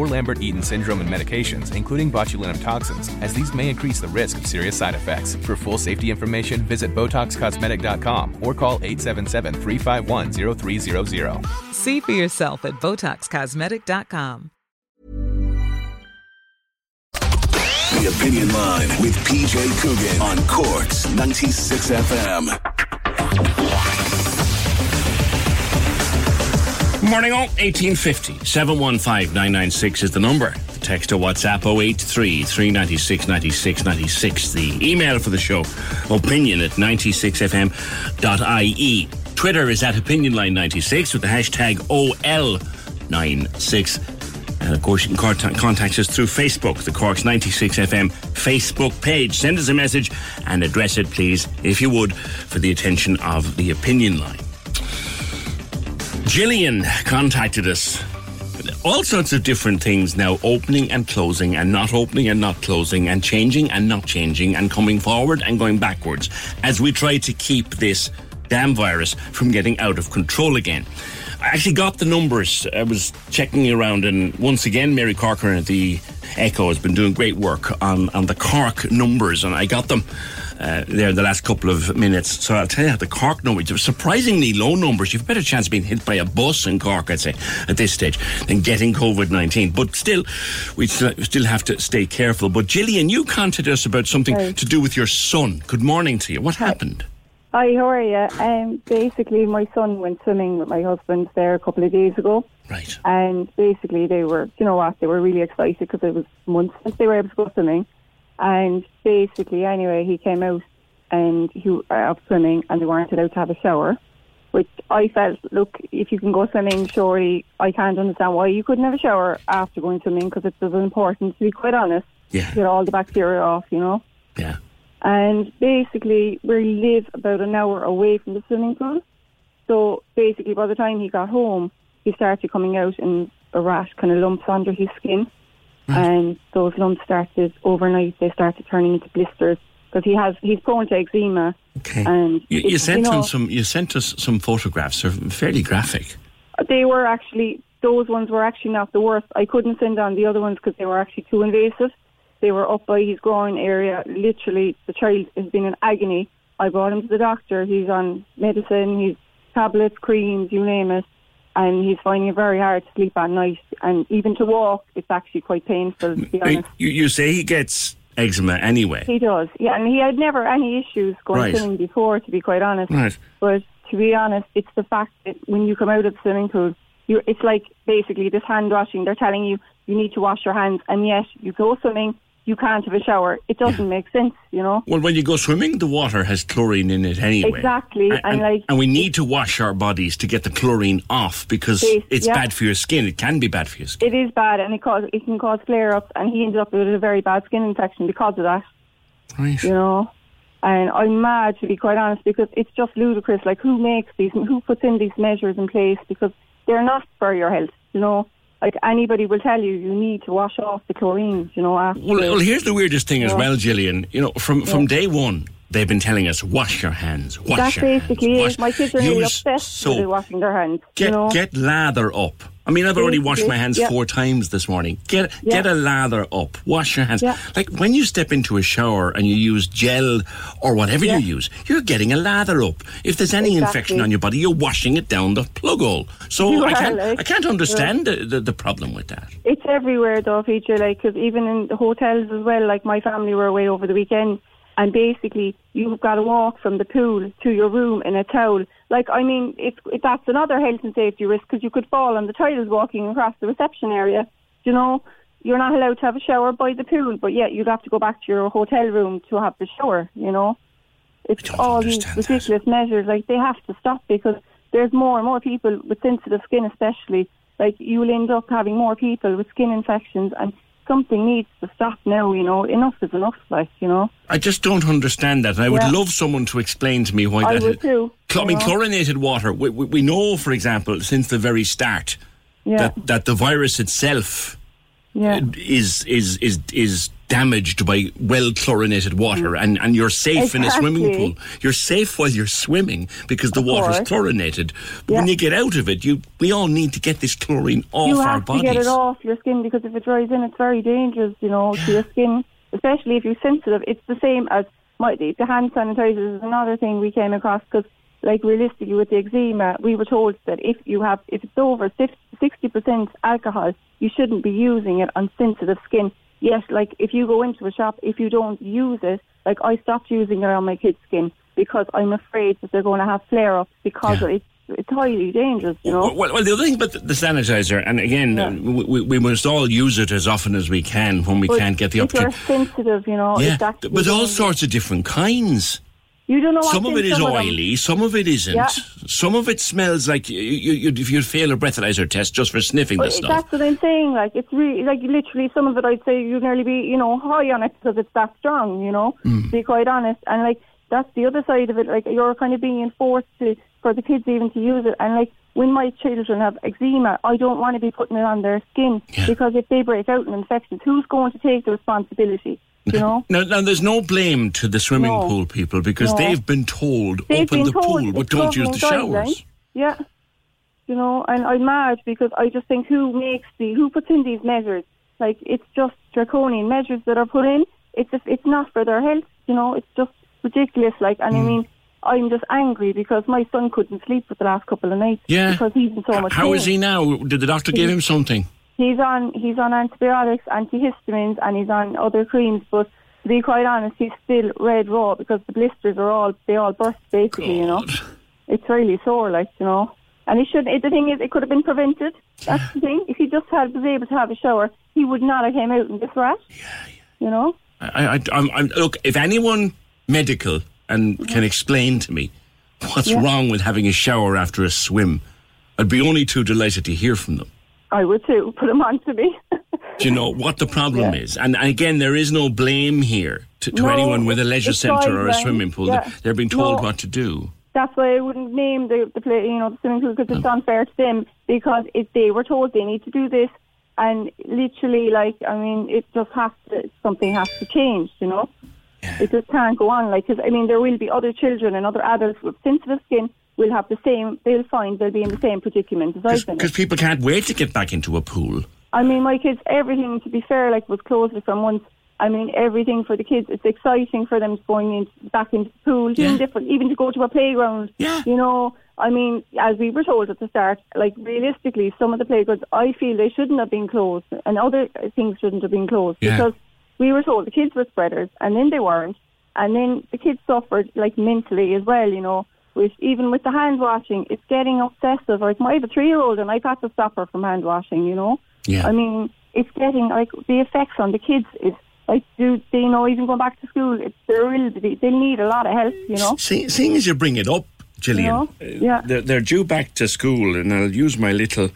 or Lambert Eaton syndrome and medications, including botulinum toxins, as these may increase the risk of serious side effects. For full safety information, visit BotoxCosmetic.com or call 877 351 0300. See for yourself at BotoxCosmetic.com. The Opinion Line with PJ Coogan on Corks 96 FM. Morning all, 1850 715 996 is the number. The text to WhatsApp 083 396 96 96. The email for the show, opinion at 96fm.ie. Twitter is at opinionline96 with the hashtag OL96. And of course, you can contact us through Facebook, the Corks 96FM Facebook page. Send us a message and address it, please, if you would, for the attention of the opinion line. Gillian contacted us. All sorts of different things now opening and closing, and not opening and not closing, and changing and not changing, and coming forward and going backwards as we try to keep this damn virus from getting out of control again. I actually got the numbers. I was checking around, and once again, Mary Corcoran at the Echo has been doing great work on, on the Cork numbers, and I got them uh, there in the last couple of minutes. So I'll tell you, how the Cork numbers are surprisingly low numbers. You've a better chance of being hit by a bus in Cork, I'd say, at this stage, than getting COVID 19. But still, we still have to stay careful. But Gillian, you contacted us about something Right. to do with your son. Good morning to you. What happened? Hi, how are you? Um, basically, my son went swimming with my husband there a couple of days ago, Right. and basically they were, you know what, they were really excited because it was months since they were able to go swimming, and basically, anyway, he came out and he uh, of swimming, and they weren't allowed to have a shower, which I felt, look, if you can go swimming, surely I can't understand why you couldn't have a shower after going swimming because it's as important, to be quite honest, Yeah. get all the bacteria off, you know. Yeah. And basically, we live about an hour away from the swimming pool. So basically, by the time he got home, he started coming out in a rash, kind of lumps under his skin. Hmm. And those lumps started overnight, they started turning into blisters because he has he's prone to eczema. Okay. And You, you sent you know, him some. You sent us some photographs. They're fairly graphic. They were actually those ones were actually not the worst. I couldn't send on the other ones because they were actually too invasive. They were up by his groin area. Literally, the child has been in agony. I brought him to the doctor. He's on medicine. He's tablets, creams, you name it, and he's finding it very hard to sleep at night. And even to walk, it's actually quite painful. To be honest, You, you say he gets eczema anyway. he does. Yeah, and he had never any issues going Right. swimming before. To be quite honest, Right. but to be honest, it's the fact that when you come out of the swimming pool, you it's like basically this hand washing. They're telling you you need to wash your hands, and yet you go swimming, you can't have a shower. It doesn't make sense, you know. Well, when you go swimming, the water has chlorine in it anyway. Exactly, And, and like- and we need to wash our bodies to get the chlorine off because Yes, it's yeah. bad for your skin. It can be bad for your skin. It is bad, and it cause it can cause flare ups, and he ended up with a very bad skin infection because of that. Right. you know. And I'm mad to be quite honest because it's just ludicrous. Like who makes these, who puts in these measures in place because they're not for your health, you know. Like anybody will tell you, you need to wash off the chlorine, you know. After Well, well, here's the weirdest thing as well, Gillian. You know, from from day one, they've been telling us wash your hands, wash that your basically hands, is. My kids are really obsessed soap. with washing their hands. Get you know, get lather up. I mean, I've already washed my hands Yeah. four times this morning. Get Yeah. get a lather up. Wash your hands. Yeah. Like when you step into a shower and you use gel or whatever you use, you're getting a lather up. If there's any Exactly. infection on your body, you're washing it down the plug hole. So You I can't like, I can't understand the, the the problem with that. it's everywhere though, feature like because even in the hotels as well. Like my family were away over the weekend, and basically you've got to walk from the pool to your room in a towel. Like I mean, it's it, that's another health and safety risk because you could fall on the tiles walking across the reception area. you know, you're not allowed to have a shower by the pool, but yet you'd have to go back to your hotel room to have the shower, you know. It's all these understand that. ridiculous measures. Like, they have to stop because there's more and more people with sensitive skin, especially. Like, you'll end up having more people with skin infections, and something needs to stop now, you know. Enough is enough, like, you know. I just don't understand that. And I would Yeah. love someone to explain to me why that is. I that would is. too, I mean, know. chlorinated water. We, we, we know, for example, since the very start, Yeah, that, that the virus itself yeah. is is is is damaged by well chlorinated water and, and you're safe in a swimming Mm. Pool. You're safe while you're swimming because the Of water's course. chlorinated. But when you get out of it, you we all need to get this chlorine off you our have to bodies. get it off your skin because if it dries in, it's very dangerous, you know, to your skin, especially if you're sensitive. It's the same as my, the the hand sanitizers is another thing we came across because, like, realistically, with the eczema, we were told that if you have, if it's over 60% alcohol, you shouldn't be using it on sensitive skin. Yes, like, if you go into a shop, if you don't use it, like, I stopped using it on my kids' skin because I'm afraid that they're going to have flare-ups because Yeah. it's, it's highly dangerous, you know. Well, well, the other thing about the, sanitizer, and again, Yeah. we, we- must all use it as often as we can when we But can't get the if you're sensitive, you know, Yeah, it's but all sorts of different kinds. You don't know Some of it is them. oily, some of it isn't. Yeah. Some of it smells like you, you, you, if you fail a breathalyzer test just for sniffing But the stuff. that's what I'm saying. Like it's really like literally some of it. I'd say you'd nearly be you know high on it because it's that strong. You know, Mm. to be quite honest. And like that's the other side of it. Like you're kind of being enforced to for the kids even to use it. And like when my children have eczema, I don't want to be putting it on their skin Yeah. because if they break out in infections, who's going to take the responsibility? You know. Now, now, there's no blame to the swimming No. pool people because No. they've been told They've open been the told pool, but don't use the showers. Yeah. You know, and I'm mad because I just think who makes the who puts in these measures? Like it's just draconian measures that are put in. It's just, it's not for their health. You know, it's just ridiculous. Like, and Mm. I mean, I'm just angry because my son couldn't sleep for the last couple of nights. Yeah. Because he's in so much How pain. is he now? Did the doctor give him something? He's on he's on antibiotics, antihistamines, and he's on other creams. But to be quite honest, he's still red raw because the blisters are all they all burst basically. You know, it's really sore, like you know. And he should. The thing is, it could have been prevented. That's the thing. If he just had was able to have a shower, he would not have came out in this rash. Yeah, yeah. You know. I, I, I'm, I'm, look, if anyone medical and mm-hmm. can explain to me what's wrong with having a shower after a swim, I'd be only too delighted to hear from them. I would too. Put them on to me. Do you know what the problem Yeah. is? And again, there is no blame here to, to No, anyone with a leisure centre or a swimming pool. Yeah. They're being told No. what to do. That's why I wouldn't name the the play, you know, the swimming pool because it's mm. unfair to them because if they were told they need to do this, and literally, like, I mean, it just has to something has to change, you know. It just can't go on like because I mean there will be other children and other adults with sensitive skin will have the same. They'll find they'll be in the same predicament as I've been. Because people can't wait to get back into a pool. I mean, my kids, everything, to be fair, like, was closed for months. I mean, everything for the kids. It's exciting for them going in, back into the pool, doing Yeah. different, even to go to a playground. Yeah. You know, I mean, as we were told at the start, like, realistically, some of the playgrounds, I feel they shouldn't have been closed, and other things shouldn't have been closed. Yeah. Because we were told the kids were spreaders, and then they weren't. And then the kids suffered, like, mentally as well, you know. With, even with the hand washing, it's getting obsessive. Like, I have a three year old, and I've had to stop her from hand washing, you know. Yeah. I mean, it's getting like the effects on the kids is like, do they know even going back to school? It's they will they'll need a lot of help, you know. See, seeing as you bring it up, Gillian, You know? uh, Yeah. they're, they're due back to school, and I'll use my little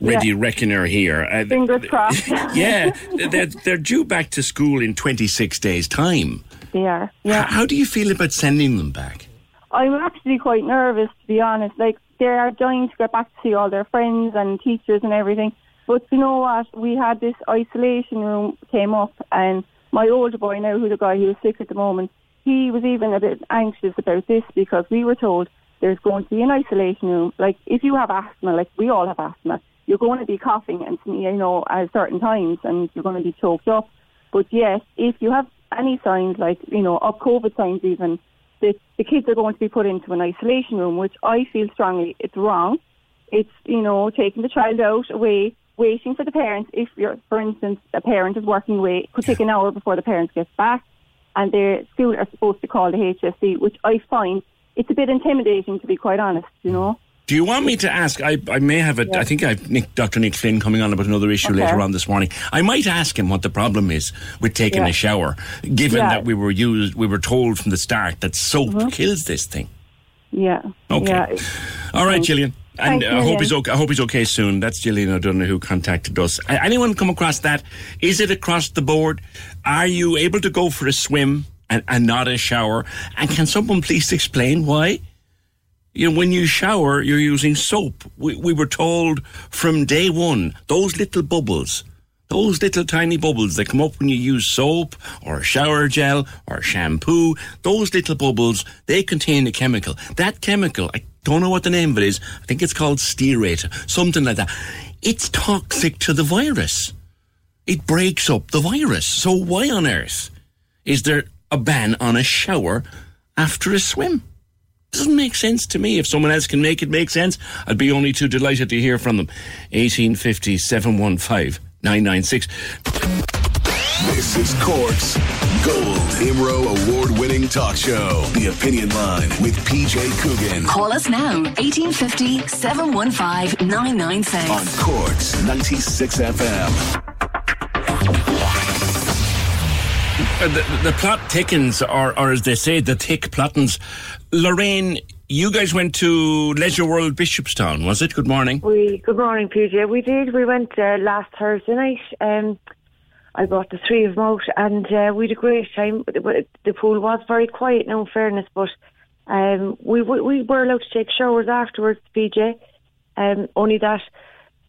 ready Yeah. reckoner here. Uh, Fingers crossed. yeah, they're, they're due back to school in 26 days' time. they are. Yeah, How do you feel about sending them back? I'm actually quite nervous to be honest. Like they are dying to get back to see all their friends and teachers and everything. But you know what? We had this isolation room came up, and my older boy now, who's the guy who is sick at the moment, he was even a bit anxious about this because we were told there's going to be an isolation room. Like if you have asthma, like we all have asthma, you're going to be coughing and you know at certain times, and you're going to be choked up. But yes, if you have any signs like you know of COVID signs even, the, the kids are going to be put into an isolation room, which I feel strongly it's wrong. It's, you know, taking the child out away, waiting for the parents. If you're, for instance, a parent is working away, it could take an hour before the parents get back, and their school are supposed to call the HSE, which I find it's a bit intimidating to be quite honest, you know. Do you want me to ask? I, I may have a. I think I've Nick, Dr. Nick Flynn coming on about another issue Okay. later on this morning. I might ask him what the problem is with taking Yeah. a shower, given Yeah. that we were used, we were told from the start that soap kills this thing. Yeah. Okay. Yeah. All right, Gillian. And Thanks, uh, I hope he's okay. I hope he's okay soon. That's Gillian O'Donoghue who contacted us. Anyone come across that? Is it across the board? Are you able to go for a swim and, and not a shower? And can someone please explain why? You know, when you shower, you're using soap. We, we were told from day one, those little bubbles, those little tiny bubbles that come up when you use soap or shower gel or shampoo, those little bubbles, they contain a chemical. That chemical, I don't know what the name of it is. I think it's called stearate, something like that. It's toxic to the virus. It breaks up the virus. So why on earth is there a ban on a shower after a swim? Doesn't make sense to me. If someone else can make it make sense, I'd be only too delighted to hear from them. 1850 715 996. This is Cork's Gold Imro Award winning talk show. The Opinion Line with PJ Coogan Call us now, 1850 715 996. on Cork's 96 FM. Uh, the, the plot thickens, or, or as they say, the thick plottens. Lorraine, you guys went to Leisure World Bishopstown, was it? Good morning. We good morning, PJ. We did. We went uh, last Thursday night. Um, I brought the three of them out, and uh, we had a great time. The, pool was very quiet, now in fairness, but um, we, we we were allowed to take showers afterwards, PJ. Um, only that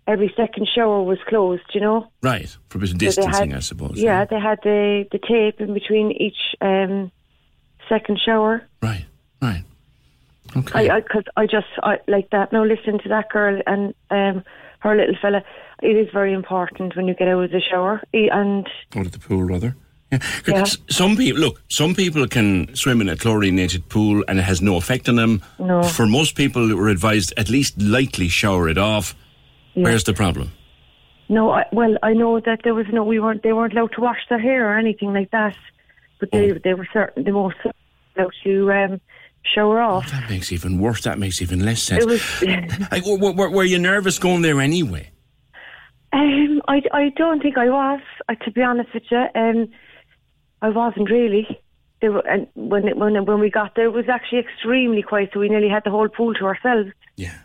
every second shower was closed. You know. Right, for a bit of So distancing, had- I suppose. Yeah, they had the the tape in between each um, second shower. Right, right. Okay. I, I, cause I just, I, like that. Now listen to that girl and um, her little fella. It is very important when you get out of the shower. And Out of the pool, rather. Yeah. Yeah. Some people look. Some people can swim in a chlorinated pool and it has no effect on them. No. For most people, we're advised at least lightly shower it off. Where's the problem? no, I, well, I know that there was no, we weren't, they weren't allowed to wash their hair or anything like that. But they, they were certain, the most allowed to um, shower off. That makes even worse. That makes even less sense. It was. Like, were, were, were you nervous going there anyway? Um, I, I don't think I was, uh, to be honest with you. Um, I wasn't really. There were, and when, it, when when we got there, it was actually extremely quiet, so we nearly had the whole pool to ourselves. Yeah.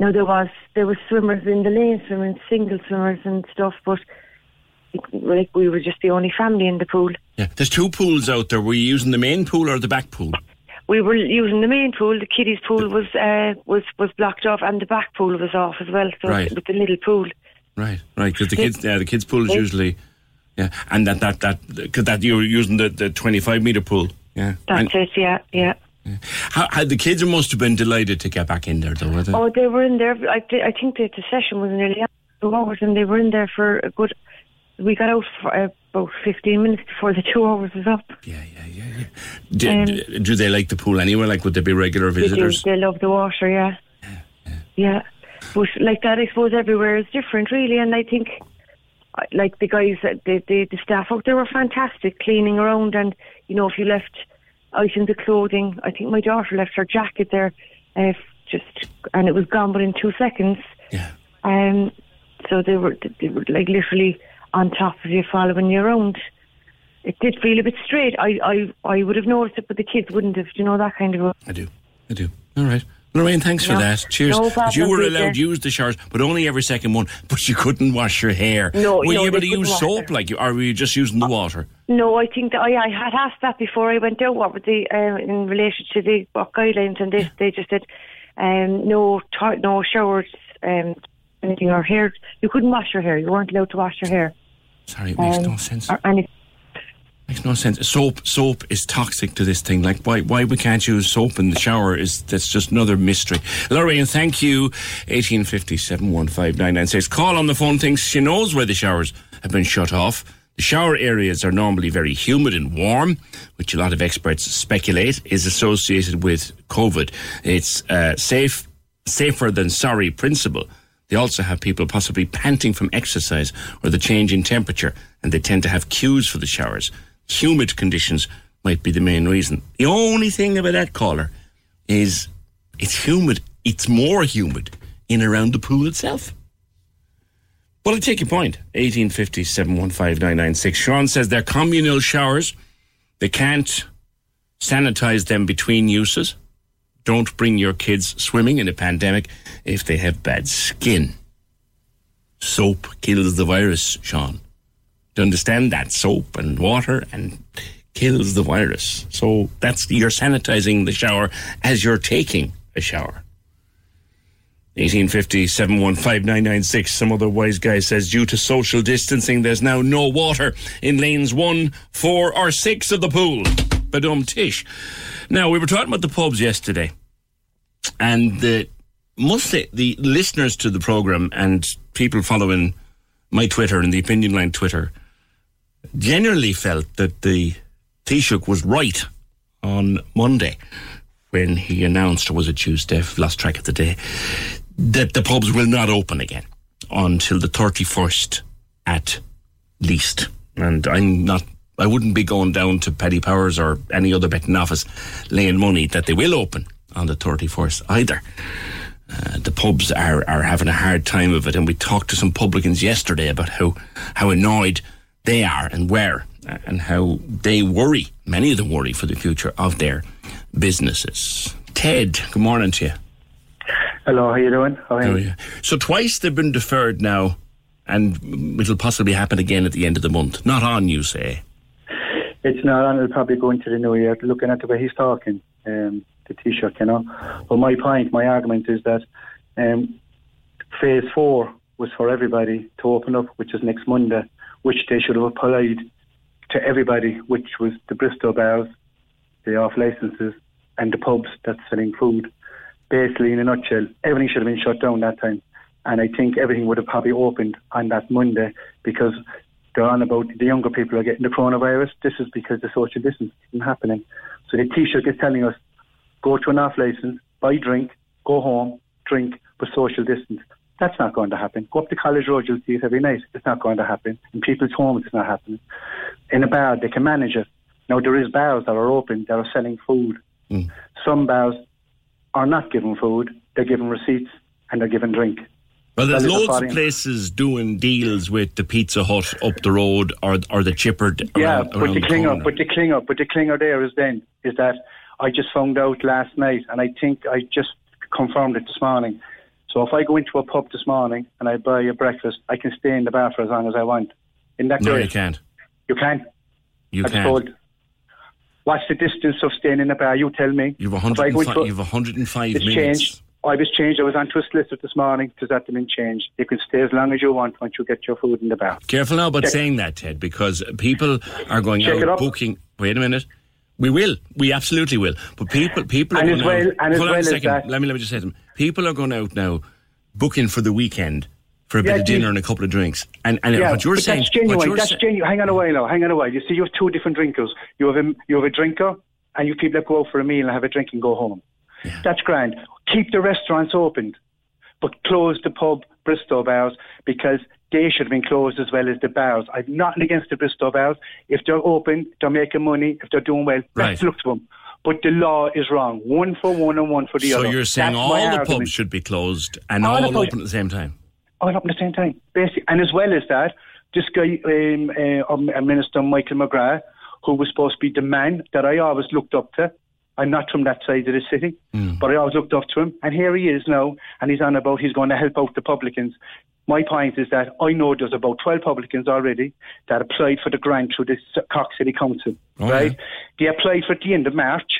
Now there was there was swimmers in the lane, swimming single swimmers and stuff, but like we were just the only family in the pool. Yeah. There's two pools out there. Were you using the main pool or the back pool? We were using the main pool. The kiddies pool was uh, was was blocked off, and the back pool was off as well. So Right. with the little pool. Right, right. Because the kids, yeah, the kids pool is usually, yeah, and that that that because that you were using the, the 25 meter pool. Yeah. That's And it. Yeah, yeah. How, how the kids must have been delighted to get back in there, though, were they? Oh, they were in there. I, I think that the session was nearly two hours, and they were in there for a good. We got out for uh, about fifteen minutes before the two hours was up. Yeah, yeah, yeah, yeah. Do, Um, do- they like the pool anyway? Like, would they be regular They do. visitors? They love the water. Yeah. Yeah. But like that, I suppose everywhere is different, really. And I think, like the guys, the, the the staff out there were fantastic, cleaning around. And you know, if you left items of clothing, I think my daughter left her jacket there, uh, just and it was gone within two seconds. Yeah. Um, so they were they were like literally on top of you, following you around. It did feel a bit straight. I I I would have noticed it, but the kids wouldn't have. You know that kind of. A, I do. I do. All right. Lorraine, thanks for No. that. Cheers. No you were allowed to use the showers, but only every second one. But you couldn't wash your hair. No, Were no, you able to use soap, their- like you, or were you just using the water? No, I think that I, I had asked that before I went out. What were the um, in relation to the what guidelines, and they they just said um, no to- no showers, um, anything or hair. You couldn't wash your hair. You weren't allowed to wash your hair. Sorry, it makes Um, no sense. Or Makes no sense. Soap, soap is toxic to this thing. Like, why, why we can't use soap in the shower is that's just another mystery. Lorraine, thank you. Eighteen fifty seven one five nine nine six. Call on the phone. Thinks she knows why the showers have been shut off. The shower areas are normally very humid and warm, which a lot of experts speculate is associated with COVID. It's uh, safe, safer than sorry principle. They also have people possibly panting from exercise or the change in temperature, and they tend to have queues for the showers. Humid conditions might be the main reason. The only thing about that caller is It's humid. It's more humid in around the pool itself. But I take your point. 1850 715 Sean says they're communal showers. They can't sanitize them between uses. Don't bring your kids swimming in a pandemic if they have bad skin. Soap kills the virus, Sean. You understand that? Soap and water and kills the virus. So that's you're sanitizing the shower as you're taking a shower. 1850 715 Some other wise guy says, due to social distancing, there's now no water in lanes one, four, or six of the pool. Badum tish. Now, we were talking about the pubs yesterday, and the mostly the listeners to the program and people following my Twitter and the opinion line Twitter generally felt that the Taoiseach was right on Monday when he announced, or was it Tuesday? I've lost track of the day, that the pubs will not open again until the 31st at least. And I'm not, I wouldn't be going down to Paddy Powers or any other betting office laying money that they will open on the 31st either. Uh, the pubs are, are having a hard time of it, and we talked to some publicans yesterday about how, how annoyed they are and were, uh, and how they worry, many of them worry for the future of their businesses. Ted, good morning to you. Hello, how you doing? How are you? So twice they've been deferred now, and it'll possibly happen again at the end of the month. Not on, you say? It's not on. It'll probably go into the new year. Looking at the way he's talking, um, the Taoiseach, you know. But my point, my argument is that um, phase four was for everybody to open up, which is next Monday, which they should have applied to everybody, which was the Bristol bars, the off licenses, and the pubs that's selling food. Basically, in a nutshell, everything should have been shut down that time. And I think everything would have probably opened on that Monday because they're on about the younger people are getting the coronavirus. This is because the social distance isn't happening. So the Taoiseach is telling us go to an off license, buy drink, go home, drink, but social distance. That's not going to happen. Go up to College Road, you'll see it every night. It's not going to happen. In people's homes, it's not happening. In a bar, they can manage it. Now, there is bars that are open that are selling food. Mm. Some bars are not giving food, they're giving receipts and they're giving drink. Well, there's loads of places doing deals with the Pizza Hut up the road or or the chipper. Yeah, around, but the, the clinger, but the clinger, but the clinger there is then is that I just found out last night, and I think I just confirmed it this morning. So if I go into a pub this morning and I buy a breakfast, I can stay in the bar for as long as I want. In that no, great? you can't. You can. You I'm. Told. What's the distance of staying in the bar? You tell me. You've If 105, you've 105 It's minutes. changed. I was changed. I was onto a solicitor this morning because that had been changed. You can stay as long as you want once you get your food in the bar. Careful now about Check- saying that, Ted, because people are going Check out booking. Wait a minute. We will. We absolutely will. But people, people And as well- out. and as hold on well as that- Let me let me just say something. People are going out now, booking for the weekend for a Yeah, bit of dinner and a couple of drinks. And and Yeah, what you're but saying, that's genuine. That's sa- genuine. Hang on a while now. Hang on a while. You see, you have two different drinkers. You have a you have a drinker, and you people that go out for a meal and have a drink and go home. That's grand. Keep the restaurants open, but close the pub Bristow bars because they should have been closed as well as the bars. I've nothing against the Bristow bars. If they're open, they're making money. If they're doing well, Right. let's look to them. But the law is wrong. One for one and one for the so other. So you're saying That's all the argument. pubs should be closed and All all, open at the same time. all up at the same time, basically. And as well as that, this guy, um, uh, um, uh, Minister Michael McGrath, who was supposed to be the man that I always looked up to. I'm not from that side of the city, but I always looked up to him. And here he is now, and he's on about he's going to help out the publicans. My point is that I know there's about 12 publicans already that applied for the grant through the Cork City Council, Oh, right? yeah. They applied for it at the end of March.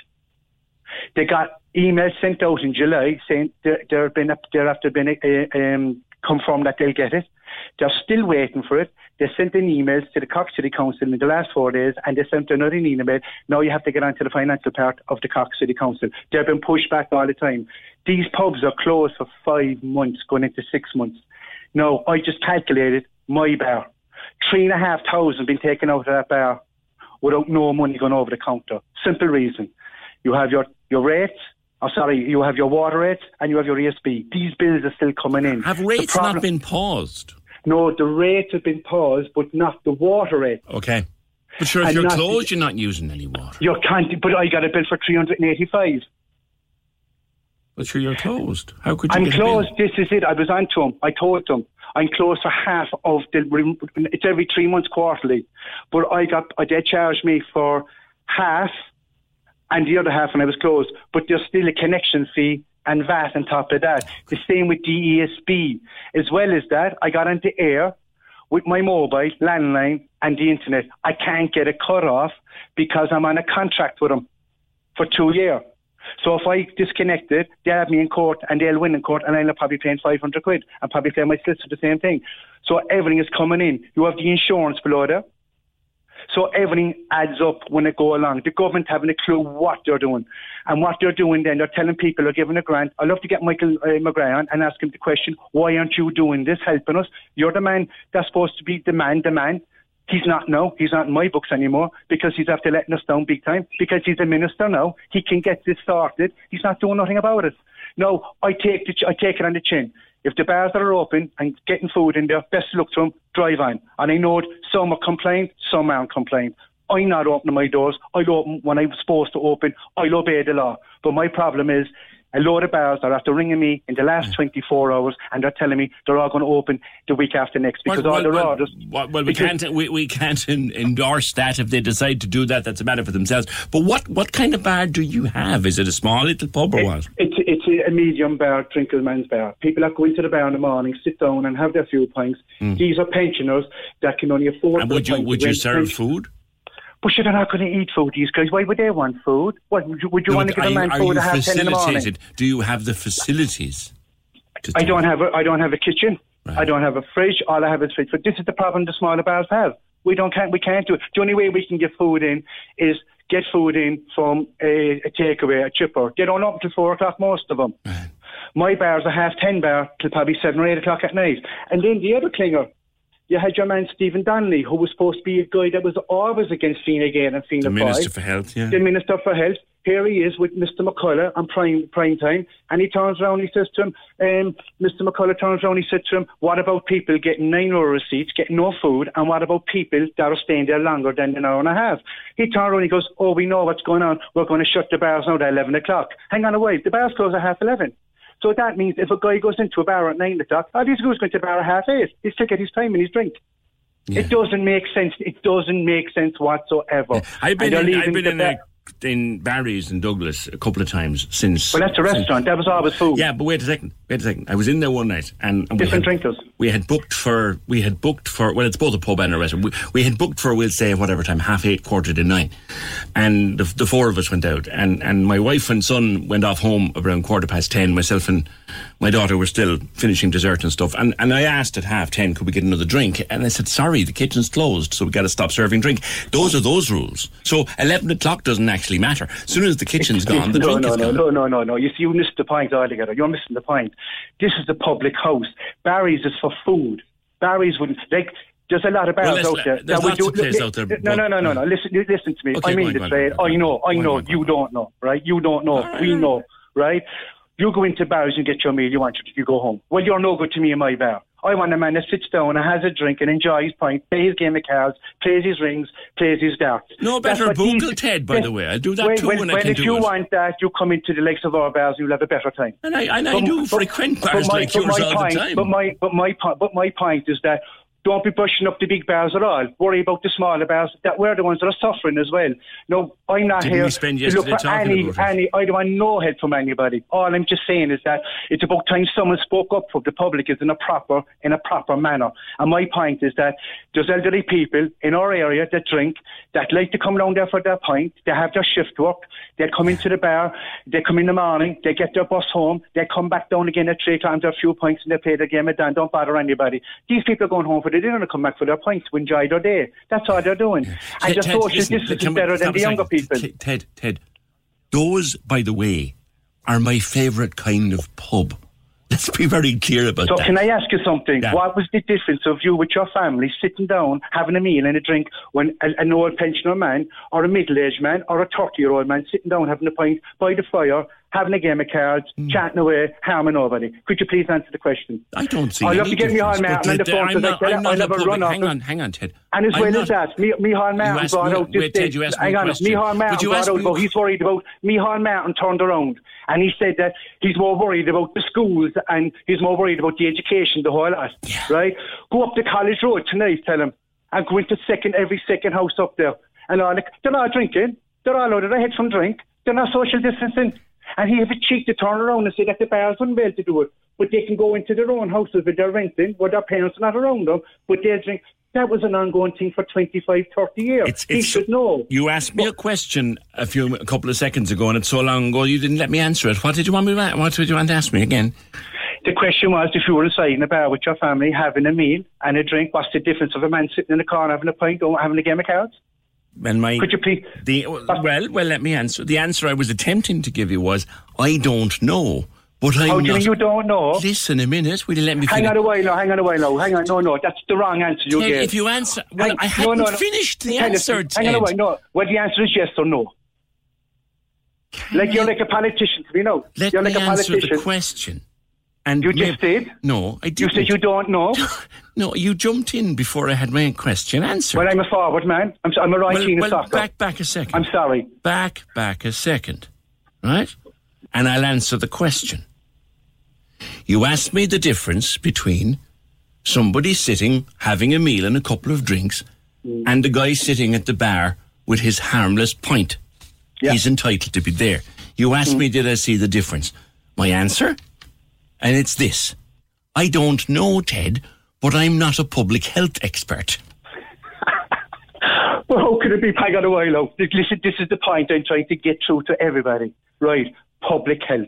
They got emails sent out in July saying there, there have been there after been um, confirmed that they'll get it. They're still waiting for it. They sent in emails to the Cork City Council in the last four days, and they sent another email. Now you have to get onto the financial part of the Cork City Council. They've been pushed back all the time. These pubs are closed for five months, going into six months. Now I just calculated my bar, three and a half thousand been taken out of that bar without no money going over the counter. Simple reason. You have your, your rates, oh sorry, you have your water rates and you have your ESB. These bills are still coming in. Have rates problem- not been paused? No, the rates have been paused, but not the water rate. Okay. But sure, if And you're closed, you're not using any water. You can't, but I got a bill for 385. But sure, you're closed. How could you I'm closed. This is it. I was on to him. I told them I'm closed for half of the. It's every three months quarterly, but I got. Uh, they charged me for half, and the other half when I was closed. But there's still a connection fee and VAT on top of that. The same with DESB. As well as that, I got onto Eir with my mobile, landline, and the internet. I can't get a cut off because I'm on a contract with them for two years. So if I disconnect it, they'll have me in court and they'll win in court and I'll probably paying 500 quid and probably pay my solicitor the same thing. So everything is coming in. You have the insurance below there. So everything adds up when it go along. The government having a clue what they're doing. And what they're doing then, they're telling people they're giving a grant. I'd love to get Michael uh, McGrath on and ask him the question, why aren't you doing this, helping us? You're the man that's supposed to be the man, the man. He's not now. He's not in my books anymore because he's after letting us down big time. Because he's a minister now, he can get this started. He's not doing nothing about it. No, I take the, I take it on the chin. If the bars are open and getting food in there, best luck to them. Drive on. And I know some are complained, some aren't complained. I'm not opening my doors. I'll open when I'm supposed to open. I'll obey the law. But my problem is a load of bars are after ringing me in the last 24 hours and they're telling me they're all going to open the week after next because all the well, orders. well, well, we can't we, we can't en- endorse that if they decide to do that. That's a matter for themselves. But what what kind of bar do you have? Is it a small little pub or what? It's it's a medium bar, Trinkleman's bar. People that go into the bar in the morning, sit down and have their few pints. Hmm. These are pensioners that can only afford. And would you would you serve food? But they're not going to eat food. These guys. Why would they want food? What would you, would you No, want to give a are you- man food at half ten in the morning? Do you have the facilities? I do don't have a I don't have a kitchen. Right. I don't have a fridge. All I have is fridge. But this is the problem the smaller bars have. We don't can't we can't do it. The only way we can get food in is get food in from a, a takeaway, a chipper. They don't open till four o'clock most of them. My bar's a half ten bar till probably seven or eight o'clock at night. And then the other clinger, you had your man Stephen Donnelly, who was supposed to be a guy that was always against Fine Gael and Fianna The Minister for Health, yeah. the Minister for Health. Here he is with Mr. McCullagh on prime prime time, and he turns around and he says to him, um, Mr. McCullagh turns around and he said to him, What about people getting nine euro receipts, getting no food, and what about people that are staying there longer than an hour and a half? He turns around and he goes, Oh, we know what's going on. We're going to shut the bars now at 11 o'clock. Hang on a while, the bars close at half 11. So that means if a guy goes into a bar at 9 o'clock, all he's going to a bar at half 8. He's to get his time and his drink. Yeah. It doesn't make sense. It doesn't make sense whatsoever. I've been in, I've been in, a, in Barry's in Douglas a couple of times since. Well, that's a since- restaurant. That was always food. Yeah, but wait a second. Wait a second. I was in there one night and, and we Different had, drinkers. We had booked for. We had booked for. Well, it's both a pub and a restaurant. We, we had booked for. We'll say whatever time, half eight, quarter to nine, and the, the four of us went out, and and my wife and son went off home around quarter past ten. Myself and my daughter were still finishing dessert and stuff, and and I asked at half ten, could we get another drink? And I said, sorry, the kitchen's closed, so we got to stop serving drink. Those are those rules. So eleven o'clock doesn't actually matter. As soon as the kitchen's gone, the no, drink no, is no, gone. no, no, no, no. You see, you missed the point altogether. You're missing the point. This is a public house. Barry's is for food. Barry's wouldn't like. There's a lot of Well, bars there's out there. there's lots of do- places out there, No, no, no, no, no. Listen, listen to me. Okay, I mean to say go on, way. go on, I know, I know. go on, go You on. don't know, right? You don't know. right, we know, right? You go into bars and get your meal. You want it. You go home. Well, you're no good to me in my bar. I want a man that sits down and has a drink and enjoys pint, plays his game of cards, plays his rings, plays his darts. No better Google Ted, by the way. I'll do that well, too well, when I can if do you it. want that, you come into the likes of our bars, you'll have a better time. And I, and I But- do but- frequent but bars my- like but yours my all point, the time. But my, but my but my point is that don't be brushing up the big bars at all. Worry about the smaller bars. That we're the ones that are suffering as well. No, I'm not Didn't here we spend to look for any, any. I don't want no help from anybody. All I'm just saying is that it's about time someone spoke up for the public is in a proper, in a proper manner. And my point is that there's elderly people in our area that drink, that like to come down there for their pint. They have their shift work. They come into the bar. They come in the morning. They get their bus home. They come back down again at three times their few pints and they play the game of Dan. Don't bother anybody. These people are going home for the dinner and come back for their pints to enjoy their day. That's all they're doing. And Ted- the social listen, distance is better than the younger people. Ted, Ted, those, by the way, are my favourite kind of pub. Let's be very clear about So that. So, can I ask you something? Yeah. What was the difference of you with your family sitting down, having a meal and a drink when a, an old pensioner man or a middle-aged man or a 30-year-old man sitting down having a pint by the fire having a game of cards, hmm. chatting away, harming nobody. Could you please answer the question? I don't see. I'll have any to get Micheál Martin on the phone because I not- I'm not I'll a have a run off Hang on, hang on, Ted. And as I'm well not- as that, Mi- Micheál Martin brought out this wait, Ted, you asked me hang a on, Would Martin brought out me- he's worried about Micheál Martin turned around and he said that he's more worried about the schools and he's more worried about the education, the whole lot. Right? Go up to College Road tonight, tell him, and go into second every second house up there. And all the, they're not drinking. They're all out of their head from drink. They're not social distancing. And he have a cheek to turn around and say that the bars wouldn't be able to do it. But they can go into their own houses with their renting, where their parents are not around them, but they'll drink. That was an ongoing thing for 25, 30 years. It's, he it's, should know. You asked me a question a few a couple of seconds ago, and it's so long ago you didn't let me answer it. What did you want me? to- What did you want to ask me again? The question was if you were inside in a bar with your family having a meal and a drink, what's the difference of a man sitting in the corner having a pint or having a game of cards? And my Could you please? the well, well, let me answer. The answer I was attempting to give you was I don't know, but I'm How do you not. you don't know? Listen a minute. Will you let me Hang finish? on a while now, hang on a while now, hang on. No, no, that's the wrong answer you Ted, gave. if you answer, well, Hang- I hadn't no, no. finished the us- answer. Hang on a Ted. while, no. Well, the answer is yes or no. Like you're like a politician me, no. Let you're me like a answer politician. the question. And You just maybe- did? No, I You didn't. said you don't know. No, you jumped in before I had my question answered. well, I'm a forward man. I'm, I'm a right well, well, soccer. back, back a second. I'm sorry. back, back a second, right? And I'll answer the question. You asked me the difference between somebody sitting having a meal and a couple of drinks mm. and a guy sitting at the bar with his harmless pint. Yeah. He's entitled to be there. You asked mm. me, did I see the difference? My answer? And it's this I don't know, Ted, but I'm not a public health expert. Well, how could it be? Hang on a while now. Listen, this is the point I'm trying to get through to everybody. Right? Public health.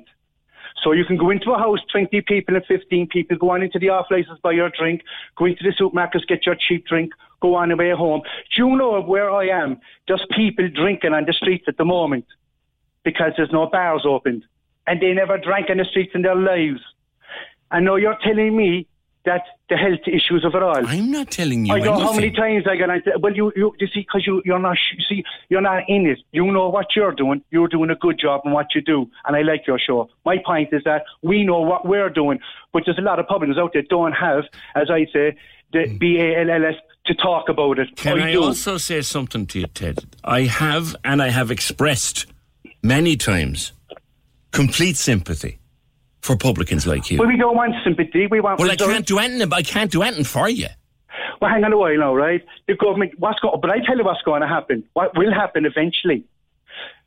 So you can go into a house, 20 people and 15 people, go on into the off license, buy your drink, go into the supermarkets, get your cheap drink, go on away home. Do you know where I am? There's people drinking on the streets at the moment because there's no bars opened. And they never drank on the streets in their lives. And now you're telling me that the health issues of it all. I'm not telling you I know how many times I get on. Well, you, you, you see, because you, you're not, you see, you're not in it. You know what you're doing. You're doing a good job in what you do, and I like your show. My point is that we know what we're doing, but there's a lot of publicans out there don't have, as I say, the hmm. B A L L S to talk about it. Can I, do. also say something to you, Ted? I have, and I have expressed many times, complete sympathy for publicans like you. Well, we don't want sympathy. We want. Well, I can't do anything. I can't do anything for you. Well, hang on a while now, right? The government, what's going? But I tell you what's going to happen. What will happen eventually?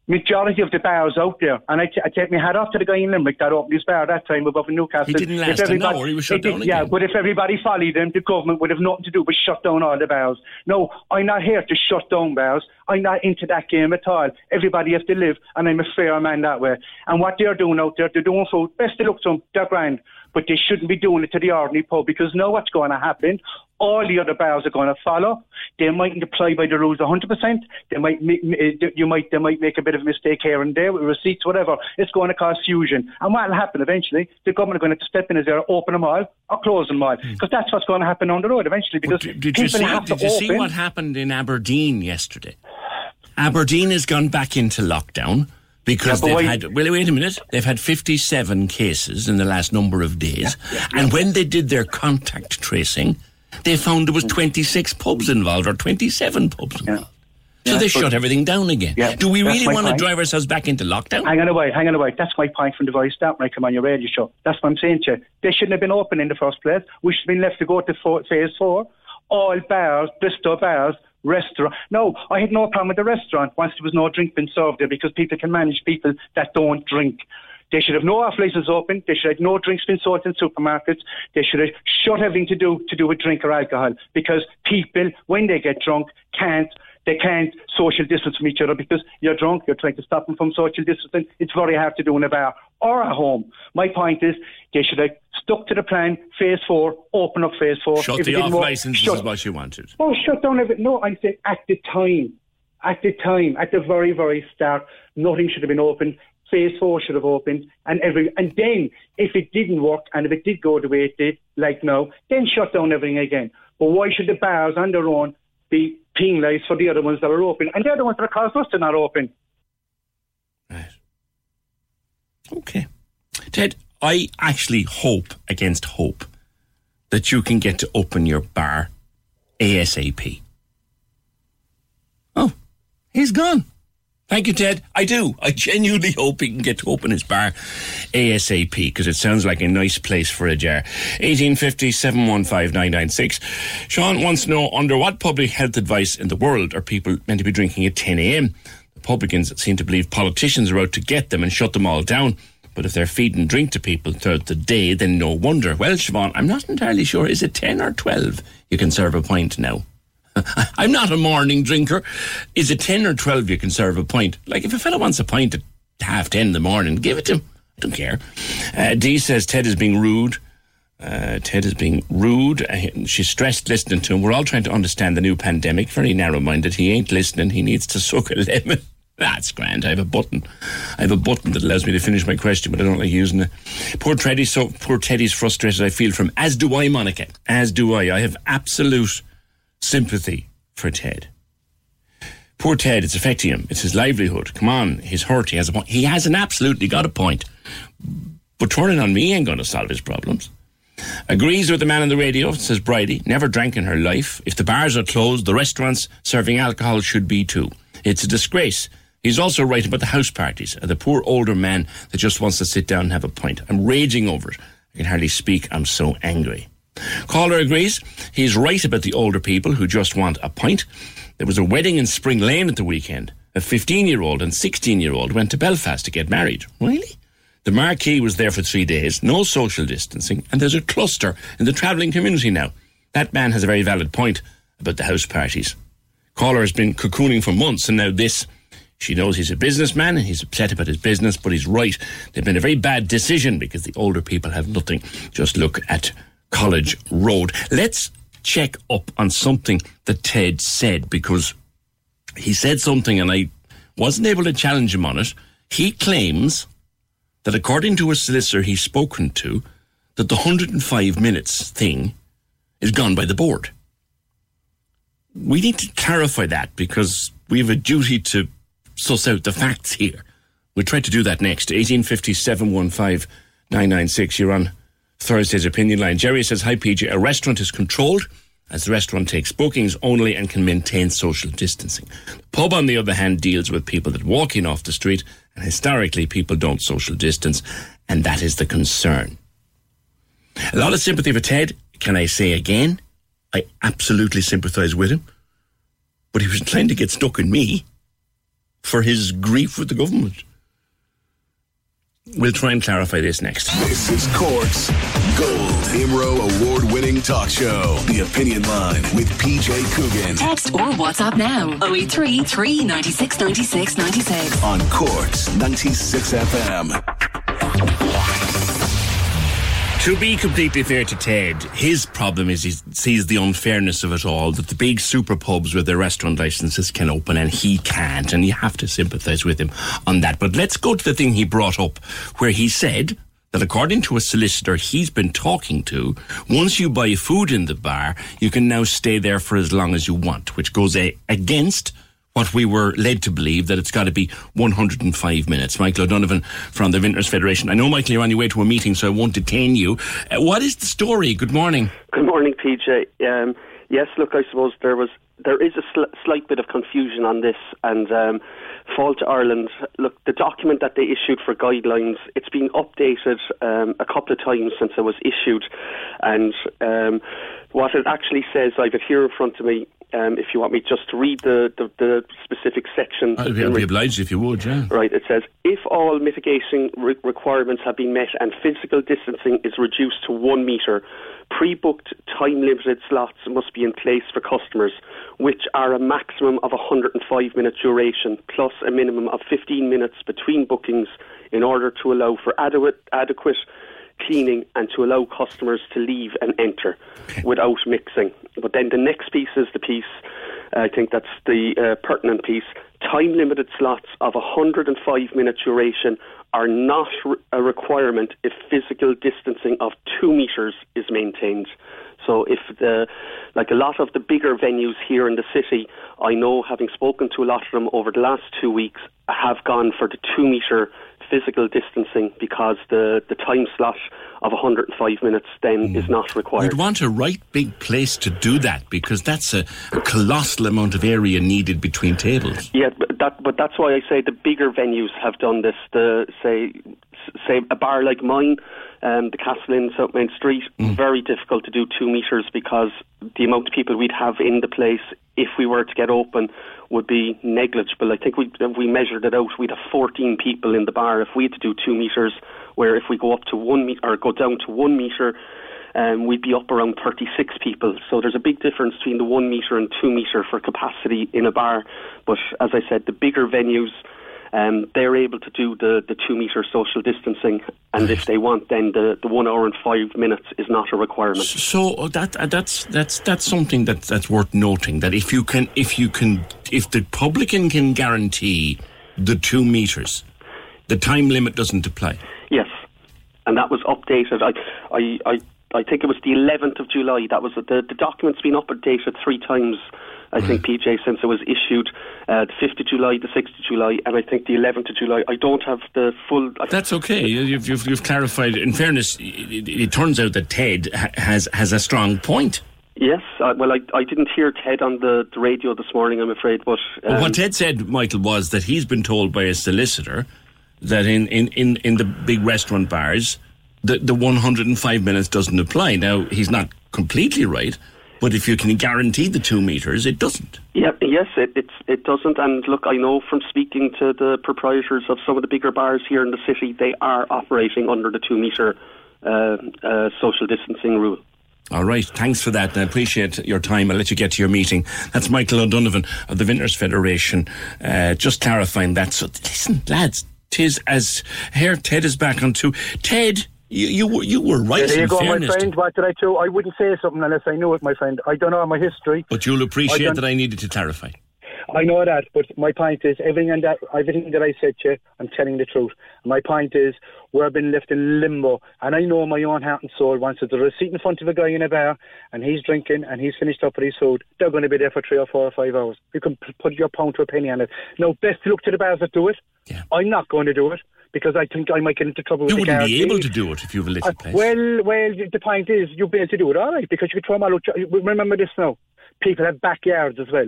Majority of the bars out there, and I, t- I take my hat off to the guy in Limerick that opened his bar that time above in Newcastle. He didn't last an hour, he was shut it did- down Yeah, but if everybody followed him, the government would have nothing to do but shut down all the bars. No, I'm not here to shut down bars. I'm not into that game at all. Everybody has to live, and I'm a fair man that way. And what they're doing out there, they're doing food. Best of luck to them, they're grand. But they shouldn't be doing it to the ordinary pub because know what's going to happen. All the other bars are going to follow. They mightn't apply by the rules 100%. They might, make, eh, you might, they might make a bit of a mistake here and there with receipts, whatever. It's going to cause fusion. And what will happen eventually? The government are going to step in as they open them all or close them all hmm. because that's what's going to happen on the road eventually. Because Did, did people you see? have Did to you see open. what happened in Aberdeen yesterday? Aberdeen has gone back into lockdown because Yeah, they've why- had. Well, wait a minute. They've had fifty-seven cases in the last number of days, and when they did their contact tracing, they found there was twenty-six pubs involved or twenty-seven pubs involved. So Yeah, they shut everything down again. Yeah, Do we really want to drive ourselves back into lockdown? Hang on a while, hang on a while. That's my point from the very start when I come on your radio show. That's what I'm saying to you. They shouldn't have been open in the first place. We should have been left to go to four, phase four. All bars, Bristol bars, restaurant. No, I had no problem with the restaurant once there was no drink being served there because people can manage people that don't drink. They should have no off license open. They should have no drinks being sold in supermarkets. They should have shut everything to do to do with drink or alcohol because people, when they get drunk, can't they can't social distance from each other because you're drunk, you're trying to stop them from social distancing. It's very hard to do in a bar or at home. My point is they should have stuck to the plan, phase four, open up phase four. Shut If the off work, licenses shut- is what you wanted. Oh, shut down everything. No, I say at the time. At the time, at the very, very start, nothing should have been open. Phase four should have opened, and every and then if it didn't work and if it did go the way it did, like now, then shut down everything again. But why should the bars on their own be penalised for the other ones that are open, and the other ones that are caused us to not open? Right. Okay. Ted, I actually hope against hope that you can get to open your bar ASAP. Oh, he's gone. Thank you, Ted. I do. I genuinely hope he can get to open his bar ASAP because it sounds like a nice place for a jar. 1850 715 996. Sean wants to know under what public health advice in the world are people meant to be drinking at 10 a.m.? The publicans seem to believe politicians are out to get them and shut them all down. But if they're feeding drink to people throughout the day, then no wonder. Well, Siobhan, I'm not entirely sure. Is it 10 or 12 you can serve a pint now? I'm not a morning drinker. Is it 10 or 12 you can serve a pint? Like, if a fellow wants a pint at half 10 in the morning, give it to him. I don't care. Uh, Dee says Ted is being rude. Uh, Ted is being rude. Uh, she's stressed listening to him. We're all trying to understand the new pandemic. Very narrow minded. He ain't listening. He needs to suck a lemon. That's grand. I have a button. I have a button that allows me to finish my question, but I don't like using it. Poor Teddy's so poor Teddy's frustrated. I feel from as do I, Monica. As do I. I have absolute sympathy for Ted. Poor Ted, it's affecting him. It's his livelihood. Come on, he's hurt. He has a point. He has an absolutely got a point. But turning on me ain't going to solve his problems. Agrees with the man on the radio, says Bridie. Never drank in her life. If the bars are closed, the restaurants serving alcohol should be too. It's a disgrace. He's also right about the house parties and the poor older man that just wants to sit down and have a pint. I'm raging over it. I can hardly speak. I'm so angry. Caller agrees. He's right about the older people who just want a pint. There was a wedding in Spring Lane at the weekend. A 15 year old and 16 year old went to Belfast to get married. Really? The marquee was there for three days, no social distancing, and there's a cluster in the travelling community now. That man has a very valid point about the house parties. Caller has been cocooning for months, and now this. She knows he's a businessman and he's upset about his business, but he's right. They've been a very bad decision because the older people have nothing. Just look at College Road. Let's check up on something that Ted said because he said something and I wasn't able to challenge him on it. He claims that according to a solicitor he's spoken to, that the 105 minutes thing is gone by the board. We need to clarify that because we have a duty to suss out the facts here. We'll try to do that next. 1850 715 996. You're on Thursday's opinion line. Jerry says, Hi, PJ. A restaurant is controlled as the restaurant takes bookings only and can maintain social distancing. The pub, on the other hand, deals with people that walk in off the street, and historically, people don't social distance, and that is the concern. A lot of sympathy for Ted. Can I say again? I absolutely sympathise with him. But he was trying to get stuck in me for his grief with the government. We'll try and clarify this next. This is Cork's Gold IMRO award winning talk show, The Opinion Line with PJ Coogan. Text or WhatsApp now 083 396 96 96. On Cork's 96 FM. To be completely fair to Ted, his problem is he sees the unfairness of it all, that the big super pubs with their restaurant licenses can open and he can't, and you have to sympathise with him on that. But let's go to the thing he brought up, where he said that according to a solicitor he's been talking to, once you buy food in the bar, you can now stay there for as long as you want, which goes a- against what we were led to believe that it's got to be 105 minutes. Michael O'Donovan from the Vintners Federation. I know, Michael, you're on your way to a meeting, so I won't detain you. Uh, what is the story? Good morning. Good morning, PJ. Um, yes, look, I suppose there was there is a sl- slight bit of confusion on this, and um, Fáilte Ireland. Look, the document that they issued for guidelines, it's been updated um, a couple of times since it was issued, and um, what it actually says, I have it here in front of me. Um, if you want me just to read the, the, the specific section. I'd be, I'd be obliged if you would, yeah. Right, it says if all mitigating re- requirements have been met and physical distancing is reduced to one metre, pre booked time limited slots must be in place for customers, which are a maximum of 105 minute duration plus a minimum of 15 minutes between bookings in order to allow for adequate, adequate cleaning and to allow customers to leave and enter without mixing. But then the next piece is the piece, I think that's the uh, pertinent piece. Time limited slots of 105 minute duration are not re- a requirement if physical distancing of two metres is maintained. So if the, like a lot of the bigger venues here in the city, I know having spoken to a lot of them over the last two weeks, have gone for the two metre physical distancing because the, the time slot of 105 minutes then is not required. You'd want a right big place to do that because that's a, a colossal amount of area needed between tables. Yeah, but that but that's why I say the bigger venues have done this. The say say a bar like mine, um, the Castle Inn, South Main Street, very difficult to do two meters because the amount of people we'd have in the place if we were to get open would be negligible. I think we if we measured it out, we'd have 14 people in the bar if we had to do two meters. Where if we go up to one meter or go down to one meter, um, we'd be up around 36 people. So there's a big difference between the one metre and two metre for capacity in a bar. But as I said, the bigger venues, um, they're able to do the, the two metre social distancing. And if they want, then the, the one hour and five minutes is not a requirement. So uh, that uh, that's that's that's something that that's worth noting. That if you can if you can if the publican can guarantee the two meters, the time limit doesn't apply. Yes, and that was updated. I, I, I, I think it was the 11th of July. That was the the document's been updated three times. I think PJ since it was issued uh, the 5th of July, the 6th of July, and I think the 11th of July. I don't have the full. That's okay. You've, you've, you've clarified. In fairness, it, it turns out that Ted has has a strong point. Yes, uh, well, I, I didn't hear Ted on the, the radio this morning, I'm afraid, but. Well, um, what Ted said, Michael, was that he's been told by a solicitor that in, in, in, in the big restaurant bars, the, the 105 minutes doesn't apply. Now, he's not completely right, but if you can guarantee the two metres, it doesn't. Yeah, yes, it, it's it doesn't. And look, I know from speaking to the proprietors of some of the bigger bars here in the city, they are operating under the two metre uh, uh, social distancing rule. All right, thanks for that. I appreciate your time. I'll let you get to your meeting. That's Michael O'Donovan of the Vintners Federation. Uh, just clarifying that. So, listen, lads, tis as here Ted is back on too. Ted, you you were you were right. there you go, my friend. What did I do? I wouldn't say something unless I knew it, my friend. I don't know my history. but you'll appreciate don't- that I needed to clarify. I know that, but my point is everything that everything that I said to you, I'm telling the truth. My point is we're been left in limbo, and I know my own heart and soul. Once there's a receipt in front of a guy in a bar and he's drinking and he's finished up with his food, they're going to be there for three or four or five hours. You can put your pound to a penny on it. Now, best look to the bars that do it. Yeah. I'm not going to do it because I think I might get into trouble You with the wouldn't be able to do it if you have a little Uh, place. well, well, the point is, you'll be able to do it all right because you can throw them all out. Remember this now. People have backyards as well.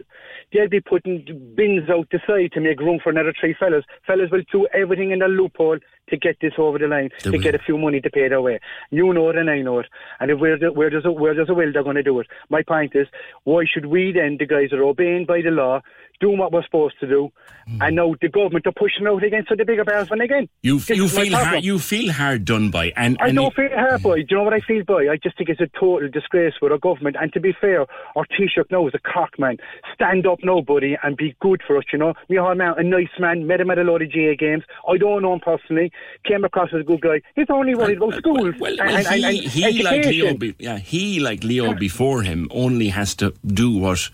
They'll be putting bins out the side to make room for another three fellas. Fellas will do everything in the loophole to get this over the line, to get a few money to pay their way. You know it and I know it. And if where, the, where, there's a, where there's a will, they're going to do it. My point is, why should we then, the guys that are obeying by the law, doing what we're supposed to do, Hmm. and now the government are pushing out against the bigger bars when again? you This you feel hard, you feel hard done by, and, I and don't you- feel hurt by. Do you know what I feel by? I just think it's a total disgrace for our government. And to be fair, our Taoiseach now is a Cork man. Stand up nobody, and be good for us, you know. Micheál Martin, a nice man, met him at a lot of GAA games. I don't know him personally. Came across as a good guy. He's only worried about schools Well, well, and, and, he, and he like Leo, be, yeah, he like Leo before him only has to do what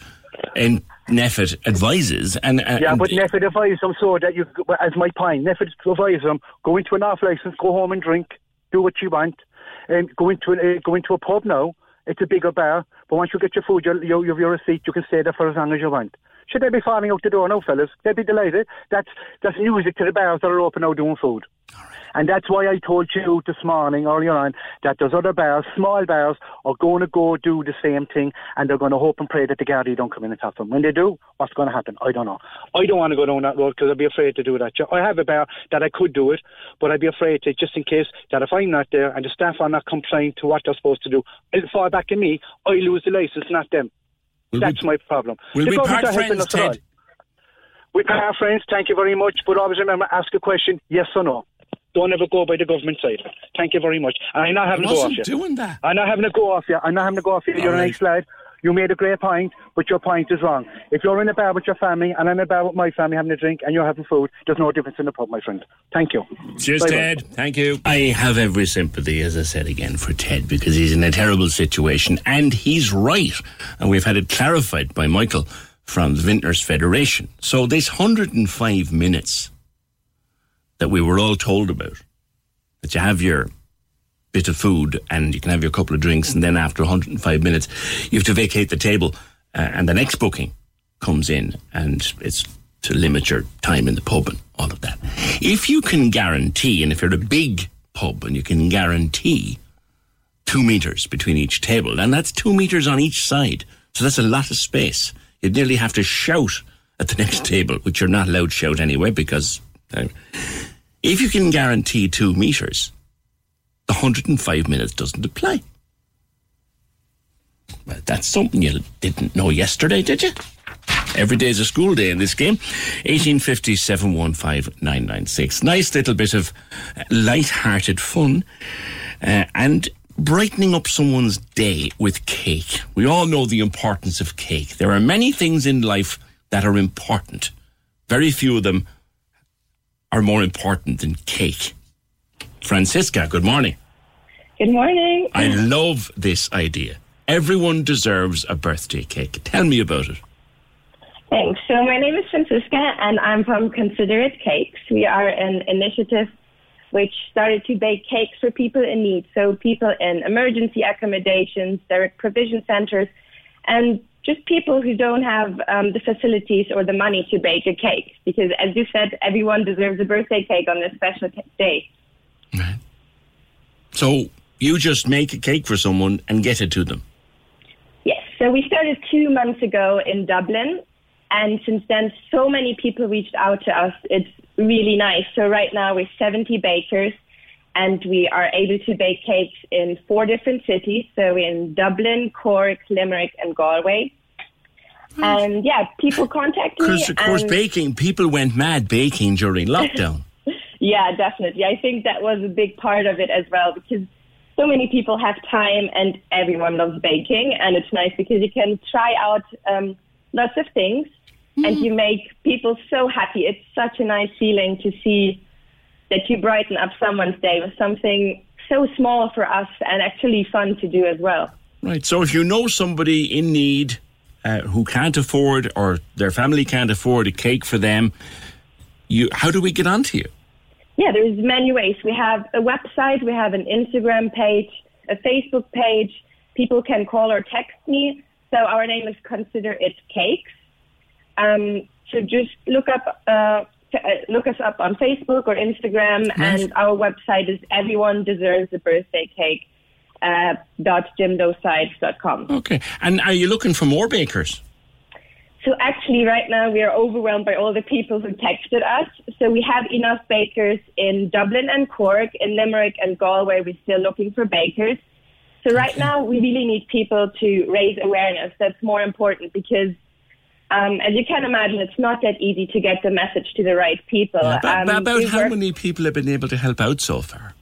and NPHET advises, and, and Yeah, but NPHET advises them so that you, as my point, NPHET advises them, go into an off license, go home and drink, do what you want, and go into a, uh, go into a pub now. It's a bigger bar, but once you get your food, you have your receipt, you can stay there for as long as you want. Should they be falling out the door now, fellas? They'd be delighted. That's that's music to the bars that are open now doing food. And that's why I told you this morning earlier on that there's other bars, small bars, are going to go do the same thing and they're going to hope and pray that the Gardaí don't come in and tap them. When they do, what's going to happen? I don't know. I don't want to go down that road because I'd be afraid to do that. I have a bar that I could do it, but I'd be afraid to just in case that if I'm not there and the staff are not complying to what they're supposed to do, it'll fall back on me. I lose the license, not them. Will That's we- my problem. will The we part friends. Ted? We part friends, thank you very much. But always remember, ask a question, yes or no. Don't ever go by the government side. Thank you very much. And I'm not I having to go off wasn't you. doing that. I'm not having to go off you. I'm not having to go off you. You're All a nice lad. You made a great point, but your point is wrong. If you're in a bar with your family and I'm in a bar with my family having a drink and you're having food, there's no difference in the pub, my friend. Thank you. Cheers, Bye-bye. Ted. Thank you. I have every sympathy, as I said again, for Ted because he's in a terrible situation and he's right. And we've had it clarified by Michael from the Vintners Federation. So this 105 minutes that we were all told about, that you have your bit of food and you can have your couple of drinks and then after 105 minutes you have to vacate the table uh, and the next booking comes in and it's to limit your time in the pub and all of that. If you can guarantee, and if you're a big pub and you can guarantee two meters between each table, and that's two meters on each side, so that's a lot of space. You'd nearly have to shout at the next table, which you're not allowed to shout anyway because uh, if you can guarantee two meters, the 105 minutes doesn't apply. Well, that's something you didn't know yesterday, did you? Every day is a school day in this game. 1850 715 Nice little bit of light-hearted fun. Uh, and brightening up someone's day with cake. We all know the importance of cake. There are many things in life that are important. Very few of them are more important than cake. Francisca, good morning. Good morning. I love this idea. Everyone deserves a birthday cake. Tell me about it. Thanks. So my name is Francisca and I'm from Considerate Cakes. We are an initiative which started to bake cakes for people in need. So people in emergency accommodations, direct provision centers, and just people who don't have um, the facilities or the money to bake a cake. Because as you said, everyone deserves a birthday cake on this special day. Right. So you just make a cake for someone and get it to them. Yes. So we started two months ago in Dublin. And since then, so many people reached out to us. It's really nice. So right now we're 70 bakers and we are able to bake cakes in four different cities. So in Dublin, Cork, Limerick, and Galway. And yeah, people contact me. Because, of course, baking, people went mad baking during lockdown. Yeah, definitely. I think that was a big part of it as well because so many people have time and everyone loves baking. And it's nice because you can try out um, lots of things and you make people so happy. It's such a nice feeling to see that you brighten up someone's day with something so small for us and actually fun to do as well. Right. So if you know somebody in need uh, who can't afford or their family can't afford a cake for them, you how do we get onto you? Yeah, there's many ways. We have a website, we have an Instagram page, a Facebook page. People can call or text me. So our name is Consider It Cakes. Um, so just look up uh, uh, look us up on Facebook or Instagram, Nice. and our website is Everyone Deserves a Birthday Cake. Uh, dot jimdosite.com. Okay. And are you looking for more bakers? So actually, right now we are overwhelmed by all the people who texted us. So we have enough bakers in Dublin and Cork, in Limerick and Galway. We're still looking for bakers. So right now we really need people to raise awareness. That's more important because, um, as you can imagine, it's not that easy to get the message to the right people. But Um, about how work- many people have been able to help out so far?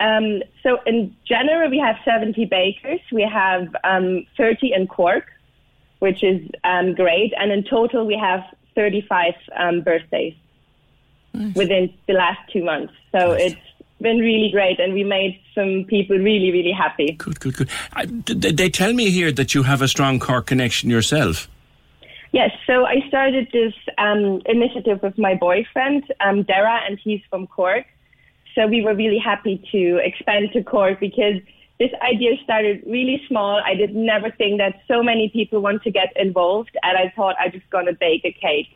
Um, so in general, we have 70 bakers. We have um, 30 in Cork, which is um, great. And in total, we have 35 um, birthdays within the last two months. So it's been really great. And we made some people really, really happy. Good, good, good. D- they tell me here that you have a strong Cork connection yourself. Yes, so I started this um, initiative with my boyfriend, um, Dara, and he's from Cork. So we were really happy to expand to Cork because this idea started really small. I did never think that so many people want to get involved, and I thought I'm just gonna bake a cake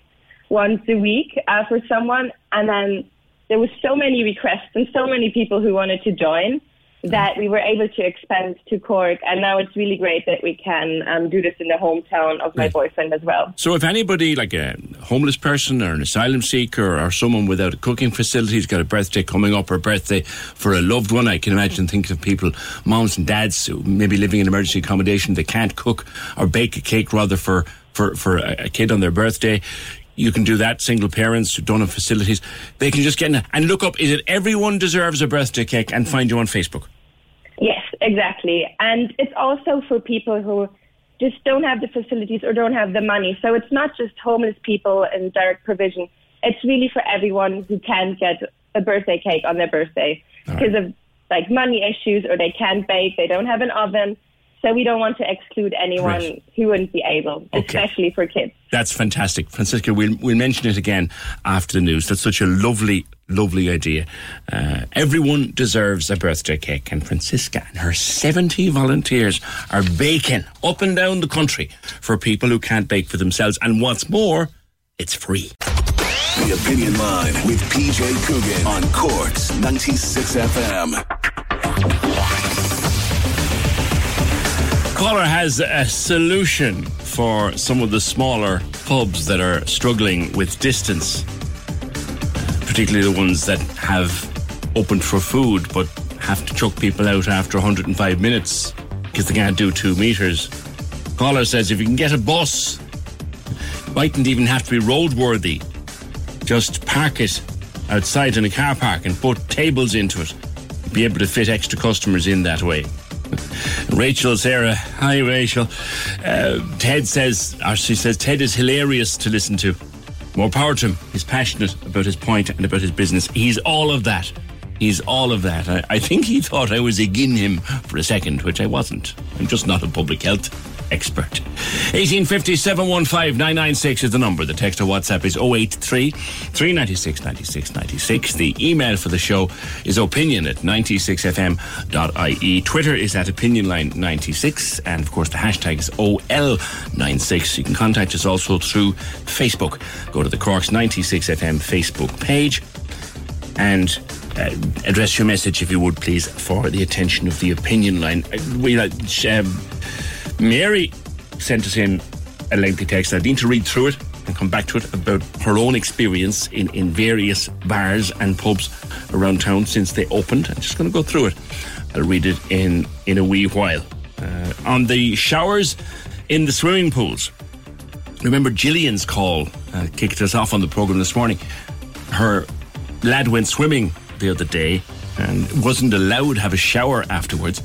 once a week uh, for someone, and then there was so many requests and so many people who wanted to join that we were able to expand to Cork, and now it's really great that we can um, do this in the hometown of my Right. boyfriend as well. So if anybody, like a homeless person or an asylum seeker or someone without a cooking facility has got a birthday coming up or birthday for a loved one, I can imagine thinking of people, moms and dads who maybe living in emergency accommodation, they can't cook or bake a cake rather for, for, for a, a kid on their birthday. You can do that. Single parents who don't have facilities, they can just get in and look up. Is it everyone deserves a birthday cake and find you on Facebook? Exactly. And it's also for people who just don't have the facilities or don't have the money. So it's not just homeless people in direct provision. It's really for everyone who can't get a birthday cake on their birthday because of like money issues or they can't bake, they don't have an oven. So we don't want to exclude anyone Right. who wouldn't be able, especially for kids. That's fantastic. Francisca, we'll, we'll mention it again after the news. That's such a lovely, lovely idea. Uh, everyone deserves a birthday cake, and Francisca and her 70 volunteers are baking up and down the country for people who can't bake for themselves. And what's more, It's free. The Opinion Line with PJ Coogan on Corks 96 FM. Caller has a solution for some of the smaller pubs that are struggling with distance, particularly the ones that have opened for food but have to chuck people out after 105 minutes because they can't do two metres. Caller says if you can get a bus, mightn't even have to be roadworthy. Just park it outside in a car park and put tables into it. Be able to fit extra customers in that way. Rachel Sarah, hi Rachel. Uh, Ted says, or she says, Ted is hilarious to listen to. More power to him. He's passionate about his point and about his business. He's all of that. He's all of that. I, I think he thought I was again him for a second, which I wasn't. I'm just not a public health expert. 1850 715 996 is the number. The text or WhatsApp is 083 396 96 96. The email for the show is opinion at 96fm.ie. Twitter is at opinionline96. And of course, the hashtag is OL96. You can contact us also through Facebook. Go to the Corks 96FM Facebook page and uh, address your message, if you would, please, for the attention of the opinion line. Uh, We uh, um, Mary sent us in a lengthy text. I need to read through it and come back to it about her own experience in, in various bars and pubs around town since they opened. I'm just going to go through it. I'll read it in, in a wee while. Uh, on the showers in the swimming pools. Remember Gillian's call uh, kicked us off on the programme this morning. Her lad went swimming the other day and wasn't allowed to have a shower afterwards.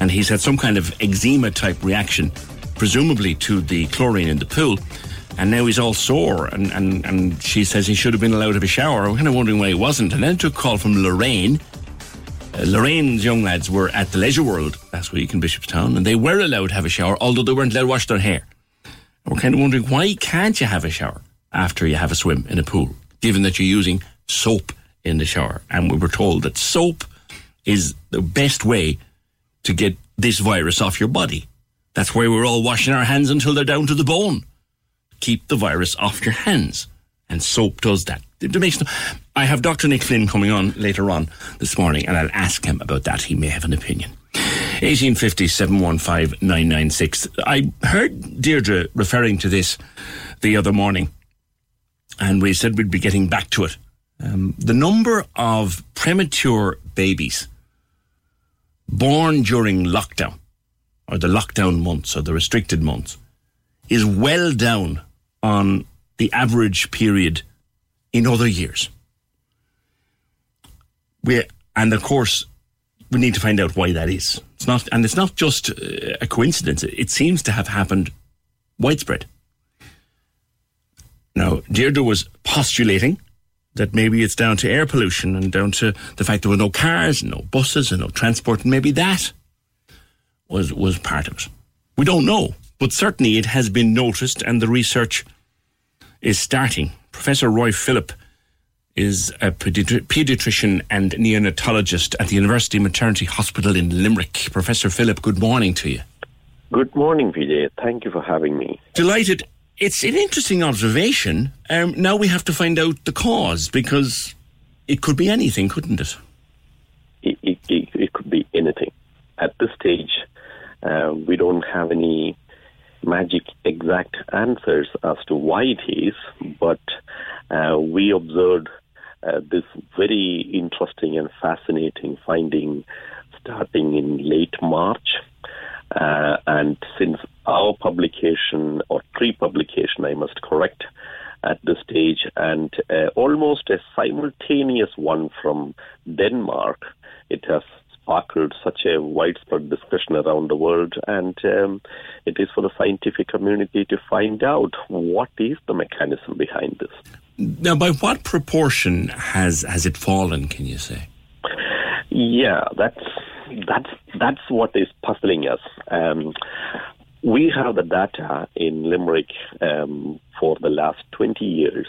And he's had some kind of eczema type reaction, presumably to the chlorine in the pool. And now he's all sore. And, and, and she says he should have been allowed to have a shower. I'm kind of wondering why he wasn't. And then it took a call from Lorraine. Uh, Lorraine's young lads were at the Leisure World last week in Bishopstown, and they were allowed to have a shower, although they weren't allowed to wash their hair. And we're kind of wondering why can't you have a shower after you have a swim in a pool, given that you're using soap in the shower? And we were told that soap is the best way to get this virus off your body. That's why we're all washing our hands until they're down to the bone. Keep the virus off your hands. And soap does that. It makes no, I have Dr. Nick Flynn coming on later on this morning, and I'll ask him about that. He may have an opinion. 1850 715 996. I heard Deirdre referring to this the other morning, and we said we'd be getting back to it. Um, the number of premature babies born during lockdown, or the lockdown months, or the restricted months, is well down on the average period in other years. We, and of course, we need to find out why that is. It's not, and it's not just uh, a coincidence. It seems to have happened widespread. Now, Deirdre was postulating that maybe it's down to air pollution and down to the fact there were no cars and no buses and no transport, and maybe that was was part of it. We don't know, but certainly it has been noticed, and the research is starting. Professor Roy Philip is a pediatrician and neonatologist at the University Maternity Hospital in Limerick. Professor Philip, good morning to you. Good morning, PJ. Thank you for having me. Delighted. It's an interesting observation. Um, now we have to find out the cause because it could be anything, couldn't it? It, it, it, it could be anything. At this stage, uh, we don't have any magic exact answers as to why it is, but uh, we observed uh, this very interesting and fascinating finding starting in late March. Uh, and since our publication, or pre publication, I must correct, at this stage, and uh, almost a simultaneous one from Denmark, it has sparkled such a widespread discussion around the world, and um, it is for the scientific community to find out what is the mechanism behind this. Now, by what proportion has has it fallen? Can you say? Yeah, that's that's that's what is puzzling us. Um, we have the data in Limerick um, for the last 20 years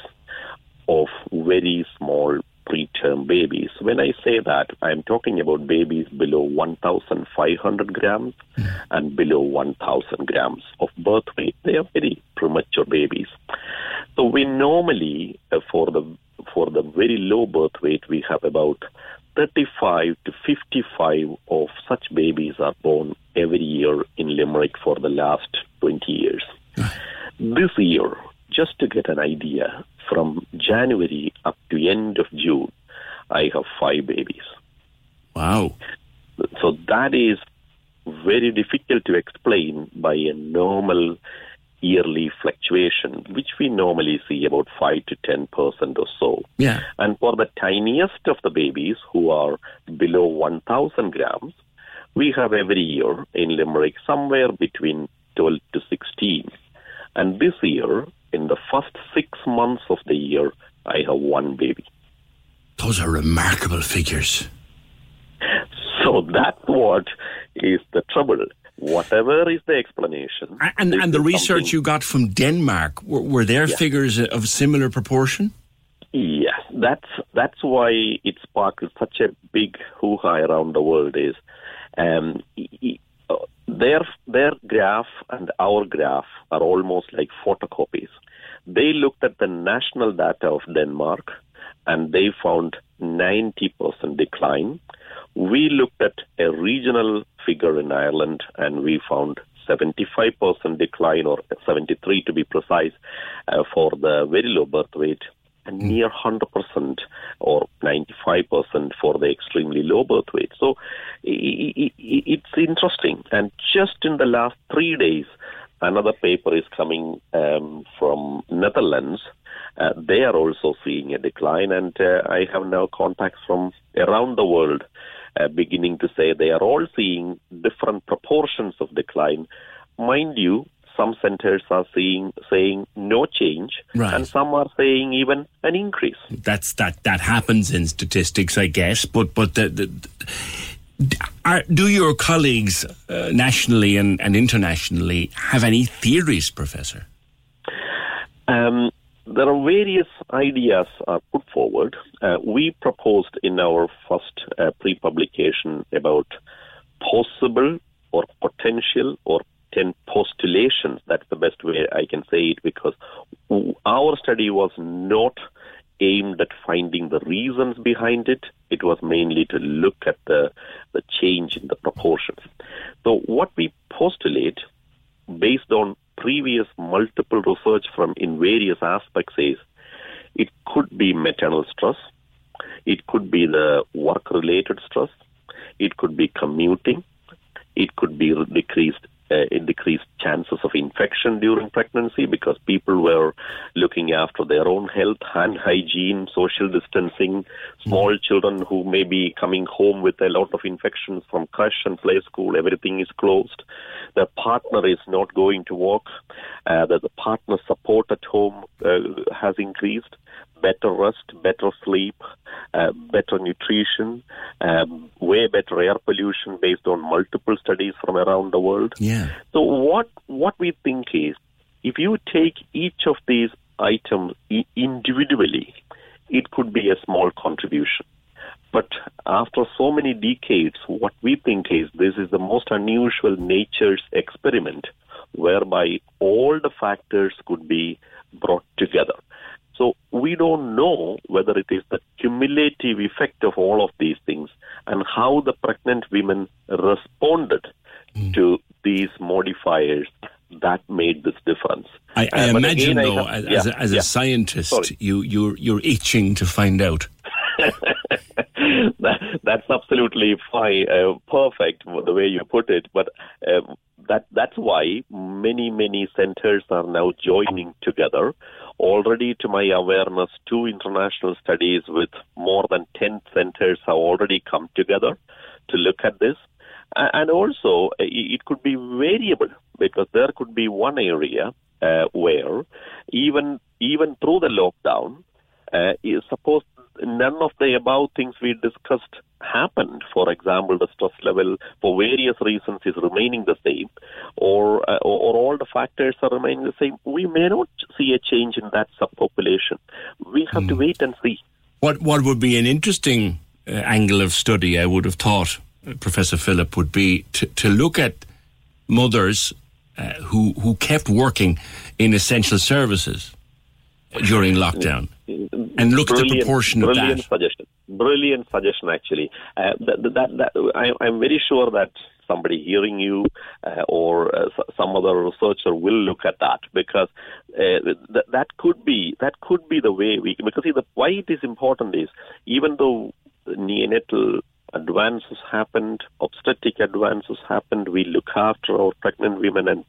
of very small preterm babies. When I say that, I'm talking about babies below 1,500 grams and below 1,000 grams of birth weight. They are very premature babies. So we normally, uh, for the for the very low birth weight, we have about 35 to 55 of such babies are born every year in Limerick for the last 20 years. This year, just to get an idea, from January up to end of June, I have five babies. Wow. So that is very difficult to explain by a normal yearly fluctuation, which we normally see about 5 to 10% or so. Yeah. And for the tiniest of the babies who are below 1,000 grams, we have every year in Limerick somewhere between 12 to 16. And this year, in the first six months of the year, I have one baby. Those are remarkable figures. So that's what is the trouble. Whatever is the explanation. And, and the research you got from Denmark, were, were their Yeah. figures of similar proportion? Yes, that's that's why it sparked such a big hoo-ha around the world. Is um, uh, their their graph and our graph are almost like photocopies. They looked at the national data of Denmark, and they found 90% decline. We looked at a regional figure in Ireland, and we found 75% decline, or 73 to be precise, uh, for the very low birth weight, and near 100% or 95% for the extremely low birth weight. So it's interesting. And just in the last three days, another paper is coming um, from Netherlands. Uh, they are also seeing a decline, and uh, I have now contacts from around the world uh, beginning to say they are all seeing different proportions of decline. Mind you, some centers are seeing saying no change, Right. and some are saying even an increase. That's that that happens in statistics, I guess. But but the, the, are, do your colleagues uh, nationally and, and internationally have any theories, Professor? Um, there are various ideas are put forward. Uh, we proposed in our first uh, pre-publication about possible or potential or 10 postulations. That's the best way I can say it because our study was not aimed at finding the reasons behind it. It was mainly to look at the, the change in the proportions. So what we postulate based on previous multiple research from in various aspects is it could be maternal stress, it could be the work related stress, it could be commuting, it could be decreased uh, decreased chances of infection during pregnancy because people were looking after their own health, hand hygiene, social distancing, small children who may be coming home with a lot of infections from creche and play school, everything is closed. The partner is not going to work. Uh, the, the partner support at home uh, has increased. Better rest, better sleep, uh, better nutrition, um, way better air pollution based on multiple studies from around the world. Yeah. So what what we think is, if you take each of these items individually, it could be a small contribution. But after so many decades, what we think is this is the most unusual nature's experiment whereby all the factors could be brought together. So we don't know whether it is the cumulative effect of all of these things and how the pregnant women responded to these modifiers that made this difference. I, I Uh, imagine, again, I though, have- as, yeah, a, as yeah. a scientist, Sorry. you you're you're itching to find out. that, that's absolutely fine, uh, perfect the way you put it. But uh, that that's why many many centers are now joining together. Already, to my awareness, two international studies with more than ten centers have already come together to look at this. And also, it could be variable because there could be one area uh, where even even through the lockdown, uh, suppose none of the above things we discussed happened. For example, the stress level for various reasons is remaining the same, or, uh, or or all the factors are remaining the same. We may not see a change in that subpopulation. We have to wait and see. What what would be an interesting uh, angle of study, I would have thought, uh, Professor Philip, would be to, to look at mothers uh, who who kept working in essential services. during lockdown and look at the proportion of that. suggestion. Brilliant suggestion, actually. Uh, that, that, that, I, I'm very sure that somebody hearing you uh, or uh, some other researcher will look at that because uh, th- that could be that could be the way we because see the why it is important is even though neonatal advances happened, obstetric advances happened, we look after our pregnant women and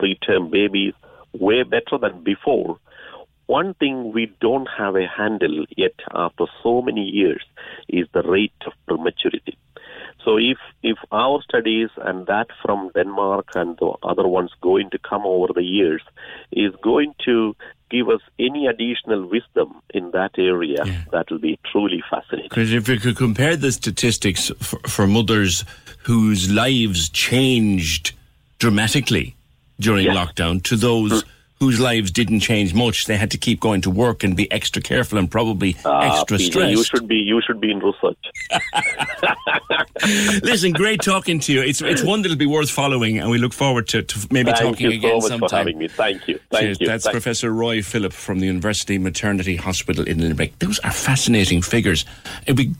preterm babies way better than before. One thing we don't have a handle yet after so many years is the rate of prematurity. So if if our studies and that from Denmark and the other ones going to come over the years is going to give us any additional wisdom in that area, that will be truly fascinating. Because if you could compare the statistics for, for mothers whose lives changed dramatically during Yeah. lockdown to those mm. Whose lives didn't change much, they had to keep going to work and be extra careful and probably Ah, extra PJ, stressed. You should be you should be in research. Listen, great talking to you. It's it's one that'll be worth following, and we look forward to, to maybe Thank talking again so sometime. for having me. Thank you. Thank Cheers. you. That's Thank- Professor Roy Philip from the University Maternity Hospital in Limerick. Those are fascinating figures. It'd be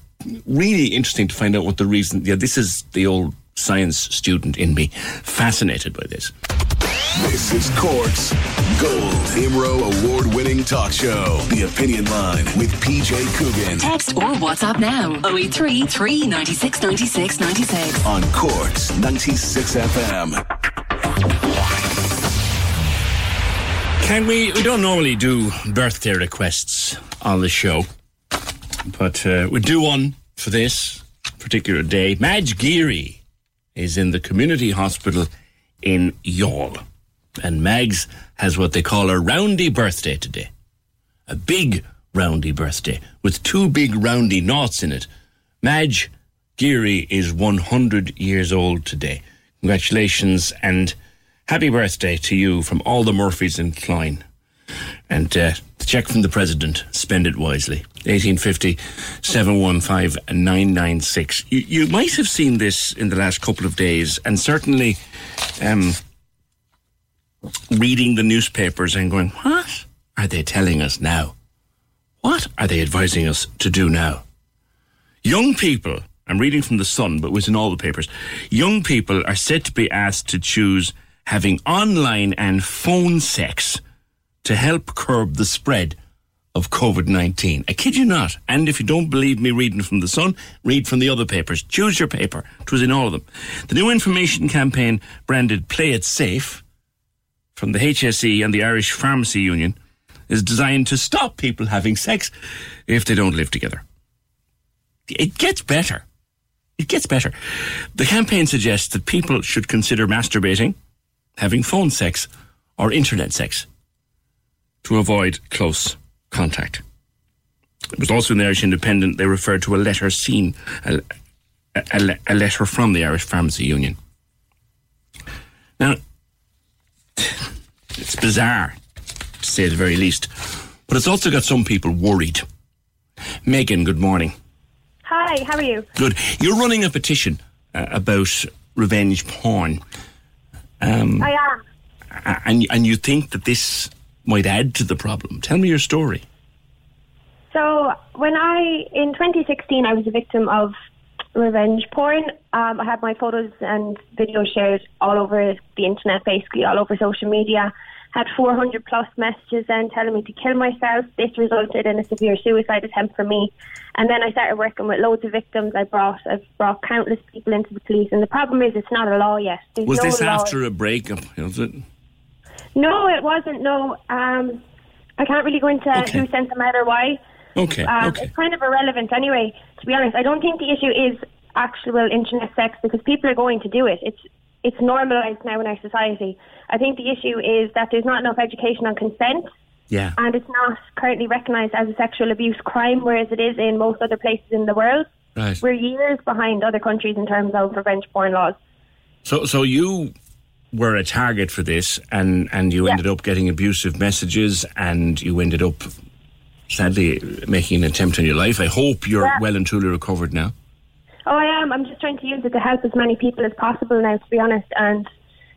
really interesting to find out what the reason. Yeah, this is the old science student in me, fascinated by this. This is Cork's Gold Imro award winning talk show. The Opinion Line with PJ Coogan Text or WhatsApp now 083 396 96 96. on Cork's 96 FM. Can we? We don't normally do birthday requests on the show, but uh, we do one for this particular day. Madge Geary is in the community hospital in Youghal, and Mags has what they call a roundy birthday today. A big roundy birthday with two big roundy knots in it. Madge Geary is 100 years old today. Congratulations and happy birthday to you from all the Murphys in Cloyne. And uh, the check from the president, spend it wisely. 1850 715 996. You, might have seen this in the last couple of days, and certainly um, reading the newspapers and going, What are they telling us now? What are they advising us to do now? Young people, I'm reading from The Sun, but it was in all the papers. Young people are said to be asked to choose having online and phone sex to help curb the spread of COVID 19. I kid you not. And if you don't believe me reading from The Sun, read from the other papers. Choose your paper. It was in all of them. The new information campaign branded Play It Safe from the HSE and the Irish Pharmacy Union is designed to stop people having sex if they don't live together. It gets better. It gets better. The campaign suggests that people should consider masturbating, having phone sex, or internet sex to avoid close contact. It was also in the Irish Independent, they referred to a letter seen, a, a, a- letter from the Irish Pharmacy Union. Now, it's bizarre, to say the very least, but it's also got some people worried. Megan, good morning. Hi, how are you? Good. You're running a petition uh, about revenge porn. Um, I am. and, and you think that this might add to the problem. Tell me your story. So when I in 2016 I was a victim of revenge porn. Um, I had my photos and videos shared all over the internet, basically all over social media. Had 400 plus messages then telling me to kill myself. This resulted in a severe suicide attempt for me. And then I started working with loads of victims. I brought I've brought countless people into the police. And the problem is it's not a law yet. There's Was no this law. after a breakup? Was it? No, it wasn't. No, um, I can't really go into Okay. who sent them out or why. Okay, Um, okay. It's kind of irrelevant anyway. To be honest, I don't think the issue is actual internet sex because people are going to do it. It's it's normalised now in our society. I think the issue is that there's not enough education on consent. Yeah. And it's not currently recognised as a sexual abuse crime, whereas it is in most other places in the world. Right. We're years behind other countries in terms of revenge porn laws. So, so you were a target for this, and and you Yeah. ended up getting abusive messages, and you ended up sadly making an attempt on your life. I hope you're Yeah. well and truly recovered now. Oh, I am. I'm just trying to use it to help as many people as possible now, to be honest, and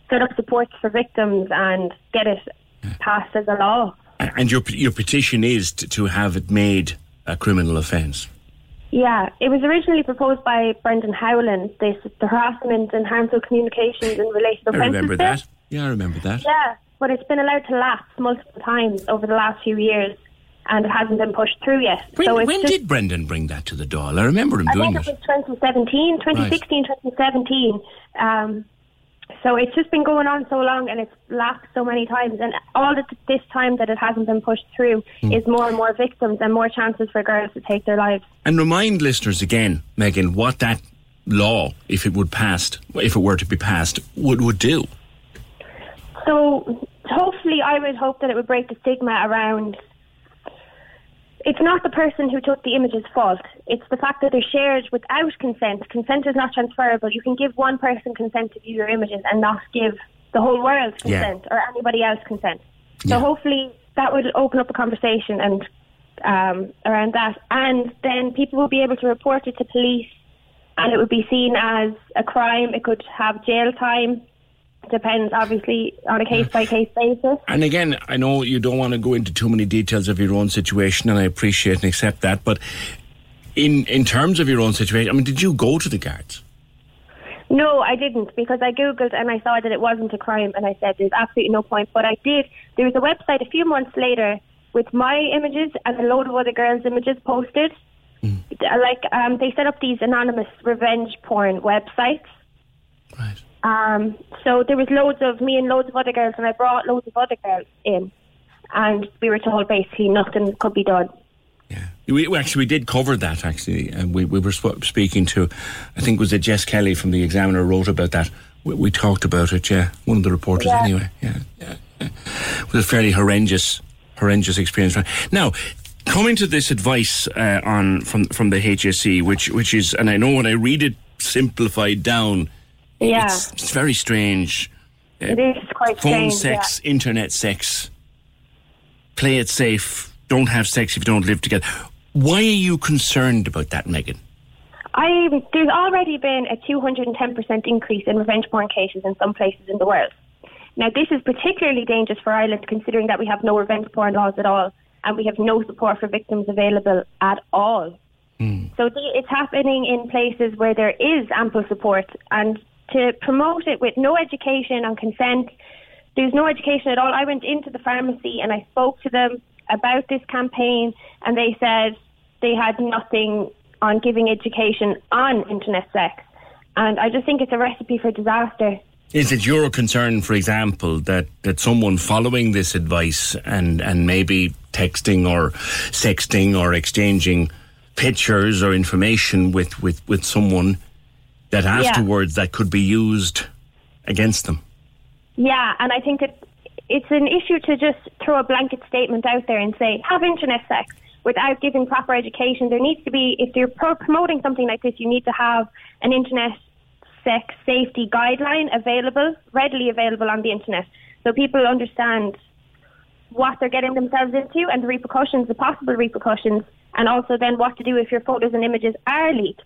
set up supports for victims and get it passed as a law. And your your petition is to, to have it made a criminal offence. Yeah, it was originally proposed by Brendan Howlin, this the harassment and harmful communications in relation to I remember that. Yeah, I remember that. Yeah, but it's been allowed to lapse multiple times over the last few years, and it hasn't been pushed through yet. When, so when just, did Brendan bring that to the Dáil? I remember him I doing it. I think it. was 2017, 2016, 2017. Um, so it's just been going on so long, and it's lapsed so many times, and all of this time that it hasn't been pushed through Hmm. is more and more victims and more chances for girls to take their lives. And remind listeners again, Megan, what that law, if it would passed, if it were to be passed, would would do. So hopefully, I would hope that it would break the stigma around. It's not the person who took the image's fault. It's the fact that they're shared without consent. Consent is not transferable. You can give one person consent to view your images and not give the whole world Yeah. consent or anybody else consent. So Yeah. hopefully that would open up a conversation and um, around that, and then people will be able to report it to police, and it would be seen as a crime. It could have jail time. Depends, obviously, on a case by case basis. And again, I know you don't want to go into too many details of your own situation, and I appreciate and accept that. But in in terms of your own situation, I mean, did you go to the guards? No, I didn't because I googled and I saw that it wasn't a crime, and I said there's absolutely no point. But I did. There was a website a few months later with my images and a load of other girls' images posted. Uh, Like um, they set up these anonymous revenge porn websites. Right. Um, so there was loads of me and loads of other girls, and I brought loads of other girls in, and we were told basically nothing could be done. Yeah, we actually we did cover that actually, and we, we were speaking to, I think it was it Jess Kelly from the Examiner wrote about that. We, we talked about it, yeah, one of the reporters Yeah. anyway. Yeah, yeah, yeah. It was a fairly horrendous, horrendous experience. Now, coming to this advice uh, on from from the HSE, which which is, and I know when I read it simplified down, Yeah. it's, it's very strange. Uh, It is quite phone strange, sex, internet sex. Play it safe. Don't have sex if you don't live together. Why are you concerned about that, Megan? I there's already been a 210% increase in revenge porn cases in some places in the world. Now, this is particularly dangerous for Ireland, considering that we have no revenge porn laws at all, and we have no support for victims available at all. So the, it's happening in places where there is ample support, and to promote it with no education on consent, there's no education at all. I went into the pharmacy and I spoke to them about this campaign, and they said they had nothing on giving education on internet sex, and I just think it's a recipe for disaster. Is it your concern, for example, that, that someone following this advice and, and maybe texting or sexting or exchanging pictures or information with, with, with someone that Yeah. afterwards that could be used against them? Yeah, and I think that it's an issue to just throw a blanket statement out there and say, have internet sex without giving proper education. There needs to be, if you're pro- promoting something like this, you need to have an internet sex safety guideline available, readily available on the internet, so people understand what they're getting themselves into and the repercussions, the possible repercussions, and also then what to do if your photos and images are leaked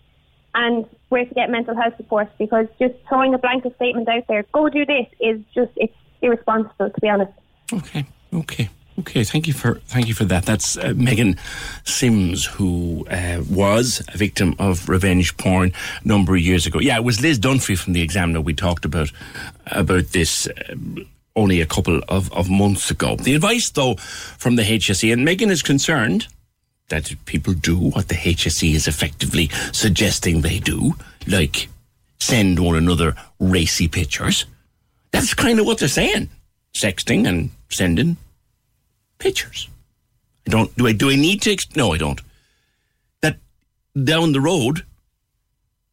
and where to get mental health support because just throwing a blanket statement out there, go do this, is just, it's irresponsible, to be honest. Okay, okay. Okay, thank you for thank you for that. That's uh, Megan Sims, who uh, was a victim of revenge porn a number of years ago. Yeah, it was Liz Dunphy from the Examiner. We talked about about this uh, only a couple of, of months ago. The advice, though, from the HSE, and Megan is concerned that people do what the HSE is effectively suggesting they do, like send one another racy pictures. That's kind of what they're saying. Sexting and sending pictures. I don't do I do I need to ex- no I don't. That down the road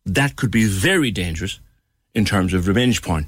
that could be very dangerous in terms of revenge porn.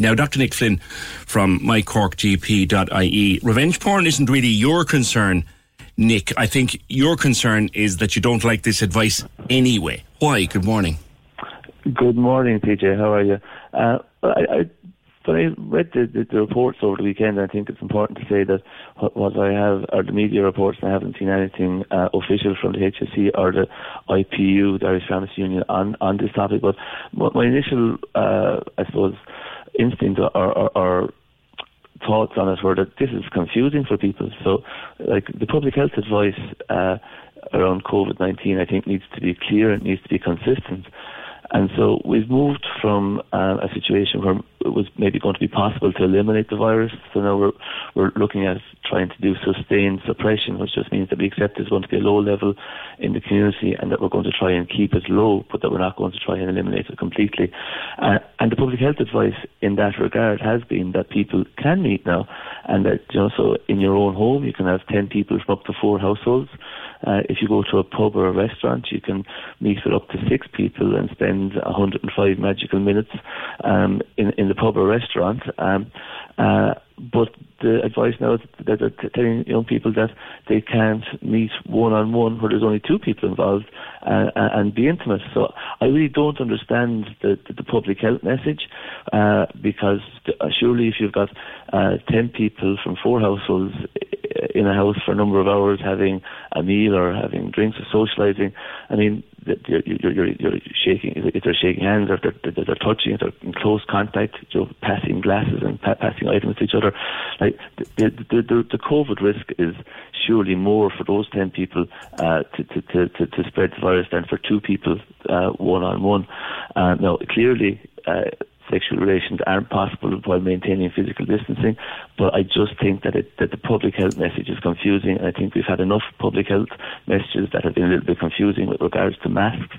Now, Dr. Nick Flynn from mycorkgp.ie. Revenge porn isn't really your concern, Nick. I think your concern is that you don't like this advice anyway. Why? Good morning. Good morning, PJ. How are you? Uh, I, I, when I read the, the, the, reports over the weekend, I think it's important to say that what, what I have are the media reports, and I haven't seen anything uh, official from the HSE or the IPU, the Irish Pharmacy Union, on, on this topic. But my initial, uh, I suppose, instinct or, or, or thoughts on it were that this is confusing for people. So, like the public health advice uh, around COVID nineteen, I think needs to be clear. It needs to be consistent. And so we've moved from uh, a situation where it was maybe going to be possible to eliminate the virus. So now we're we're looking at trying to do sustained suppression, which just means that we accept there's going to be a low level in the community, and that we're going to try and keep it low, but that we're not going to try and eliminate it completely. Uh, and the public health advice in that regard has been that people can meet now, and that you know, so in your own home you can have ten people from up to four households. Uh, if you go to a pub or a restaurant, you can meet with up to six people and spend 105 magical minutes um, in, in the pub or restaurant. Um, uh, but the advice now is that they're telling young people that they can't meet one on one where there's only two people involved uh, and be intimate. So I really don't understand the, the, public health message uh, because uh, surely if you've got uh, 10 people from four households in a house for a number of hours having a meal or having drinks or socializing, I mean, you're, you're, you're, you're shaking, if they're shaking hands or they're, they're, they're touching, they're in close contact, you know, passing glasses and pa- passing items to each other. Like the, the, the, the COVID risk is surely more for those 10 people uh, to, to, to, to spread the virus than for two people one on one. Now, clearly, uh, sexual relations aren't possible while maintaining physical distancing. But I just think that it, that the public health message is confusing, and I think we've had enough public health messages that have been a little bit confusing with regards to masks.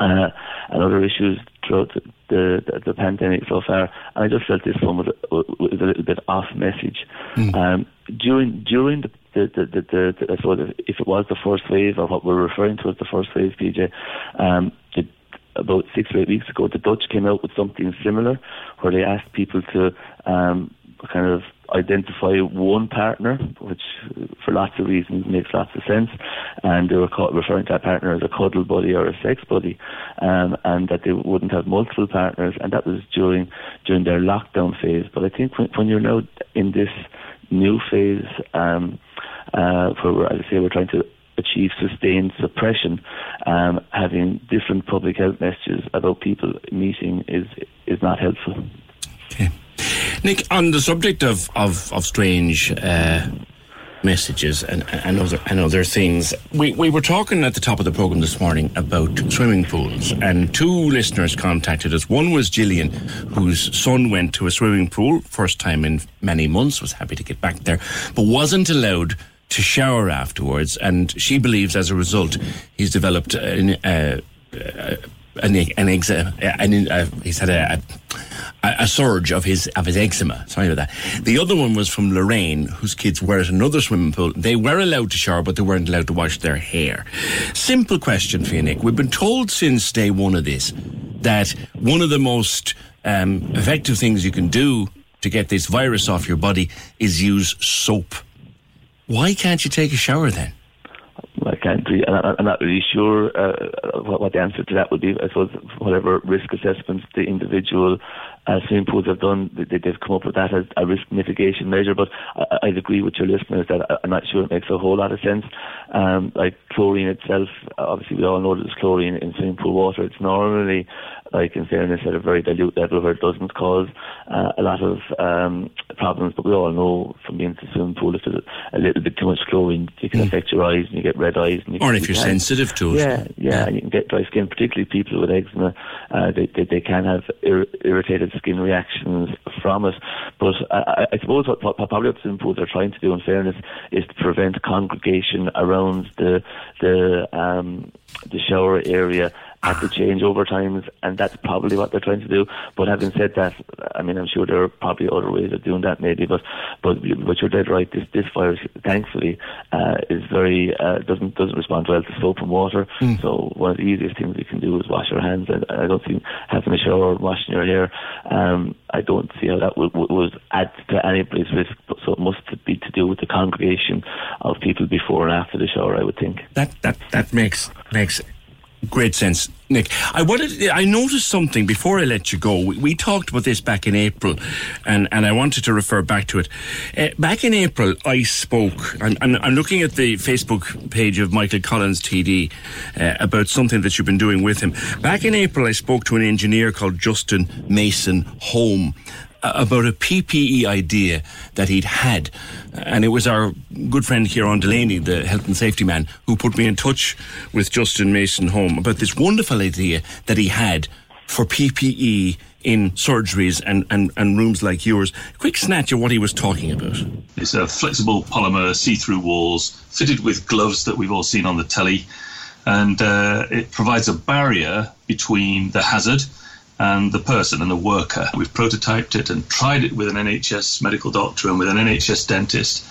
Uh, and other issues throughout the, the, the, pandemic so far. And I just felt this one was, was a little bit off message. Mm. Um, during during the the, the, the, the, I suppose if it was the first wave or what we're referring to as the first wave, PJ, um, the about six or eight weeks ago, the Dutch came out with something similar, where they asked people to um, kind of identify one partner, which for lots of reasons makes lots of sense, and they were referring to that partner as a cuddle buddy or a sex buddy, um, and that they wouldn't have multiple partners, and that was during during their lockdown phase. But I think when, when you're now in this new phase, um, uh, where, as I say, we're trying to achieve sustained suppression, um, having different public health messages about people meeting is is not helpful. Okay. Nick, on the subject of of, of strange uh, messages and, and other and other things, we, we were talking at the top of the program this morning about swimming pools, and two listeners contacted us. One was Gillian, whose son went to a swimming pool first time in many months, was happy to get back there, but wasn't allowed to shower afterwards, and she believes as a result he's developed an, uh, uh, an, an, eczema, an uh, he's had a, a, a, surge of his of his eczema. Sorry about that. The other one was from Lorraine, whose kids were at another swimming pool. They were allowed to shower, but they weren't allowed to wash their hair. Simple question for you, Nick. We've been told since day one of this that one of the most um, effective things you can do to get this virus off your body is use soap why can't you take a shower then? I can't really, I'm not really sure uh, what, the answer to that would be. I suppose whatever risk assessments the individual uh, swimming pools have done, they, have come up with that as a risk mitigation measure. But I, would agree with your listeners that I'm not sure it makes a whole lot of sense. Um, like chlorine itself, obviously we all know there's chlorine in swimming pool water. It's normally like in fairness, at a very dilute level where it doesn't cause uh, a lot of um, problems. But we all know from being in the swimming pool, if there's a, little bit too much chlorine, it can mm. affect your eyes and you get red eyes. And you or if you're can, sensitive to it. Yeah, yeah, and you can get dry skin, particularly people with eczema. Uh, they, they, they, can have ir- irritated skin reactions from it. But I, I suppose what, what, probably what swimming pools are trying to do, in fairness, is to prevent congregation around the the um, the shower area at the changeover times, and that's probably what they're trying to do. But having said that, I mean, I'm sure there are probably other ways of doing that, maybe. But but but you're dead right. This this virus, thankfully, uh, is very uh, doesn't doesn't respond well to soap and water. Mm. So one of the easiest things we can do is wash our hands. And I don't see having a shower, washing your hair. Um, I don't see how that would, would add to anybody's risk. So it must be to do with the congregation of people before and after the shower. I would think that that that makes makes Great sense, Nick. I wanted, I noticed something before I let you go. We, we talked about this back in April, and, and I wanted to refer back to it. Uh, back in April, I spoke, and, and, I'm looking at the Facebook page of Michael Collins TD uh, about something that you've been doing with him. Back in April, I spoke to an engineer called Justin Mason Home about a PPE idea that he'd had. And it was our good friend Kieran Delaney, the health and safety man, who put me in touch with Justin Mason Home about this wonderful idea that he had for PPE in surgeries and, and, and rooms like yours. Quick snatch of what he was talking about. It's a flexible polymer see through walls fitted with gloves that we've all seen on the telly. And uh, it provides a barrier between the hazard and the person and the worker. We've prototyped it and tried it with an NHS medical doctor and with an NHS dentist.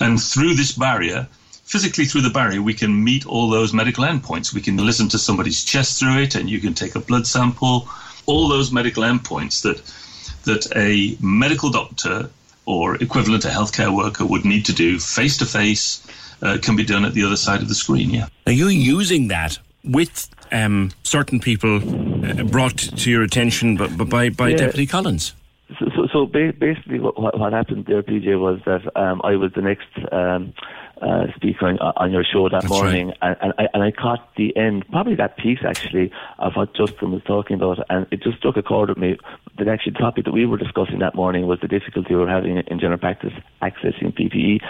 And through this barrier, physically through the barrier, we can meet all those medical endpoints. We can listen to somebody's chest through it, and you can take a blood sample. All those medical endpoints that that a medical doctor or equivalent a healthcare worker would need to do face to face uh, can be done at the other side of the screen. Yeah. Are you using that with um, certain people uh, brought to your attention by, by, by yeah. Deputy Collins? So, so, so basically, what, what, happened there, PJ, was that um, I was the next um, uh, speaker on, on, your show that That's morning, right. and, and, I, and I caught the end, probably that piece actually, of what Justin was talking about, and it just struck a chord with me. The actual topic that we were discussing that morning was the difficulty we we're having in general practice accessing PPE,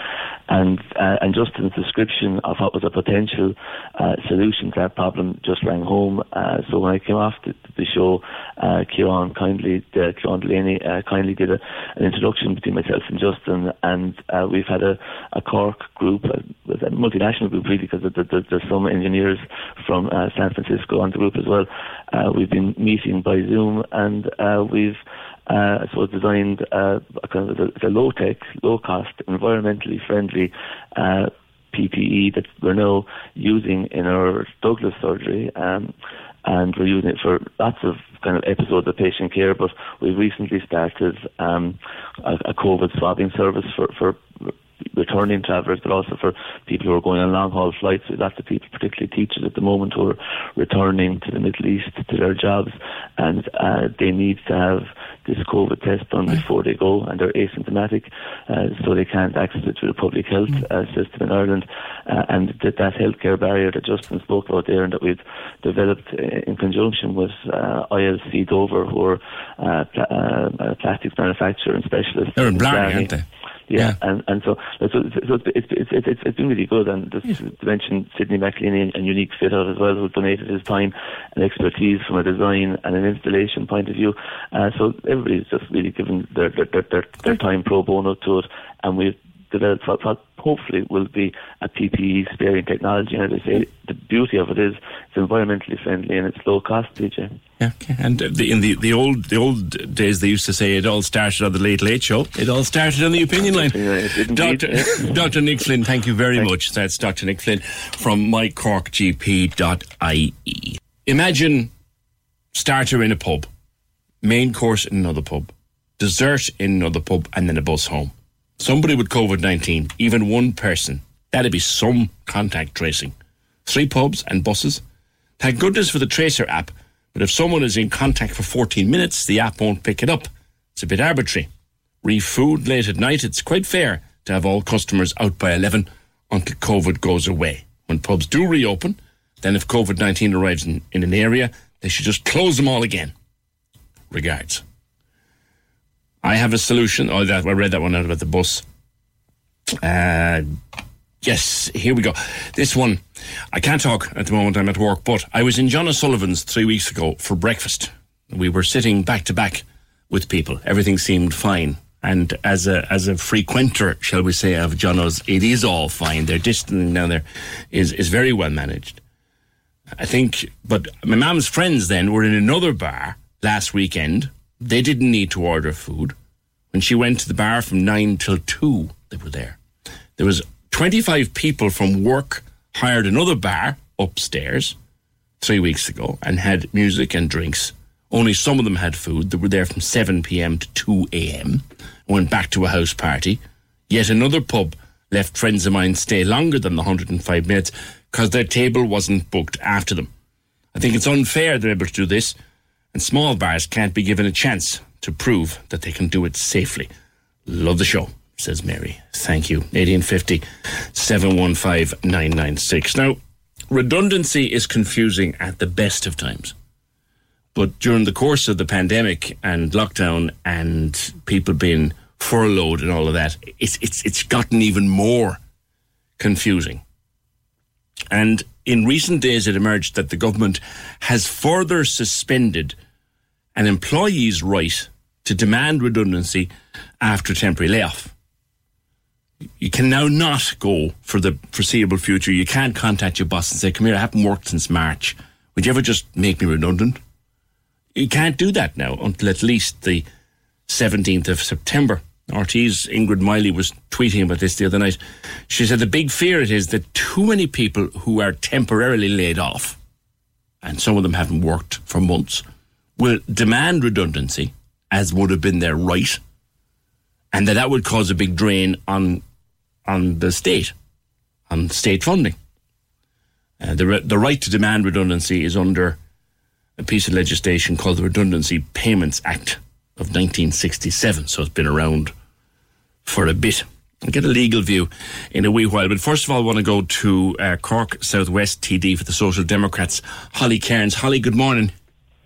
and uh, and Justin's description of what was a potential uh, solution to that problem just rang home. Uh, so when I came off the, the show, uh, Kieran kindly, uh, Kieran Delaney uh, kindly did a, an introduction between myself and Justin, and uh, we've had a, a Cork group, a, a multinational group really, because there's some engineers from uh, San Francisco on the group as well. We've been meeting by Zoom, and uh, we've uh, so designed uh, a kind of a low tech, low cost, environmentally friendly uh, PPE that we're now using in our Douglas surgery. Um, and we're using it for lots of kind of episodes of patient care. But we've recently started um, a, a COVID swabbing service for, for returning travellers, but also for people who are going on long haul flights. Lots of people, particularly teachers at the moment, who are returning to the Middle East to their jobs, and uh, they need to have this COVID test done before they go, and they're asymptomatic, uh, so they can't access it through the public health mm. uh, system in Ireland. Uh, and that, that healthcare barrier that Justin spoke about there, and that we've developed in conjunction with uh, ILC Dover, who are uh, pl- uh, plastics manufacturer and specialists. They're in Blarney, aren't they? Yeah, yeah, and and so so, so it's, it's it's it's it's been really good. And just to mention Sidney McLeany and Unique Fit Out as well, who donated his time and expertise from a design and an installation point of view. Uh, so everybody's just really given their their, their their their time pro bono to it, and we've developed what, hopefully will be a PPE sparing technology. And as I say, the beauty of it is it's environmentally friendly and it's low cost, PJ. Yeah, okay. and the, in the, the old the old days, they used to say it all started on the Late Late Show. It all started on the opinion line. Doctor Doctor Nick Flynn, thank you very Thanks. much. That's Doctor Nick Flynn from mycorkgp.ie. Imagine starter in a pub, main course in another pub, dessert in another pub, and then a bus home somebody with COVID 19, even one person, That'd be some contact tracing. Three pubs and buses. Thank goodness for the Tracer app, but if someone is in contact for 14 minutes, the app won't pick it up. It's a bit arbitrary. Re food late at night, it's quite fair to have all customers out by 11 until COVID goes away. When pubs do reopen, then if COVID 19 arrives in, in an area, they should just close them all again. Regards. I have a solution. Oh, that I read that one out about the bus. Uh, yes, here we go. This one, I can't talk at the moment. I'm at work, but I was in John O'Sullivan's three weeks ago for breakfast. We were sitting back to back with people. Everything seemed fine. And as a as a frequenter, shall we say, of John's, it is all fine. Their distance down there is is very well managed. I think, but my mum's friends then were in another bar last weekend. They didn't need to order food. When she went to the bar from nine till two, they were there. There was 25 people from work hired another bar upstairs three weeks ago and had music and drinks. Only some of them had food. They were there from 7 p.m. to 2 a.m. Went back to a house party. Yet another pub left friends of mine stay longer than the 105 minutes because their table wasn't booked after them. I think it's unfair they're able to do this, and small bars can't be given a chance to prove that they can do it safely. Love the show, says Mary. Thank you. 1850 715 996. Now, redundancy is confusing at the best of times. But during the course of the pandemic and lockdown and people being furloughed and all of that, it's, it's, it's gotten even more confusing. And in recent days, it emerged that the government has further suspended an employee's right to demand redundancy after temporary layoff. You can now not go for the foreseeable future. You can't contact your boss and say, Come here, I haven't worked since March. Would you ever just make me redundant? You can't do that now until at least the 17th of September. RT's Ingrid Miley was tweeting about this the other night. She said the big fear it is that too many people who are temporarily laid off, and some of them haven't worked for months, will demand redundancy, as would have been their right, and that that would cause a big drain on on the state, on state funding. Uh, the the right to demand redundancy is under a piece of legislation called the Redundancy Payments Act of 1967. So it's been around for a bit. I'll get a legal view in a wee while. But first of all, I want to go to uh, Cork Southwest TD for the Social Democrats, Holly Cairns. Holly, good morning.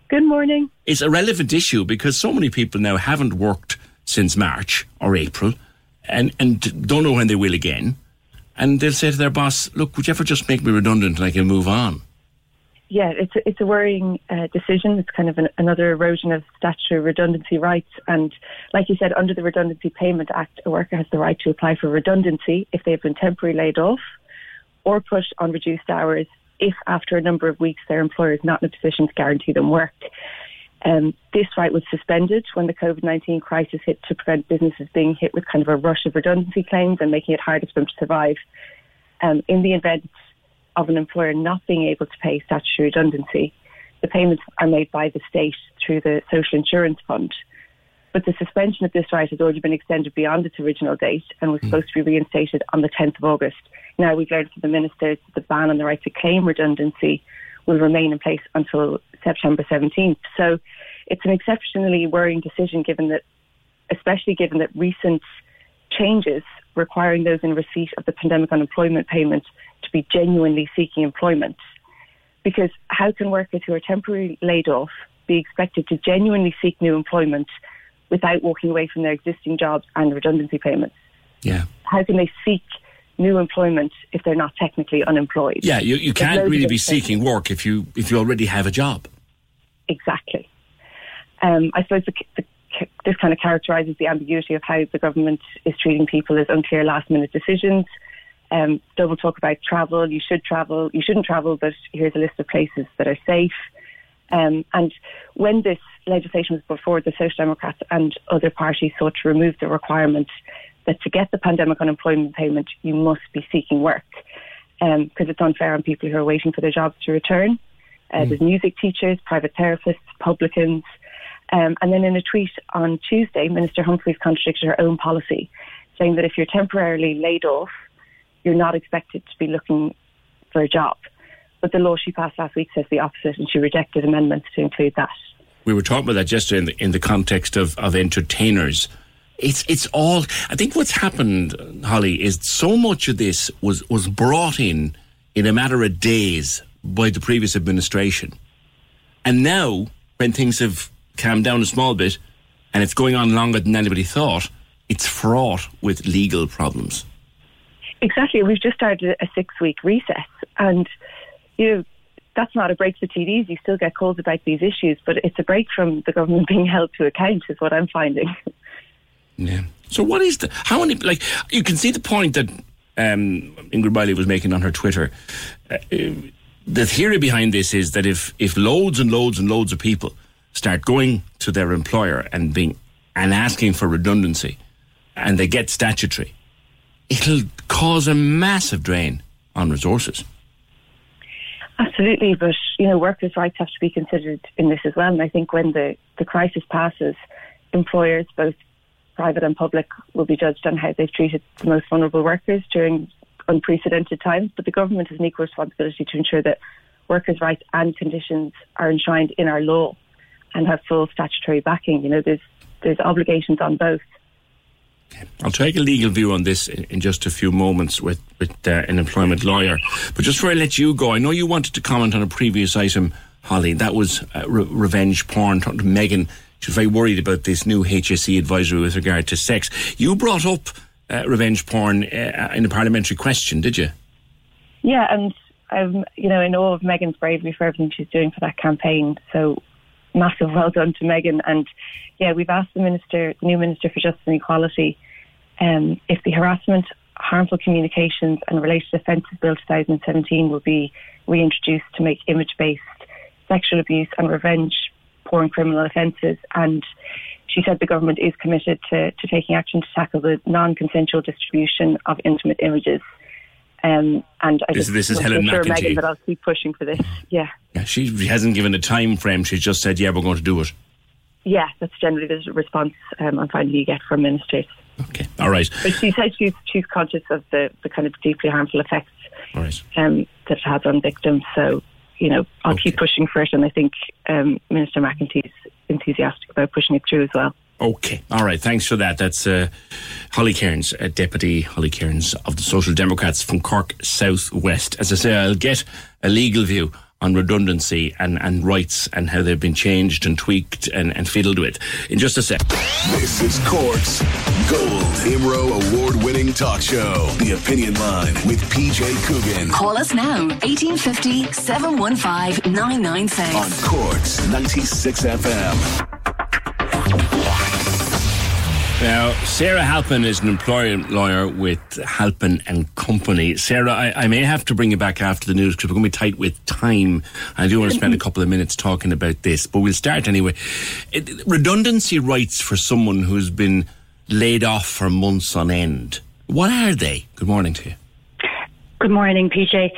Good morning. It's a relevant issue because so many people now haven't worked since March or April and, and don't know when they will again. And they'll say to their boss, look, would you ever just make me redundant and I can move on? yeah, it's a, it's a worrying uh, decision. It's kind of an, another erosion of statutory redundancy rights. And like you said, under the Redundancy Payment Act, a worker has the right to apply for redundancy if they've been temporarily laid off or put on reduced hours if after a number of weeks their employer is not in a position to guarantee them work. Um, this right was suspended when the COVID 19 crisis hit to prevent businesses being hit with kind of a rush of redundancy claims and making it harder for them to survive. Um, in the event of an employer not being able to pay statutory redundancy, the payments are made by the state through the Social Insurance Fund. But the suspension of this right has already been extended beyond its original date and was mm. supposed to be reinstated on the 10th of August. Now we've learned from the ministers that the ban on the right to claim redundancy will remain in place until September 17th. So it's an exceptionally worrying decision given that, especially given that recent changes requiring those in receipt of the pandemic unemployment payment to be genuinely seeking employment. Because how can workers who are temporarily laid off be expected to genuinely seek new employment without walking away from their existing jobs and redundancy payments? Yeah. How can they seek new employment if they're not technically unemployed? Yeah, you, you can't really be seeking work if you if you already have a job. Exactly. Um, I suppose the, the this kind of characterises the ambiguity of how the government is treating people as unclear last minute decisions. Um, double talk about travel. You should travel. You shouldn't travel, but here's a list of places that are safe. Um, and when this legislation was put forward, the Social Democrats and other parties sought to remove the requirement that to get the pandemic unemployment payment, you must be seeking work because um, it's unfair on people who are waiting for their jobs to return. Uh, mm. There's music teachers, private therapists, publicans, um, and then in a tweet on Tuesday, Minister Humphreys contradicted her own policy, saying that if you're temporarily laid off, you're not expected to be looking for a job. But the law she passed last week says the opposite, and she rejected amendments to include that. We were talking about that yesterday in the, in the context of, of entertainers. It's it's all. I think what's happened, Holly, is so much of this was was brought in in a matter of days by the previous administration, and now when things have calmed down a small bit, and it's going on longer than anybody thought, it's fraught with legal problems. Exactly. We've just started a six week recess, and you know that's not a break for TDs. You still get calls about these issues, but it's a break from the government being held to account, is what I'm finding. Yeah. So what is the how many like you can see the point that um, Ingrid Miley was making on her Twitter. Uh, the theory behind this is that if if loads and loads and loads of people start going to their employer and being and asking for redundancy, and they get statutory, it'll cause a massive drain on resources. Absolutely, but you know, workers' rights have to be considered in this as well. And I think when the, the crisis passes, employers, both private and public, will be judged on how they've treated the most vulnerable workers during unprecedented times. But the government has an equal responsibility to ensure that workers' rights and conditions are enshrined in our law and have full statutory backing. You know, there's there's obligations on both. I'll take a legal view on this in, just a few moments with, with uh, an employment lawyer. But just before I let you go, I know you wanted to comment on a previous item, Holly. That was uh, re- revenge porn. Megan, she's very worried about this new HSE advisory with regard to sex. You brought up uh, revenge porn uh, in a parliamentary question, did you? Yeah, and you know, in awe of Megan's bravery for everything she's doing for that campaign. So massive well done to Megan. And yeah, we've asked the minister, the new minister for justice and equality, um, if the harassment, harmful communications, and related offences bill 2017 will be reintroduced to make image-based sexual abuse and revenge porn criminal offences. And she said the government is committed to, to taking action to tackle the non-consensual distribution of intimate images. Um, and I This- just this is Helen assure McEntee. Megan that I'll keep pushing for this. Yeah. Yeah, she hasn't given a time frame. She's just said, "Yeah, we're going to do it." Yeah, that's generally the response um, I'm finding you get from ministers. Okay, all right, But she said she's she's conscious of the, the kind of deeply harmful effects right. um, that it has on victims. So, you know, I'll keep pushing for it, and I think um, Minister McEntee's enthusiastic about pushing it through as well. Okay, all right. Thanks for that. That's uh, Holly Cairns, uh, Deputy Holly Cairns of the Social Democrats from Cork South West. As I say, I'll get a legal view on redundancy and, and rights and how they've been changed and tweaked and, and fiddled with in just a sec. This is Cork's Gold Imro award winning talk show. The Opinion Line with PJ Coogan. Call us now, 1850 715 996. On Cork's 96 FM. Now, Sarah Halpin is an employment lawyer with Halpin and Company. Sarah, I, I may have to bring you back after the news because we're going to be tight with time. I do want to spend a couple of minutes talking about this, but we'll start anyway. It, redundancy rights for someone who's been laid off for months on end. What are they? Good morning to you. Good morning, PJ.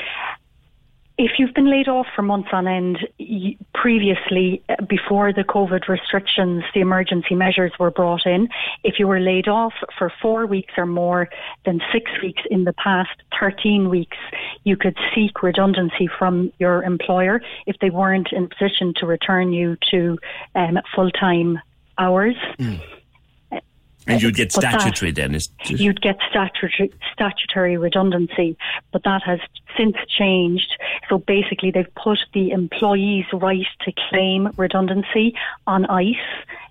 If you've been laid off for months on end, previously, uh, before the COVID restrictions, the emergency measures were brought in, if you were laid off for four weeks or more than six weeks in the past 13 weeks, you could seek redundancy from your employer if they weren't in position to return you to um, full time hours. And you'd get But that- statutory then. You'd get statutory, statutory redundancy, but that has since changed. So basically, they've put the employee's right to claim redundancy on ice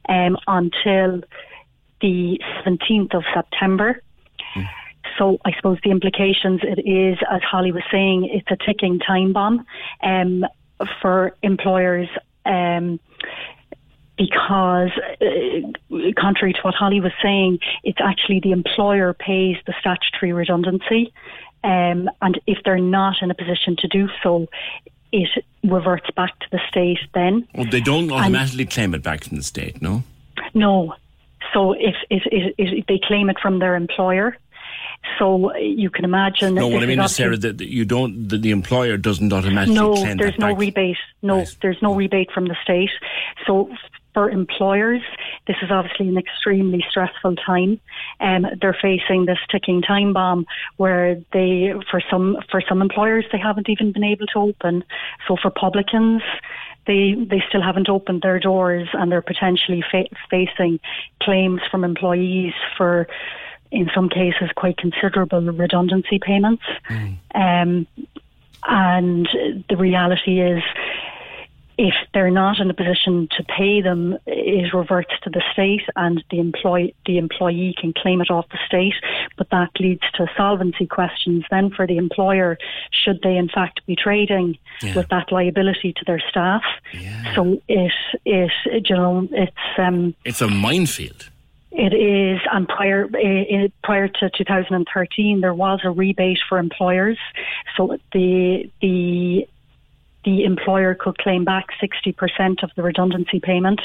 um, until the 17th of September. So I suppose the implications it is, as Holly was saying, it's a ticking time bomb um, for employers. Um, because, uh, contrary to what Holly was saying, it's actually the employer pays the statutory redundancy. Um, and if they're not in a position to do so, it reverts back to the state then. oh, they don't automatically claim it back from the state, no? No. So if, if, if, if they claim it from their employer, so you can imagine. No, what I mean is Sarah, that you don't, that the employer doesn't automatically no, there's no back. rebate. No, there's no rebate from the state. So for employers, this is obviously an extremely stressful time. Um, they're facing this ticking time bomb where they, for some, for some employers, they haven't even been able to open. So for publicans, they they still haven't opened their doors and they're potentially fa- facing claims from employees for in some cases quite considerable redundancy payments um, and the reality is if they're not in a position to pay them, it reverts to the state, and the employ the employee can claim it off the state. But that leads to solvency questions then for the employer, should they in fact be trading Yeah. with that liability to their staff? So it it you know it's um It's a minefield. it is, and prior eh, eh, prior to 2013, there was a rebate for employers, so the the the employer could claim back 60% of the redundancy payment,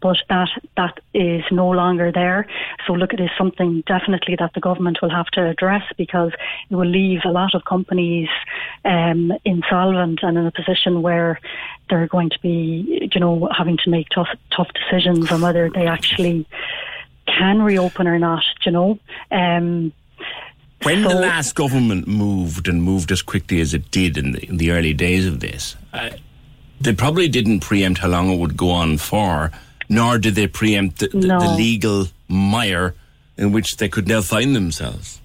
but that that is no longer there. So look, it is something definitely that the government will have to address because it will leave a lot of companies um, insolvent and in a position where they're going to be, you know, having to make tough tough decisions on whether they actually can reopen or not. You know. Um, When the last government moved and moved as quickly as it did in the, in the early days of this, uh, they probably didn't preempt how long it would go on for, nor did they preempt the, the, No. the legal mire in which they could now find themselves.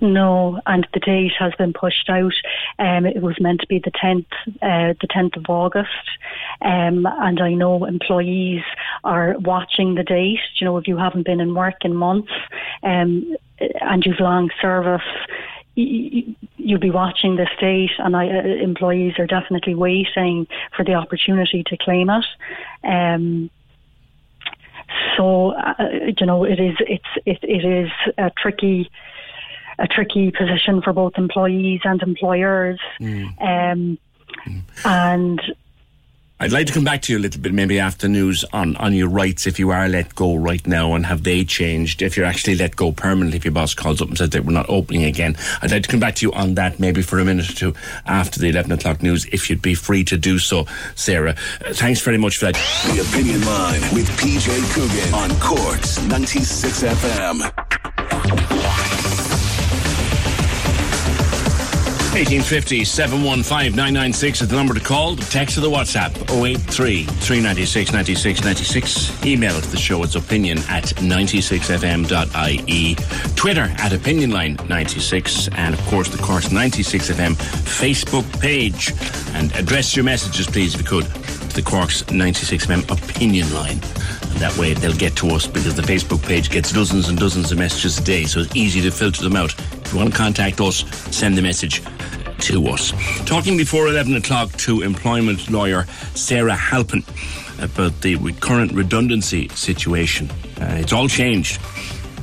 No, and the date has been pushed out. Um, it was meant to be the tenth, uh, the tenth of August, um, and I know employees are watching the date. You know, if you haven't been in work in months, um, and you've long service. You'll be watching this date, and I, uh, employees are definitely waiting for the opportunity to claim it. Um, so, uh, you know, it is it's it, it is a tricky a tricky position for both employees and employers. Um, and I'd like to come back to you a little bit, maybe after news, on, on your rights if you are let go right now and have they changed? If you're actually let go permanently, if your boss calls up and says that we're not opening again. I'd like to come back to you on that maybe for a minute or two after the 11 o'clock news, if you'd be free to do so, Sarah. Uh, thanks very much for that. The Opinion Line with PJ Coogan on Corks 96 FM. 1850 715 996 is the number to call. The text or the WhatsApp 083 396 96 96. Email to the show. It's opinion at 96fm.ie. Twitter at opinionline96. And of course, the Cork's 96fm Facebook page. And address your messages, please, if you could, the Corks 96fm opinion line. And that way they'll get to us because the Facebook page gets dozens and dozens of messages a day, so it's easy to filter them out. If you want to contact us, send the message to us. Talking before 11 o'clock to employment lawyer Sarah Halpin about the current redundancy situation. Uh, it's all changed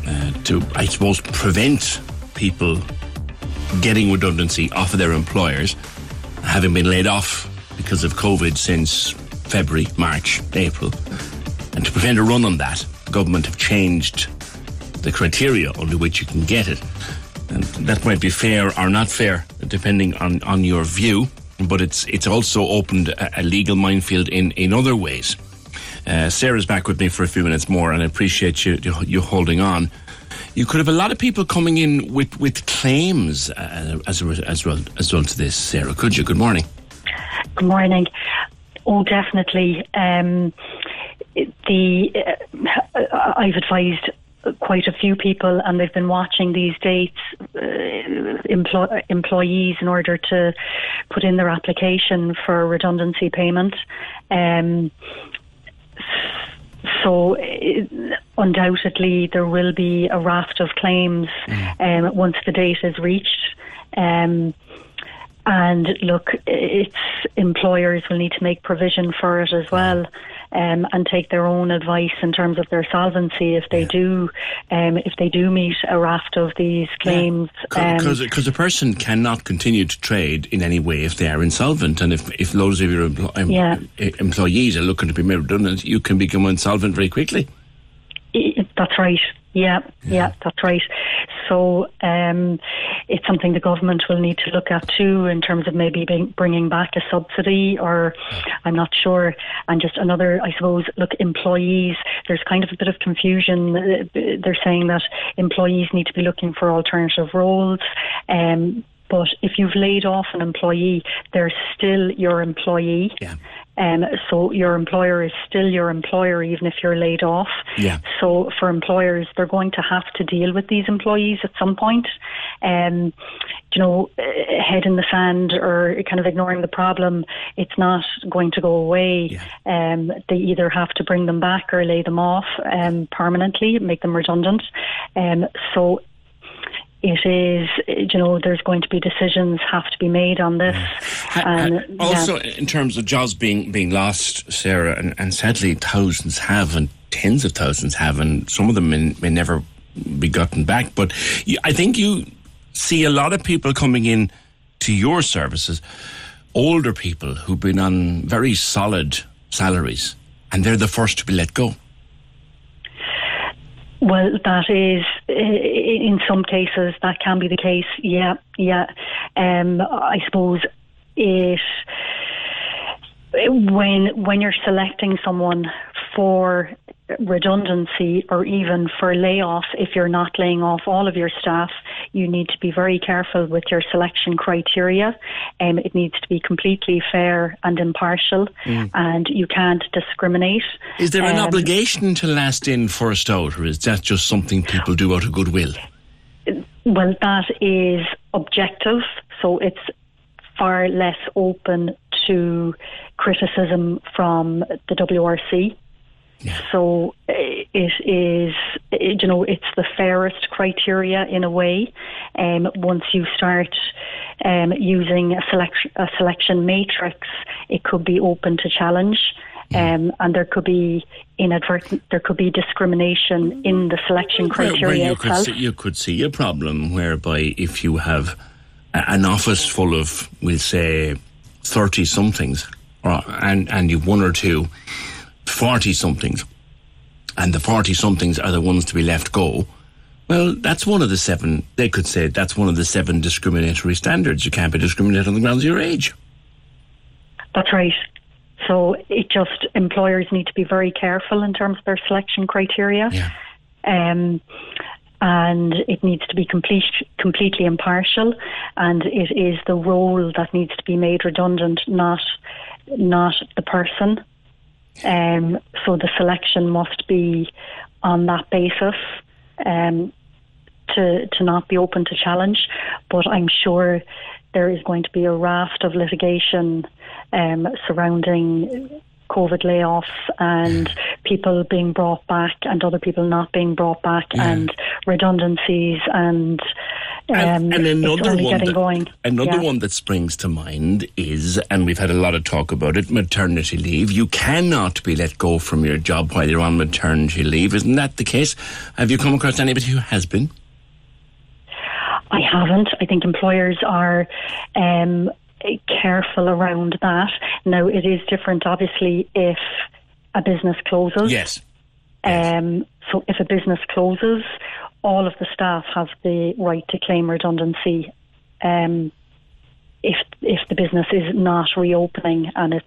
uh, to, I suppose, prevent people getting redundancy off of their employers, having been laid off because of COVID since February, March, April. And to prevent a run on that, the government have changed the criteria under which you can get it. And that might be fair or not fair, depending on, on your view. But it's it's also opened a, a legal minefield in, in other ways. Uh, Sarah's back with me for a few minutes more, and I appreciate you you, you holding on. You could have a lot of people coming in with, with claims uh, as a, as well as well to this, Sarah. Could you? Good morning. Good morning. Oh, definitely. Um, the uh, I've advised quite a few people, and they've been watching these dates. Uh, employ- employees in order to put in their application for redundancy payment. Um, so uh, undoubtedly there will be a raft of claims um, once the date is reached. Um, and look, it's employers will need to make provision for it as well, um, and take their own advice in terms of their solvency if they do, um, if they do meet a raft of these claims. um, Because a person cannot continue to trade in any way if they are insolvent, and if, if loads of your empl- em- Yeah. employees are looking to be made redundant, you can become insolvent very quickly. That's right. Yeah, yeah, that's right. So um, it's something the government will need to look at too in terms of maybe being, bringing back a subsidy or I'm not sure. And just another, I suppose, look, employees, there's kind of a bit of confusion. Uh, They're saying that employees need to be looking for alternative roles. Um, but if you've laid off an employee, they're still your employee. Yeah. Um, so your employer is still your employer, even if you're laid off. Yeah. So for employers, they're going to have to deal with these employees at some point. Um, you know, uh, head in the sand or kind of ignoring the problem, it's not going to go away. Yeah. Um, they either have to bring them back or lay them off um, permanently, make them redundant. Um, so it is, you know, there's going to be decisions have to be made on this. And, yeah. Also, in terms of jobs being being lost, Sarah, and, and sadly thousands have, and tens of thousands have, and some of them may, may never be gotten back. But you, I think you see a lot of people coming in to your services, older people who've been on very solid salaries, and they're the first to be let go. Well, that is, uh, in some cases, that can be the case. Yeah, yeah. Um, I suppose it when when you're selecting someone for redundancy or even for layoff, if you're not laying off all of your staff, you need to be very careful with your selection criteria. Um, it needs to be completely fair and impartial, Mm. and you can't discriminate. Is there an Um, obligation to last in first out, or is that just something people do out of goodwill? Well, that is objective, so it's far less open to criticism from the WRC. So eh, it is, eh, you know, it's the fairest criteria in a way. Um, once you start um, using a selection, a selection matrix, it could be open to challenge. Um, and there could be inadvertent, there could be discrimination in the selection criteria well, you could itself. see, you could see a problem whereby if you have an office full of, we'll say, thirty somethings, and and you've one or two 40 somethings, and the 40 somethings are the ones to be left go. Well, that's one of the seven. They could say that's one of the seven discriminatory standards. You can't be discriminated on the grounds of your age. That's right. So it just employers need to be very careful in terms of their selection criteria. Yeah. Um, and it needs to be complete, completely impartial, and it is the role that needs to be made redundant, not not the person. Um, so the selection must be on that basis um, to to not be open to challenge. But I'm sure there is going to be a raft of litigation um, surrounding COVID layoffs and people being brought back and other people not being brought back and redundancies and um, and it's another one getting that, going. Another Yeah. one that springs to mind is, and we've had a lot of talk about it, maternity leave. You cannot be let go from your job while you're on maternity leave. Isn't that the case? Have you come across anybody who has been? I haven't. I think employers are um, careful around that. Now, it is different, obviously, if a business closes. Yes. Um, so, if a business closes, all of the staff have the right to claim redundancy. Um, if if the business is not reopening and it's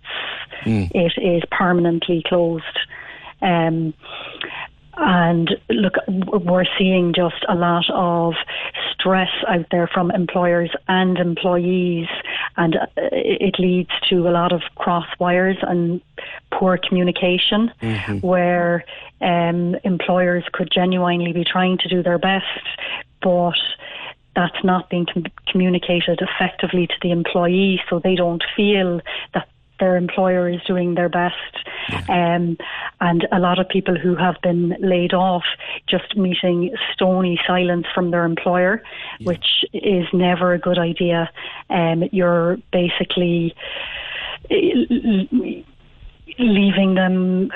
it is permanently closed. Um, and look, we're seeing just a lot of stress out there from employers and employees, and uh, it leads to a lot of cross wires and poor communication, where um, employers could genuinely be trying to do their best, but that's not being com- communicated effectively to the employee, so they don't feel that their employer is doing their best. Um, and a lot of people who have been laid off just meeting stony silence from their employer, which is never a good idea. Um, you're basically leaving them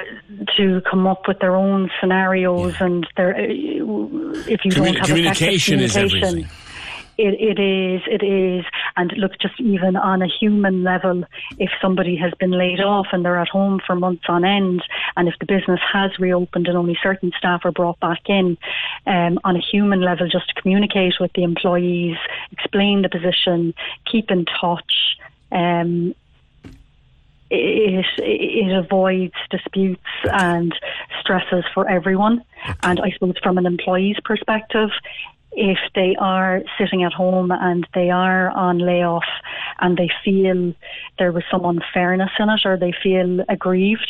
to come up with their own scenarios and their if you Commu- don't have effective communication is everything. It, it is, it is, And look, just even on a human level, if somebody has been laid off and they're at home for months on end, and if the business has reopened and only certain staff are brought back in, um, on a human level, just to communicate with the employees, explain the position, keep in touch. Um, it, it avoids disputes and stresses for everyone. And I suppose from an employee's perspective, if they are sitting at home and they are on layoff and they feel there was some unfairness in it or they feel aggrieved,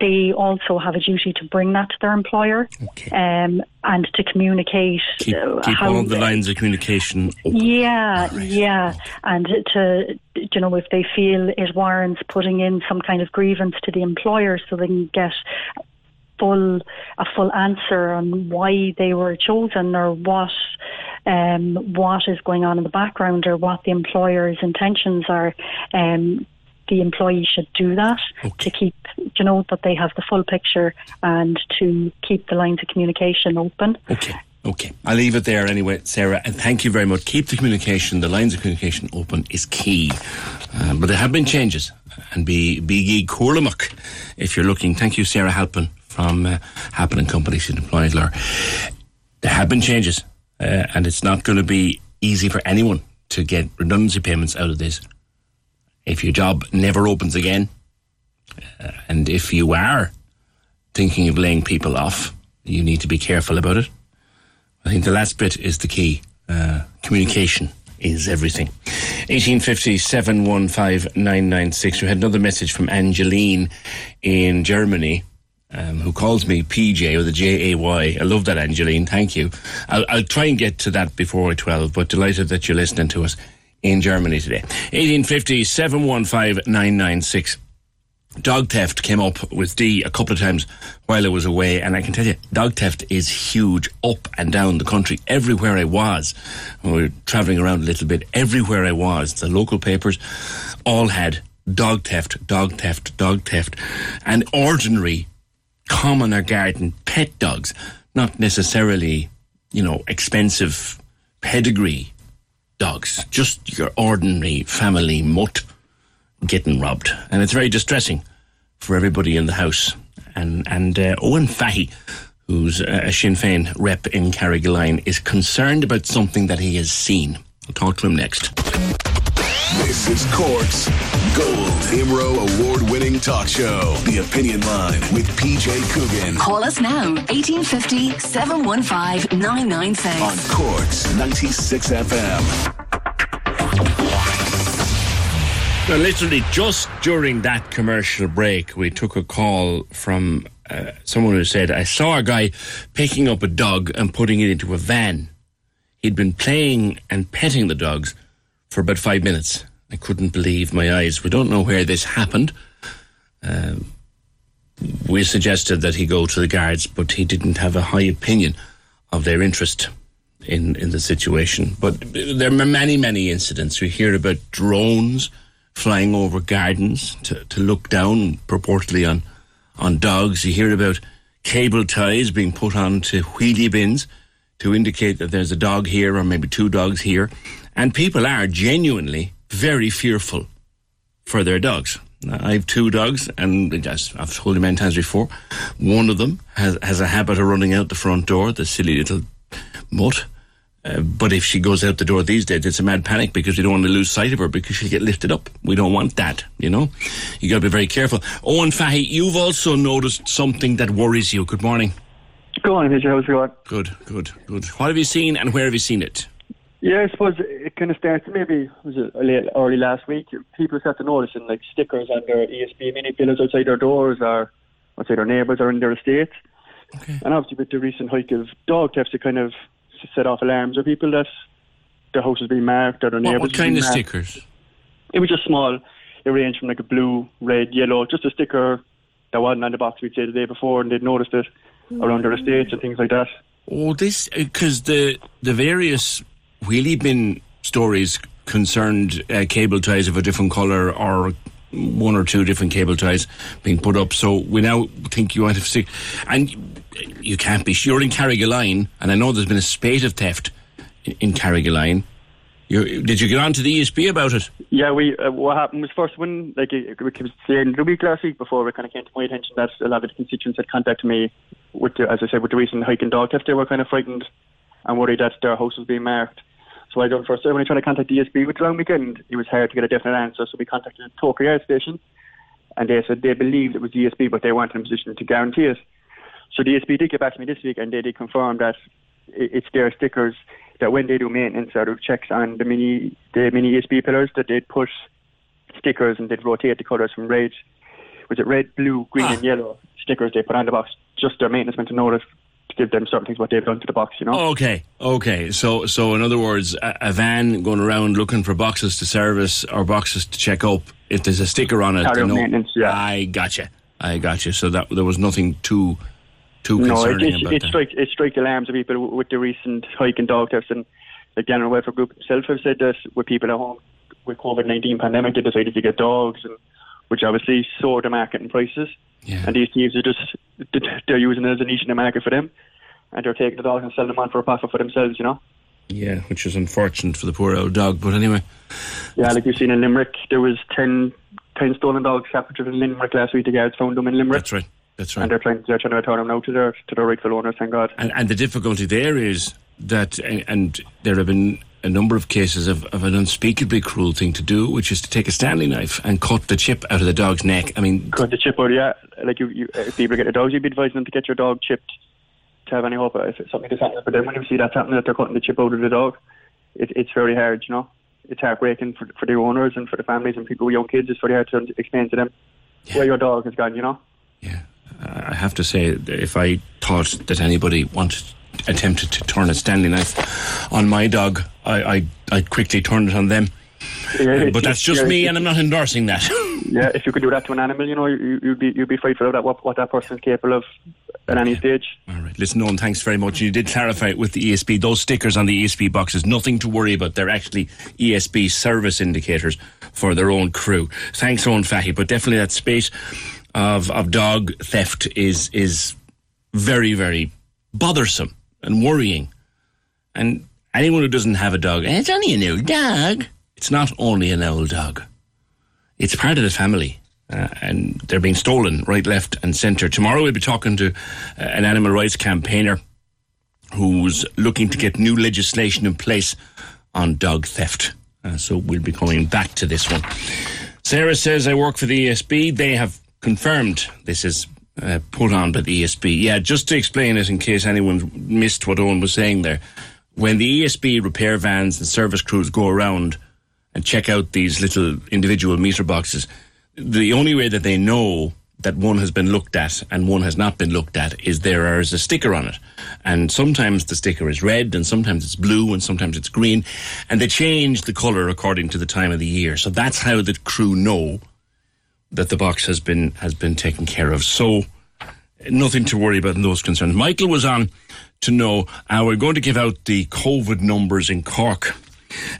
they also have a duty to bring that to their employer um, and to communicate Keep, uh, keep how all the lines of communication open. yeah, yeah, and to you know if they feel it warrants putting in some kind of grievance to the employer so they can get full a full answer on why they were chosen or what um, what is going on in the background or what the employer's intentions are. Um, the employee should do that to keep, you know, that they have the full picture and to keep the lines of communication open. Okay. Okay, I'll leave it there anyway, Sarah, and thank you very much. Keep the communication, the lines of communication open is key. Uh, but there have been changes, and be be coolamuck if you're looking. Thank you, Sarah Halpin from uh, Halpin and Company, lawyer. There have been changes, uh, and it's not going to be easy for anyone to get redundancy payments out of this. If your job never opens again, uh, and if you are thinking of laying people off, you need to be careful about it. I think the last bit is the key. Uh, communication is everything. 1850 715 996. We had another message from Angeline in Germany. Um, who calls me PJ or a J A Y. I love that, Angeline. Thank you. I'll, I'll try and get to that before 12, but delighted that you're listening to us in Germany today. 1850 715 996 dog theft came up with D a couple of times while I was away, and I can tell you, dog theft is huge up and down the country. Everywhere I was, we were travelling around a little bit. Everywhere I was, the local papers all had dog theft, dog theft, dog theft, and ordinary, common or garden pet dogs, not necessarily, you know, expensive pedigree dogs, just your ordinary family mutt getting robbed, and it's very distressing for everybody in the house. And and uh, Owen Fahey, who's a Sinn Féin rep in Carrigaline, is concerned about something that he has seen. I'll talk to him next. This is Cork's Gold IMRO Award winning talk show. The Opinion Line with PJ Coogan. Call us now, 1850 715 996. On Cork's 96 FM. Now, literally just during that commercial break, we took a call from uh, someone who said, I saw a guy picking up a dog and putting it into a van. He'd been playing and petting the dogs for about five minutes. I couldn't believe my eyes. We don't know where this happened. Um, we suggested that he go to the guards, but he didn't have a high opinion of their interest in, in the situation. But there are many, many incidents. We hear about drones flying over gardens to, to look down purportedly on, on dogs. You hear about cable ties being put onto wheelie bins to indicate that there's a dog here or maybe two dogs here. And people are genuinely very fearful for their dogs. I have two dogs, and as I've told you many times before, one of them has, has a habit of running out the front door, the silly little mutt. Uh, but if she goes out the door these days, it's a mad panic because we don't want to lose sight of her because she'll get lifted up. We don't want that, you know. You got to be very careful. Owen Fahey, you've also noticed something that worries you. Good morning. Good morning. How's it going? Good, good, good. What have you seen and where have you seen it? Yeah, I suppose it kind of starts maybe was it late, early last week. People start to noticing like stickers on their ESB mini pillars outside their doors or outside their neighbours or in their estates. Okay. And obviously, with the recent hike of dog thefts, it kind of set off alarms of people that their house is being marked or their What, neighbours. what is kind of marked. stickers? It was just small. It ranged from like a blue, red, yellow, just a sticker that wasn't on the box we'd say the day before, and they'd noticed it around their estates and things like that. Oh, this uh, because the the various wheelie bin stories concerned uh, cable ties of a different colour or one or two different cable ties being put up. So we now think you might have seen, and you can't be. You're in Carrigaline, and I know there's been a spate of theft in, in Carrigaline. You, did you get on to the ESB about it? Yeah, we uh, what happened was first when like it, it was of the week last week before it kind of came to my attention that a lot of the constituents had contacted me with the, as I said with the recent hike in dog theft. They were kind of frightened and worried that their house was being marked. So I done first when I tried to contact ESB with the long weekend, it was hard to get a definite answer. So we contacted the Togher Garda Station, and they said they believed it was ESB, but they weren't in a position to guarantee it. So ESB did get back to me this week, and they did confirm that it's their stickers that when they do maintenance or do checks on the mini the mini ESB pillars, that they'd put stickers and they'd rotate the colours from red, was it red, blue, green, and yellow stickers they put on the box. Just their maintenance men to notice to give them certain things what they've done to the box, you know. Okay, okay. So, so in other words, a, a van going around looking for boxes to service or boxes to check up. If there's a sticker on it, out know- maintenance, yeah. I gotcha. I gotcha. So that there was nothing too too No, it, concerning it, about it, that. strike, it strike alarms of people with the recent hike in dog thefts and the General Welfare Group itself have said that with people at home with COVID-19 pandemic, they decided to get dogs, and which obviously soared the market in prices. And these thieves are just, they're using it as a niche in the market for them, and they're taking the dogs and selling them on for a profit for themselves, you know? Yeah, which is unfortunate for the poor old dog. But anyway, Yeah, like you've seen in Limerick, there was 10, 10 stolen dogs captured in Limerick last week. The guards found them in Limerick. That's right. That's right. And they're trying, they're trying to return them now to their, to their rightful owners, thank God. and, and the difficulty there is that, and, and there have been a number of cases of, of an unspeakably cruel thing to do, which is to take a Stanley knife and cut the chip out of the dog's neck. I mean, cut the chip out. Yeah, like you, you if people get a dog, you'd be advising them to get your dog chipped to have any hope if it's something that's happening. But then when you see that's happening, that they're cutting the chip out of the dog, it, it's very hard. You know, it's heartbreaking for for the owners and for the families and people with young kids. It's very hard to explain to them where your dog has gone. You know. Yeah, I have to say, if I thought that anybody wanted attempted to turn a Stanley knife on my dog, I I I'd quickly turn it on them. Yeah, um, but that's just yeah, me, and I'm not endorsing that. Yeah, if you could do that to an animal, you know, you, you'd be you'd be frightful of that what, what that person's capable of at any stage. All right. Listen, Owen, thanks very much. You did clarify it with the ESB. Those stickers on the ESB boxes, nothing to worry about. They're actually ESB service indicators for their own crew. Thanks, Owen Fahey. But definitely that space of, of dog theft is, is very, very bothersome and worrying. And anyone who doesn't have a dog, "Eh, it's only an old dog. It's not only an old dog. It's part of the family. Uh, and they're being stolen right, left, and centre. Tomorrow we'll be talking to uh, an animal rights campaigner who's looking to get new legislation in place on dog theft. Uh, so we'll be coming back to this one. Sarah says, I work for the ESB. They have confirmed this is uh, put on by the ESB. Yeah, just to explain it in case anyone missed what Owen was saying there. When the ESB repair vans and service crews go around and check out these little individual meter boxes, the only way that they know that one has been looked at and one has not been looked at is there is a sticker on it. And sometimes the sticker is red and sometimes it's blue and sometimes it's green. And they change the colour according to the time of the year. So that's how the crew know that the box has been has been taken care of. So nothing to worry about in those concerns. Michael was on to know uh, we're going to give out the COVID numbers in Cork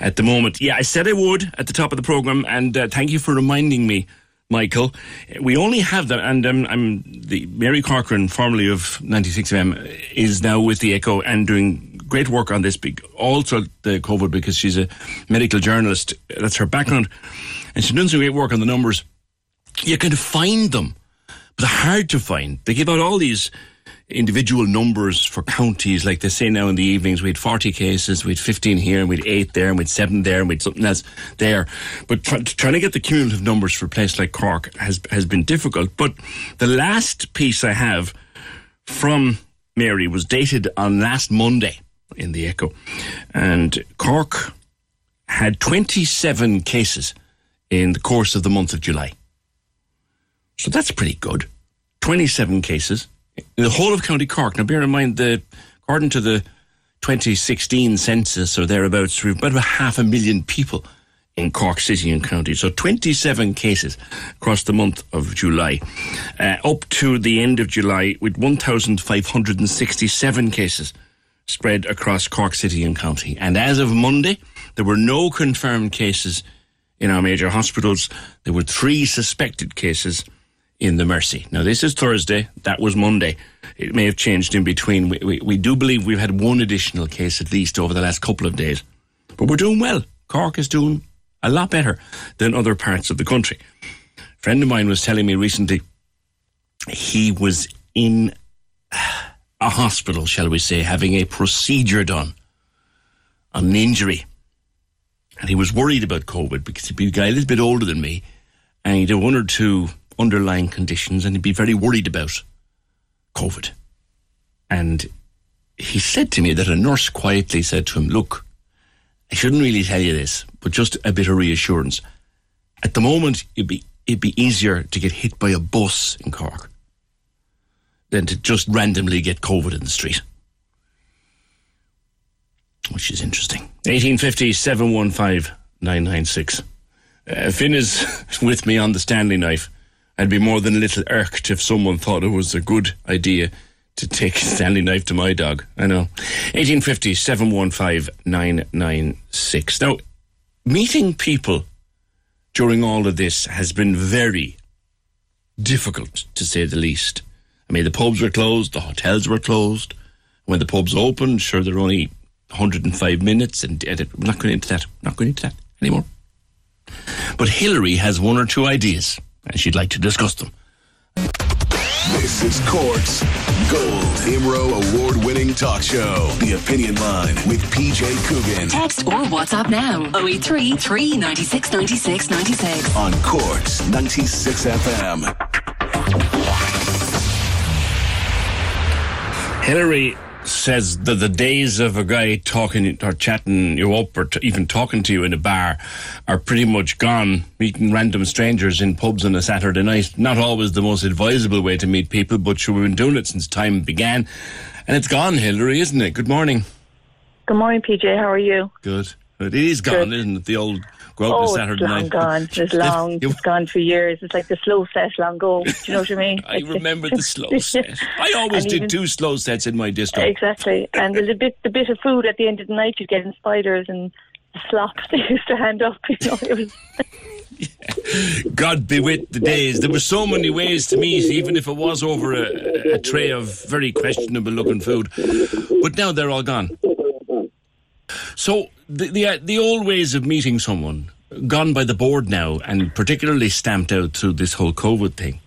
at the moment. Yeah, I said I would at the top of the program, and uh, thank you for reminding me, Michael. We only have them, and um, I'm the Mary Corcoran, formerly of 96FM, is now with the Echo and doing great work on this. bec- Also, the COVID because she's a medical journalist. That's her background, and she's done some great work on the numbers. You can find them, but they're hard to find. They give out all these individual numbers for counties, like they say now in the evenings, we had 40 cases, we had 15 here, and we had 8 there, and we had 7 there, and we had something else there. But try, trying to get the cumulative numbers for a place like Cork has, has been difficult. But the last piece I have from Mary was dated on last Monday in the Echo. And Cork had 27 cases in the course of the month of July. So that's pretty good. 27 cases in the whole of County Cork. Now, bear in mind that according to the 2016 census or thereabouts, we've about half a million people in Cork City and County. So 27 cases across the month of July. Uh, up to the end of July with 1,567 cases spread across Cork City and County. And as of Monday, there were no confirmed cases in our major hospitals. There were three suspected cases in the Mercy. Now, this is Thursday. That was Monday. It may have changed in between. We, we, we do believe we've had one additional case at least over the last couple of days. But we're doing well. Cork is doing a lot better than other parts of the country. A friend of mine was telling me recently he was in a hospital, shall we say, having a procedure done on an injury. And he was worried about COVID because he'd be a guy a little bit older than me and he'd have one or two underlying conditions and he'd be very worried about COVID. And he said to me that a nurse quietly said to him, Look, I shouldn't really tell you this, but just a bit of reassurance. At the moment, it'd be, it'd be easier to get hit by a bus in Cork than to just randomly get COVID in the street. Which is interesting. 1850 715 996. Uh, Finn is with me on the Stanley knife. I'd be more than a little irked if someone thought it was a good idea to take a Stanley knife to my dog. I know. 1850 715 996. Now, meeting people during all of this has been very difficult, to say the least. I mean, the pubs were closed, the hotels were closed. When the pubs opened, sure, they're only 105 minutes, and, and we're not going into that. I'm Not going into that anymore. But Hillary has one or two ideas, and she'd like to discuss them. This is Cork's Gold IMRO Award winning talk show. The Opinion Line with PJ Coogan Text or WhatsApp now 083 396 96 96. on Cork's 96 FM. Hillary says that the days of a guy talking or chatting you up or t- even talking to you in a bar are pretty much gone. Meeting random strangers in pubs on a Saturday night, not always the most advisable way to meet people, but sure, we've been doing it since time began. And it's gone, Hillary, isn't it? Good morning. Good morning, PJ. How are you? Good. It is gone, Good. isn't it? The old go out on a oh, Saturday it's long night. gone. It's long. It's gone for years. It's like the slow set, long go. Do you know what I mean? I remember the slow set. I always And did even- two slow sets in my disco. Exactly. And the bit, the bit of food at the end of the night, you'd get in spiders and slops they used to hand up. You know, it was God be with the days. There were so many ways to meet, even if it was over a, a tray of very questionable looking food. But now they're all gone. So the, the uh, the old ways of meeting someone gone by the board now, and particularly stamped out through this whole COVID thing.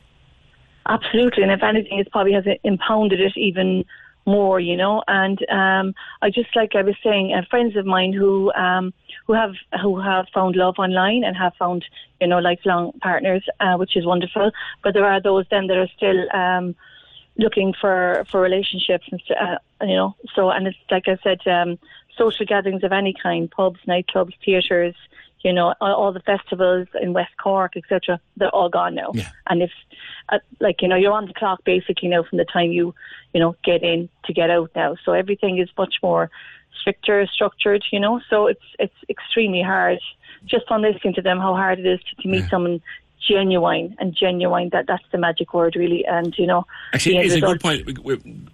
Absolutely, and if anything, it probably has impounded it even more, you know. And um, I just like I was saying, uh, friends of mine who um, who have who have found love online and have found you know lifelong partners, uh, which is wonderful. But there are those then that are still um, looking for for relationships, and uh, you know. So and it's like I said, um, social gatherings of any kind, pubs, nightclubs, theatres. You know, all, all the festivals in West Cork, etc. They're all gone now. And if, uh, like, you know, you're on the clock basically now from the time you, you know, get in to get out now. So everything is much more stricter, structured. You know, so it's it's extremely hard. Just on listening to them, how hard it is to, to meet someone genuine and genuine. That that's the magic word, really. And you know, Actually, it's a good point.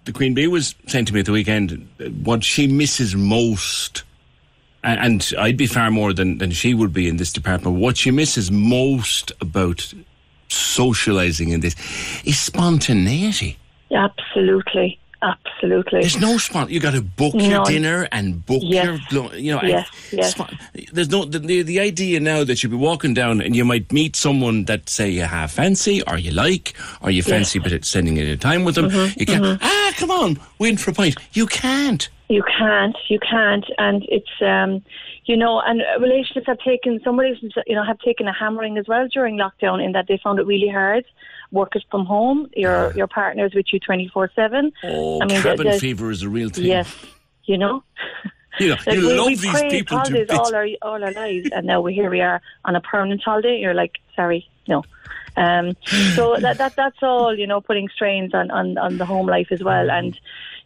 The Queen Bee was saying to me at the weekend uh, what she misses most, and I'd be far more than, than she would be in this department. What she misses most about socialising in this is spontaneity. Absolutely, absolutely. There's no spot. You got to book your dinner and book Yes. your, you know. Yes, yes. spon- There's no the, the the idea now that you'll be walking down and you might meet someone that say you have fancy or you like or you fancy, but it's spending any time with them. Mhm, You can't. mhm. Ah, come on, win for a pint. You can't. You can't, you can't, and it's um, you know, and relationships have taken some relationships, you know, have taken a hammering as well during lockdown in that they found it really hard. Working from home, your your partners with you twenty four seven. Oh, I mean, cabin fever is a real thing. Yes, you know. You know, Like, you we, love we these people holidays all our all our lives, and now we're here. We are on a permanent holiday. You're like, sorry, no. Um, so that that that's all you know, putting strains on, on on the home life as well, and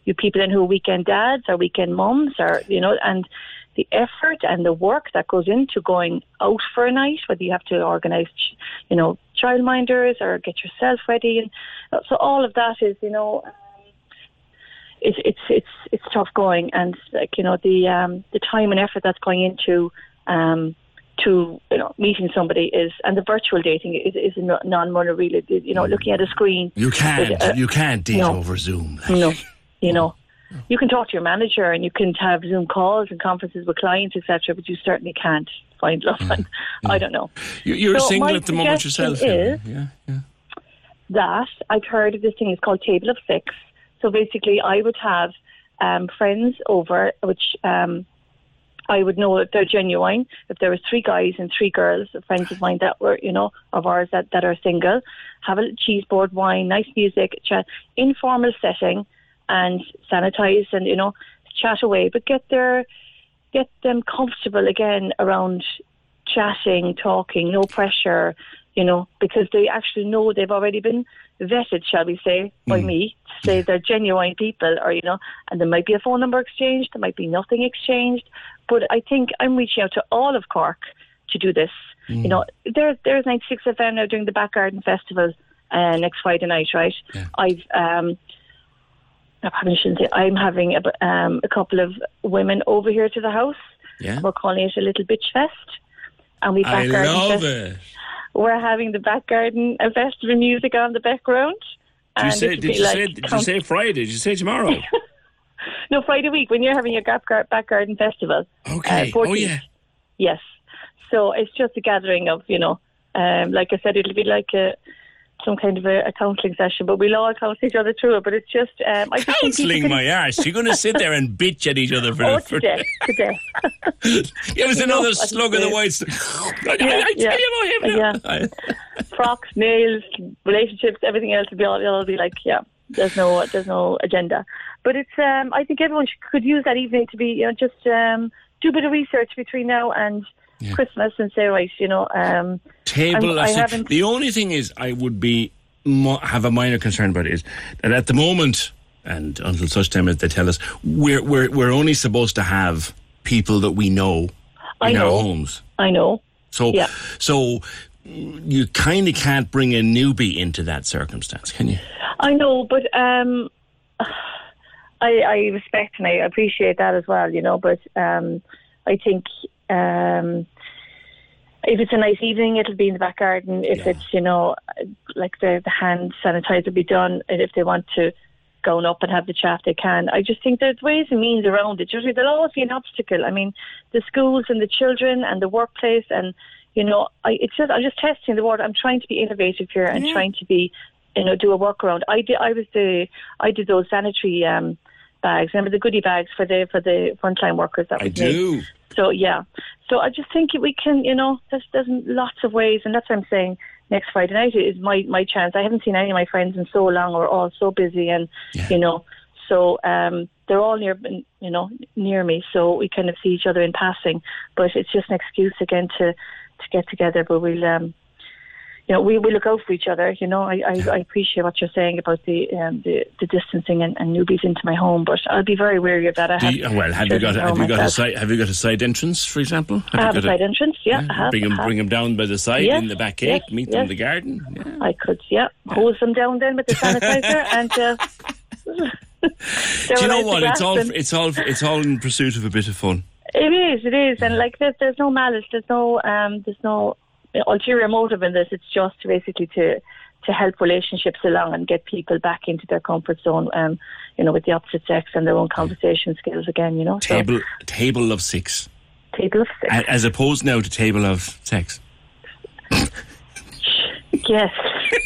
you people in who are weekend dads or weekend mums, or you know, and the effort and the work that goes into going out for a night, whether you have to organise, you know, childminders or get yourself ready, and so all of that is, you know, it's it's it's it's tough going, and like you know the um, the time and effort that's going into um, to you know meeting somebody is, and the virtual dating is is non-runner really. You know, looking at a screen. You can't. uh, you can't date no. over Zoom. no, you know, You can talk to your manager and you can have Zoom calls and conferences with clients, etc. But you certainly can't find love. And I don't know. You- You're So single at the moment yourself. Is- yeah, yeah. that I've heard of this thing is called Table of Six. So basically, I would have um, friends over, which um, I would know that they're genuine. If there was three guys and three girls, friends of mine that were, you know, of ours that, that are single, have a cheese board, wine, nice music, chat, informal setting, and sanitize and you know chat away, but get their get them comfortable again around chatting, talking, no pressure, you know, because they actually know they've already been vetted, shall we say, by me, to say they're genuine people, or, you know, and there might be a phone number exchanged, there might be nothing exchanged. But I think I'm reaching out to all of Cork to do this. You know, there, there's 96 FM now doing the Back Garden Festival uh, next Friday night, right? I've, um, I probably shouldn't say, I'm having a, um, a couple of women over here to the house. Yeah. We're calling it a little bitch fest. And we I back garden love fest. it. We're having the back garden uh, festival music on the background. Did you say? Did you like say? Did you say Friday? Did you say tomorrow? No, Friday week when you're having your back garden festival. Okay. Uh, oh yeah. Yes. So it's just a gathering of, you know, um, like I said, it'll be like a, some kind of a, a counselling session, but we'll all counsel each other through it. But it's just, um, I just think people Counselling my arse. You're going to sit there and bitch at each other for Oh, the for to death, to death. Give us another slug of the it- white. I, Yeah, I, tell you about him yeah. Frocks, nails, relationships, everything else will be all, it'll be like, yeah, there's no, there's no agenda. But it's, um, I think everyone should, could use that evening to be, you know, just um, do a bit of research between now and Christmas and say, right, you know, um, Table. I I haven't- The only thing is, I would be have a minor concern about is that at the moment, and until such time as they tell us, we're we're we're only supposed to have people that we know in I our homes. I know. So Yeah. so you kind of can't bring a newbie into that circumstance, can you? I know, but um, I, I respect and I appreciate that as well, you know. But um, I think um, if it's a nice evening, it'll be in the back garden. If it's, you know, like the, the hand sanitizer be done, and if they want to go up and have the chat, they can. I just think there's ways and means around it. Usually there'll always be an obstacle. I mean, the schools and the children and the workplace and you know, I, it's just I'm just testing the water. I'm trying to be innovative here and trying to be, you know, do a workaround. I did. I was the. I did those sanitary um, bags. Remember the goodie bags for the for the frontline workers. That I do. So yeah. So I just think we can. You know, there's there's lots of ways, and that's what I'm saying. Next Friday night is my my chance. I haven't seen any of my friends in so long. We're all so busy, and you know. So um, they're all near, you know, near me. So we kind of see each other in passing. But it's just an excuse again to to get together. But we'll, um, you know, we we look out for each other. You know, I, I, I appreciate what you're saying about the um, the, the distancing and, and newbies into my home. But I'll be very wary of that. I have you- well, have you got have you got a side have you got a side entrance, for example? I have a side entrance. Yeah, I have. bring them bring them down by the side Yes, in the back gate. yes, meet them in the garden. I could, yeah, hose them down then with the sanitizer and. Uh, Do you know what? It's all it's all it's all in pursuit of a bit of fun. It is, it is, and like there's, there's no malice, there's no, um, there's no ulterior motive in this. It's just basically to to help relationships along and get people back into their comfort zone, um, you know, with the opposite sex and their own conversation skills again, you know. So, Table table of six, table of six. As opposed now to table of sex. Yes,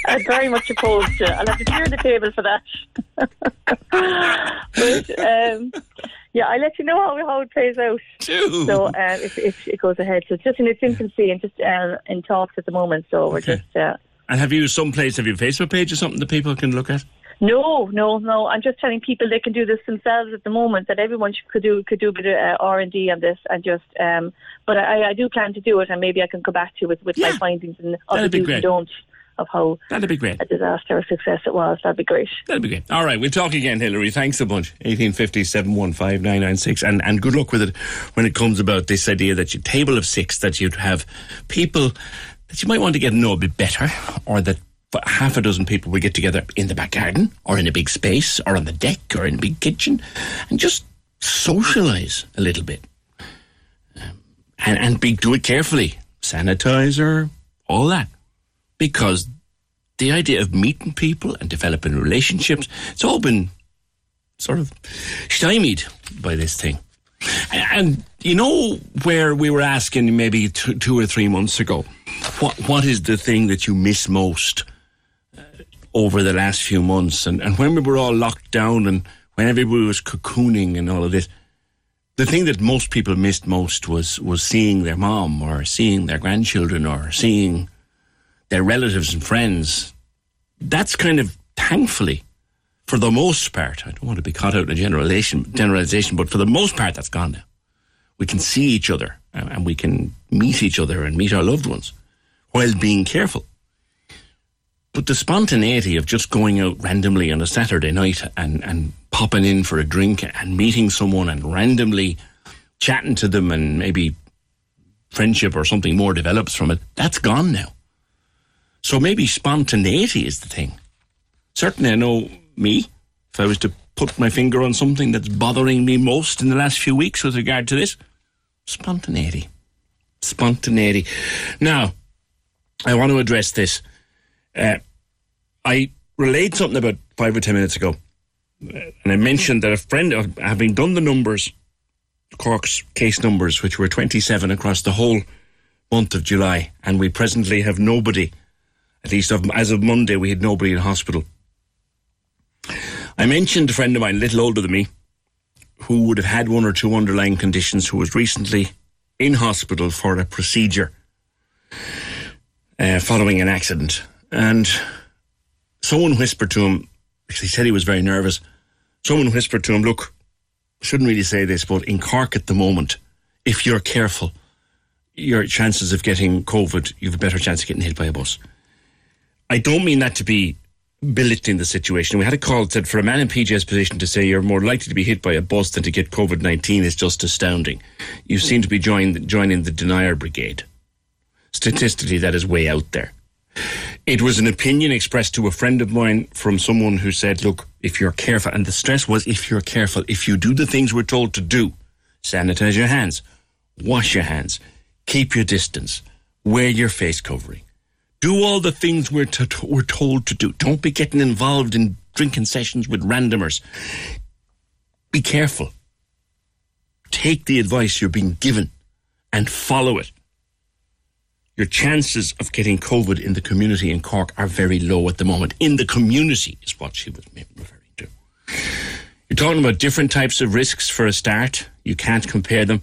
I'm very much opposed to. I'll have to clear the table for that. but um, yeah, I'll let you know how, how it plays out. So um, if, if it goes ahead, so it's just in its infancy and just uh, in talks at the moment. So we're Okay. just. Uh, And have you some place? Have you a Facebook page or something that people can look at? No, no, no. I'm just telling people they can do this themselves at the moment. That everyone should, could do could do a bit of uh, R and D on this, and just. Um, but I, I do plan to do it, and maybe I can come back to you with, with my findings and other that'd be do's great. and don'ts of how That'd be great. a disaster or success it was. That'd be great. That'd be great. All right, we'll talk again, Hillary. Thanks a bunch. 1850 715 996. And, and good luck with it when it comes about this idea that you table of six, that you'd have people that you might want to get to know a bit better, or that half a dozen people would get together in the back garden, or in a big space, or on the deck, or in a big kitchen, and just socialise a little bit. Um, and, and be, do it carefully. Sanitizer, all that. Because the idea of meeting people and developing relationships, it's all been sort of stymied by this thing. And you know where we were asking maybe two, two or three months ago, what what is the thing that you miss most over the last few months? And, and when we were all locked down and when everybody was cocooning and all of this, the thing that most people missed most was was seeing their mom or seeing their grandchildren or seeing their relatives and friends. That's kind of thankfully for the most part, I don't want to be caught out in a generalization, generalization, but for the most part, that's gone now. We can see each other and, and we can meet each other and meet our loved ones while being careful. But the spontaneity of just going out randomly on a Saturday night and, and popping in for a drink and meeting someone and randomly chatting to them and maybe friendship or something more develops from it, that's gone now. So maybe spontaneity is the thing. Certainly, I know me, if I was to put my finger on something that's bothering me most in the last few weeks with regard to this, spontaneity. Spontaneity. Now, I want to address this. Uh, I relayed something about five or ten minutes ago, and I mentioned that a friend, uh, having done the numbers, Cork's case numbers, which were 27 across the whole month of July, and we presently have nobody, at least of, as of Monday, we had nobody in hospital. I mentioned a friend of mine, a little older than me, who would have had one or two underlying conditions, who was recently in hospital for a procedure uh, following an accident. And someone whispered to him, because he said he was very nervous, someone whispered to him, Look, shouldn't really say this, but in Cork at the moment, if you're careful, your chances of getting COVID, you have a better chance of getting hit by a bus. I don't mean that to be belittling the situation. We had a call that said for a man in PJ's position to say you're more likely to be hit by a bus than to get COVID 19 is just astounding. You seem to be join, joining the denier brigade. Statistically, that is way out there. It was an opinion expressed to a friend of mine from someone who said, look, if you're careful, and the stress was if you're careful, if you do the things we're told to do, sanitize your hands, wash your hands, keep your distance, wear your face covering, do all the things we're, we're told to do. Don't be getting involved in drinking sessions with randomers. Be careful. Take the advice you're being given and follow it. Your chances of getting COVID in the community in Cork are very low at the moment. In the community is what she was referring to. You're talking about different types of risks for a start. You can't compare them.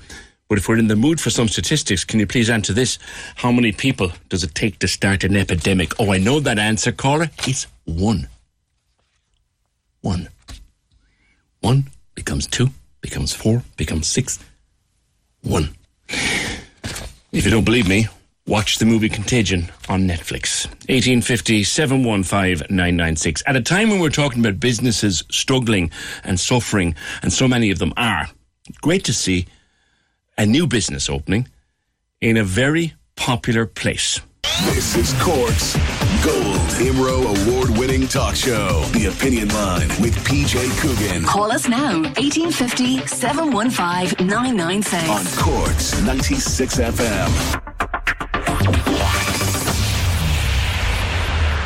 But if we're in the mood for some statistics, can you please answer this? How many people does it take to start an epidemic? Oh, I know that answer, caller. It's one. One. One becomes two, becomes four, becomes six. One. If you don't believe me, watch the movie Contagion on Netflix. 1850 715 996. At a time when we're talking about businesses struggling and suffering, and so many of them are, great to see a new business opening in a very popular place. This is Cork's Gold IMRO award winning talk show, The Opinion Line with PJ Coogan. Call us now, 1850 715 996. On Cork's 96 FM.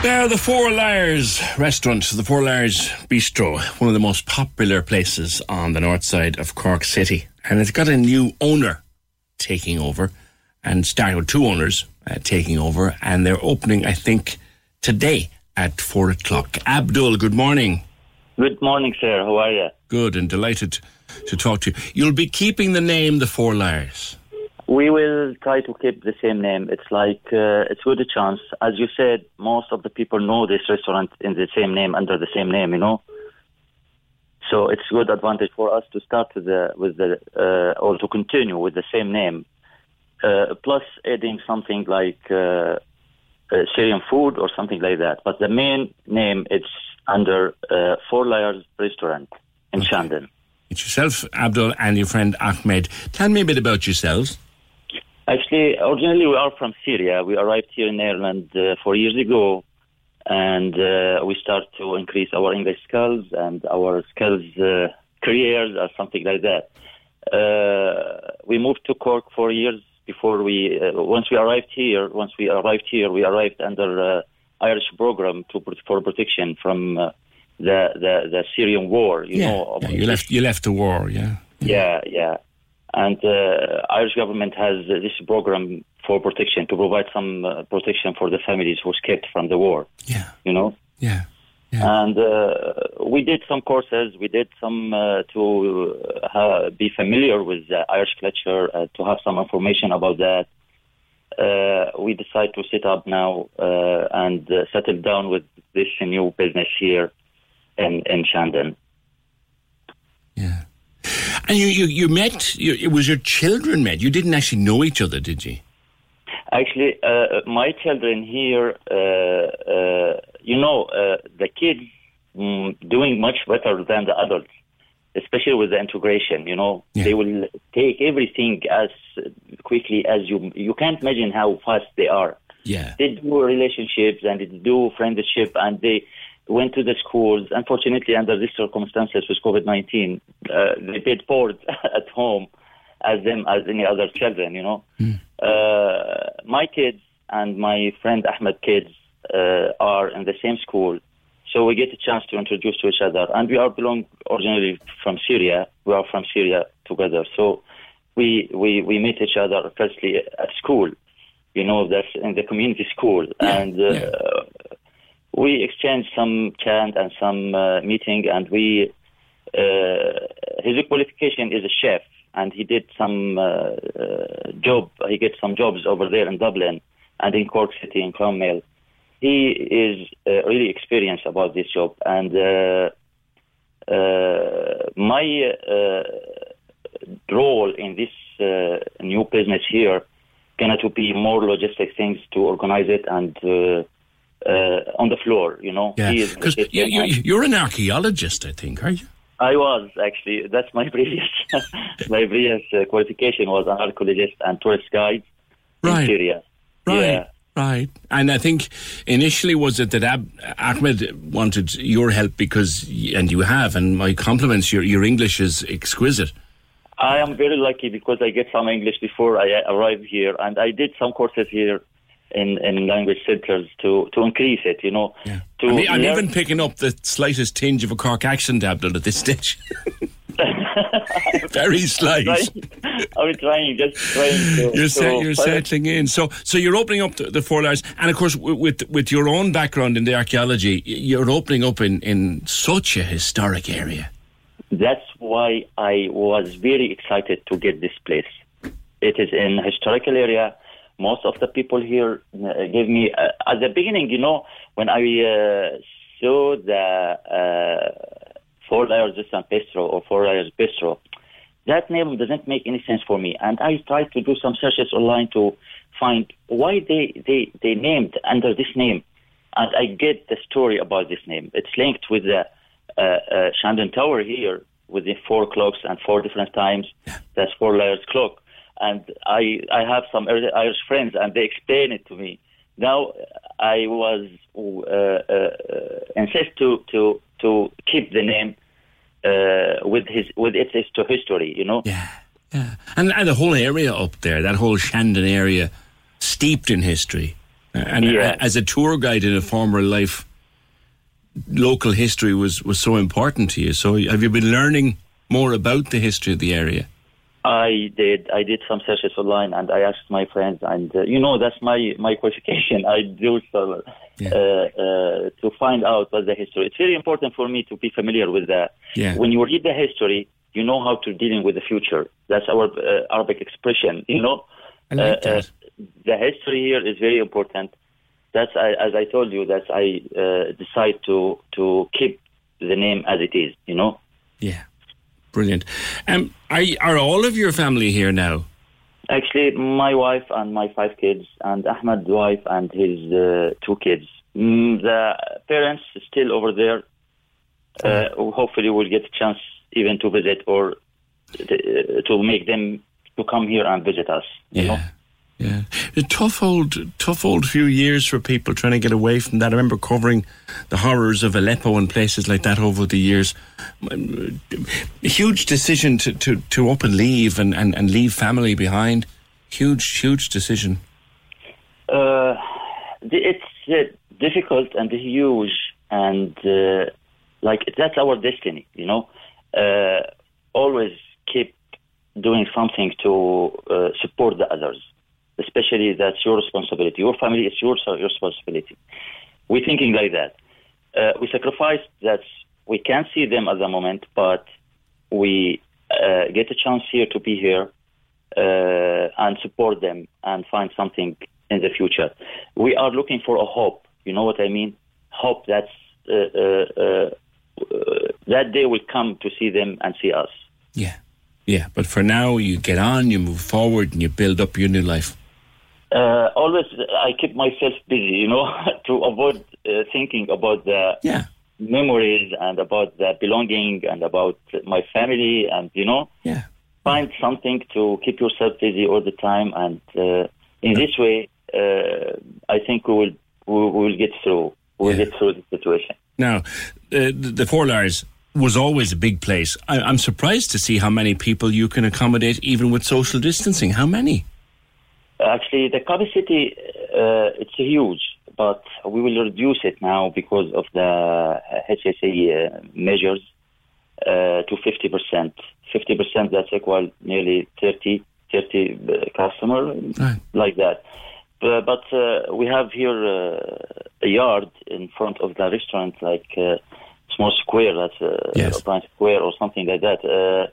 There the Four Liars restaurant, the Four Liars Bistro, one of the most popular places on the north side of Cork City. And it's got a new owner taking over and starting with two owners uh, taking over. And they're opening, I think, today at four o'clock. Abdul, good morning. Good morning, sir. How are you? Good and delighted to talk to you. You'll be keeping the name The Four Liars. We will try to keep the same name. It's like uh, it's good a chance. As you said, most of the people know this restaurant in the same name under the same name. You know, so it's good advantage for us to start with the with the uh, or to continue with the same name. Uh, plus adding something like uh, uh, Syrian food or something like that. But the main name it's under uh, Four Layers Restaurant in okay. Shandon. It's yourself, Abdul, and your friend Ahmed. Tell me a bit about yourselves. Actually, originally we are from Syria. We arrived here in Ireland uh, four years ago, and uh, we start to increase our English skills and our skills uh, careers or something like that. Uh, we moved to Cork four years before we. Uh, once we arrived here, once we arrived here, we arrived under uh, Irish program to for protection from the the, the Syrian war. You yeah. know, yeah, you left you left the war. Yeah. Yeah, yeah. And uh, Irish government has uh, this program for protection to provide some uh, protection for the families who escaped from the war. Yeah. You know. Yeah. And uh, we did some courses. We did some uh, to uh, be familiar with the Irish culture, uh, to have some information about that. Uh, we decided to set up now uh, and uh, settle down with this new business here in in Shandon. And you you, you met. You, it was your children met. You didn't actually know each other, did you? Actually, uh, my children here, uh, uh, you know, uh, the kids mm, doing much better than the adults, especially with the integration. You know, they will take everything as quickly as you. You can't imagine how fast they are. Yeah. They do relationships and they do friendship and they went to the schools. Unfortunately, under these circumstances with COVID 19, uh, they get bored at home as them as any other children, you know. Uh, my kids and my friend Ahmed kids uh, are in the same school. So we get a chance to introduce to each other. And we are belong originally from Syria. We are from Syria together. So we, we, we meet each other firstly at school. You know, that's in the community school. and uh, we exchanged some chant and some uh, meeting, and we uh, his qualification is a chef, and he did some uh, uh, job. He get some jobs over there in Dublin and in Cork City in Clonmel. He is really experienced about this job, and my role in this new business here gonna to be more logistic things to organize it and. Uh, on the floor, you know. Yeah. Because you, you, you're an archaeologist, I think, are you? I was actually. That's my previous my previous uh, qualification was an archaeologist and tourist guide Right. in Syria. Right. Yeah. Right. And I think initially was it that Ab- Ahmed wanted your help because, and you have, and my compliments, your, your English is exquisite. I am very lucky because I get some English before I arrived here, and I did some courses here in, in language centers to, to increase it. You know, to I mean, I'm even picking up the slightest tinge of a Cork accent, Abdul, at this stage. Very slight. I'm trying, just trying to. You're, set, you're settling in. So, so you're opening up the, the Four Liars, and of course, with, with with your own background in the archaeology, you're opening up in in such a historic area. That's why I was very excited to get this place. It is in historical area. Most of the people here uh, gave me uh, at the beginning. You know, when I uh, saw the uh, Four Liars de San Pedro or Four Liars bistro, that name doesn't make any sense for me. And I tried to do some searches online to find why they they they named under this name, and I get the story about this name. It's linked with the uh, uh, Shandon Tower here with the four clocks and four different times. That's four liars clock. And I I have some Irish friends and they explain it to me. Now I was uh, uh, insist to to to keep the name uh, with his with its histo- history. You know. Yeah. yeah, And, and the whole area up there, that whole Shandon area, steeped in history. And Yeah. as a tour guide in a former life, local history was, was so important to you. So have you been learning more about the history of the area? I did. I did some searches online, and I asked my friends, and uh, you know that's my my qualification. I do so uh, uh, to find out what the history. It's very important for me to be familiar with that. Yeah. When you read the history, you know how to dealing with the future. That's our uh, Arabic expression. You know, like Uh, uh, the history here is very important. That's I, as I told you. That's I uh, decide to to keep the name as it is. You know. Yeah. Brilliant. Um, are, are all of your family here now? Actually, my wife and my five kids, and Ahmed's wife and his uh, two kids. Mm, the parents still over there. Uh, hopefully, we'll get a chance even to visit or to, to make them to come here and visit us. You know? Yeah. A tough old, tough old few years for people trying to get away from that. I remember covering the horrors of Aleppo and places like that over the years. Huge decision to, to, to up and leave and, and, and leave family behind. Huge, huge decision. Uh, it's uh, difficult and huge, and uh, like that's our destiny, you know. Uh, always keep doing something to uh, support the others, especially that's your responsibility. Your family is your your responsibility. We're thinking like that. Uh, we sacrifice that we can't see them at the moment, but we uh, get a chance here to be here uh, and support them and find something in the future. We are looking for a hope. You know what I mean? Hope uh, uh, uh, that day will come to see them and see us. Yeah, yeah. But for now, you get on, you move forward, and you build up your new life. Uh, always, I keep myself busy, you know, to avoid uh, thinking about the yeah. memories and about the belonging and about my family, and you know, yeah. find something to keep yourself busy all the time. And uh, in this way, uh, I think we will we will get through. We will get through the situation. Now, uh, the, the Four Liars was always a big place. I, I'm surprised to see how many people you can accommodate, even with social distancing. How many? Actually, the capacity uh, it's huge, but we will reduce it now because of the HSE uh, measures uh, to 50%. 50% that's equal nearly 30, 30 uh, customer, like that. Uh, but uh, we have here uh, a yard in front of the restaurant, like a small square, that's a, Yes. square or something like that.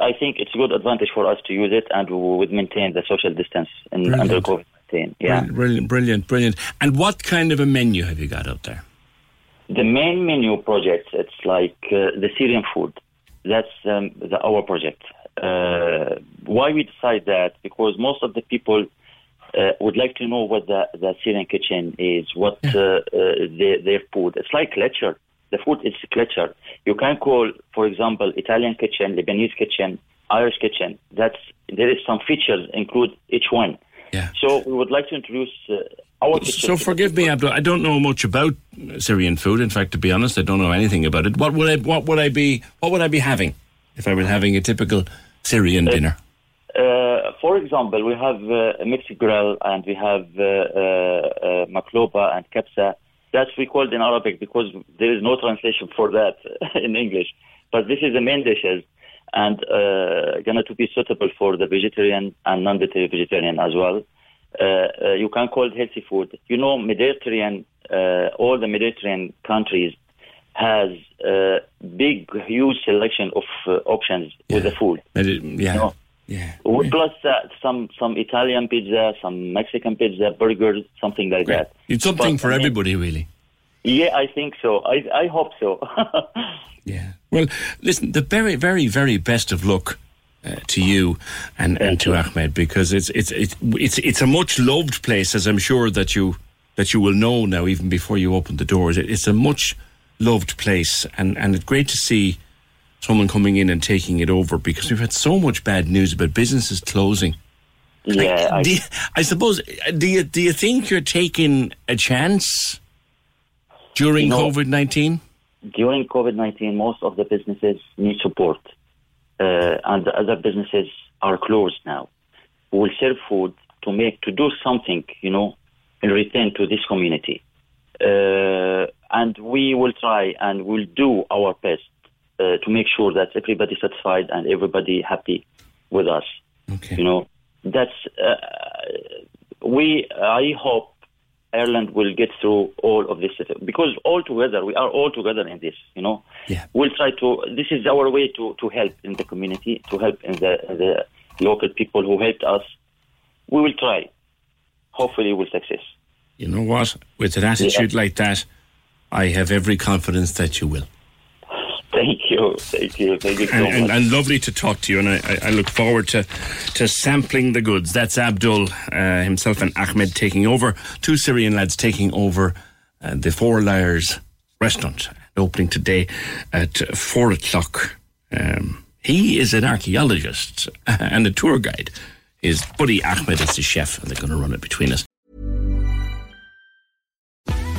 I think it's a good advantage for us to use it, and we would maintain the social distance in, Brilliant. under COVID nineteen. Yeah. Brilliant, brilliant, brilliant. And what kind of a menu have you got out there? The main menu project, it's like uh, the Syrian food. That's um, the, our project. Uh, why we decide that? Because most of the people uh, would like to know what the, the Syrian kitchen is, what uh, uh, their, their food. It's like lecture. The food is lecture. You can call, for example, Italian kitchen, Lebanese kitchen, Irish kitchen. That's there is some features include each one. Yeah. So we would like to introduce uh, our. So forgive me, Abdul. I don't know much about Syrian food. In fact, to be honest, I don't know anything about it. What would I? What would I be? What would I be having if I were having a typical Syrian dinner? Uh, for example, we have uh, a mixed grill and we have uh, uh, uh, makloba and kebsa. That's we called in Arabic because there is no translation for that in English. But this is the main dishes and uh, gonna to be suitable for the vegetarian and non-vegetarian as well. Uh, uh, you can call it healthy food. You know, Mediterranean, uh, all the Mediterranean countries has a big, huge selection of uh, options with the food. yeah. No. Yeah. Plus uh, some some Italian pizza, some Mexican pizza, burgers, something like that. It's something But, for I mean, everybody, really. Yeah, I think so. I I hope so. Yeah. Well, listen, the very, very, very best of luck uh, to you and, and to Ahmed because it's it's it's it's it's a much loved place, as I'm sure that you that you will know now, even before you open the doors. It, it's a much loved place, and and it's great to see someone coming in and taking it over because we've had so much bad news about businesses closing. yeah, I, you, I suppose. Do you do you think you're taking a chance during No. COVID nineteen? during COVID nineteen, most of the businesses need support, uh, and the other businesses are closed now. We will serve food to make to do something, you know, in return to this community, uh, and we will try and we'll do our best uh, to make sure that everybody satisfied and everybody happy with us. Okay. You know, that's uh, we. I hope Ireland will get through all of this because all together we are all together in this. You know, yeah. we'll try to. This is our way to to help in the community, to help in the the local people who helped us. We will try. Hopefully, we'll success. You know what? With an attitude like that, I have every confidence that you will. Thank you, thank you, thank you so And, much. and, and lovely to talk to you, and I, I, I look forward to to sampling the goods. That's Abdul uh, himself and Ahmed taking over. Two Syrian lads taking over uh, the Four Liars restaurant, opening today at four o'clock. Um, he is an archaeologist and a tour guide. His buddy Ahmed is the chef, and they're going to run it between us.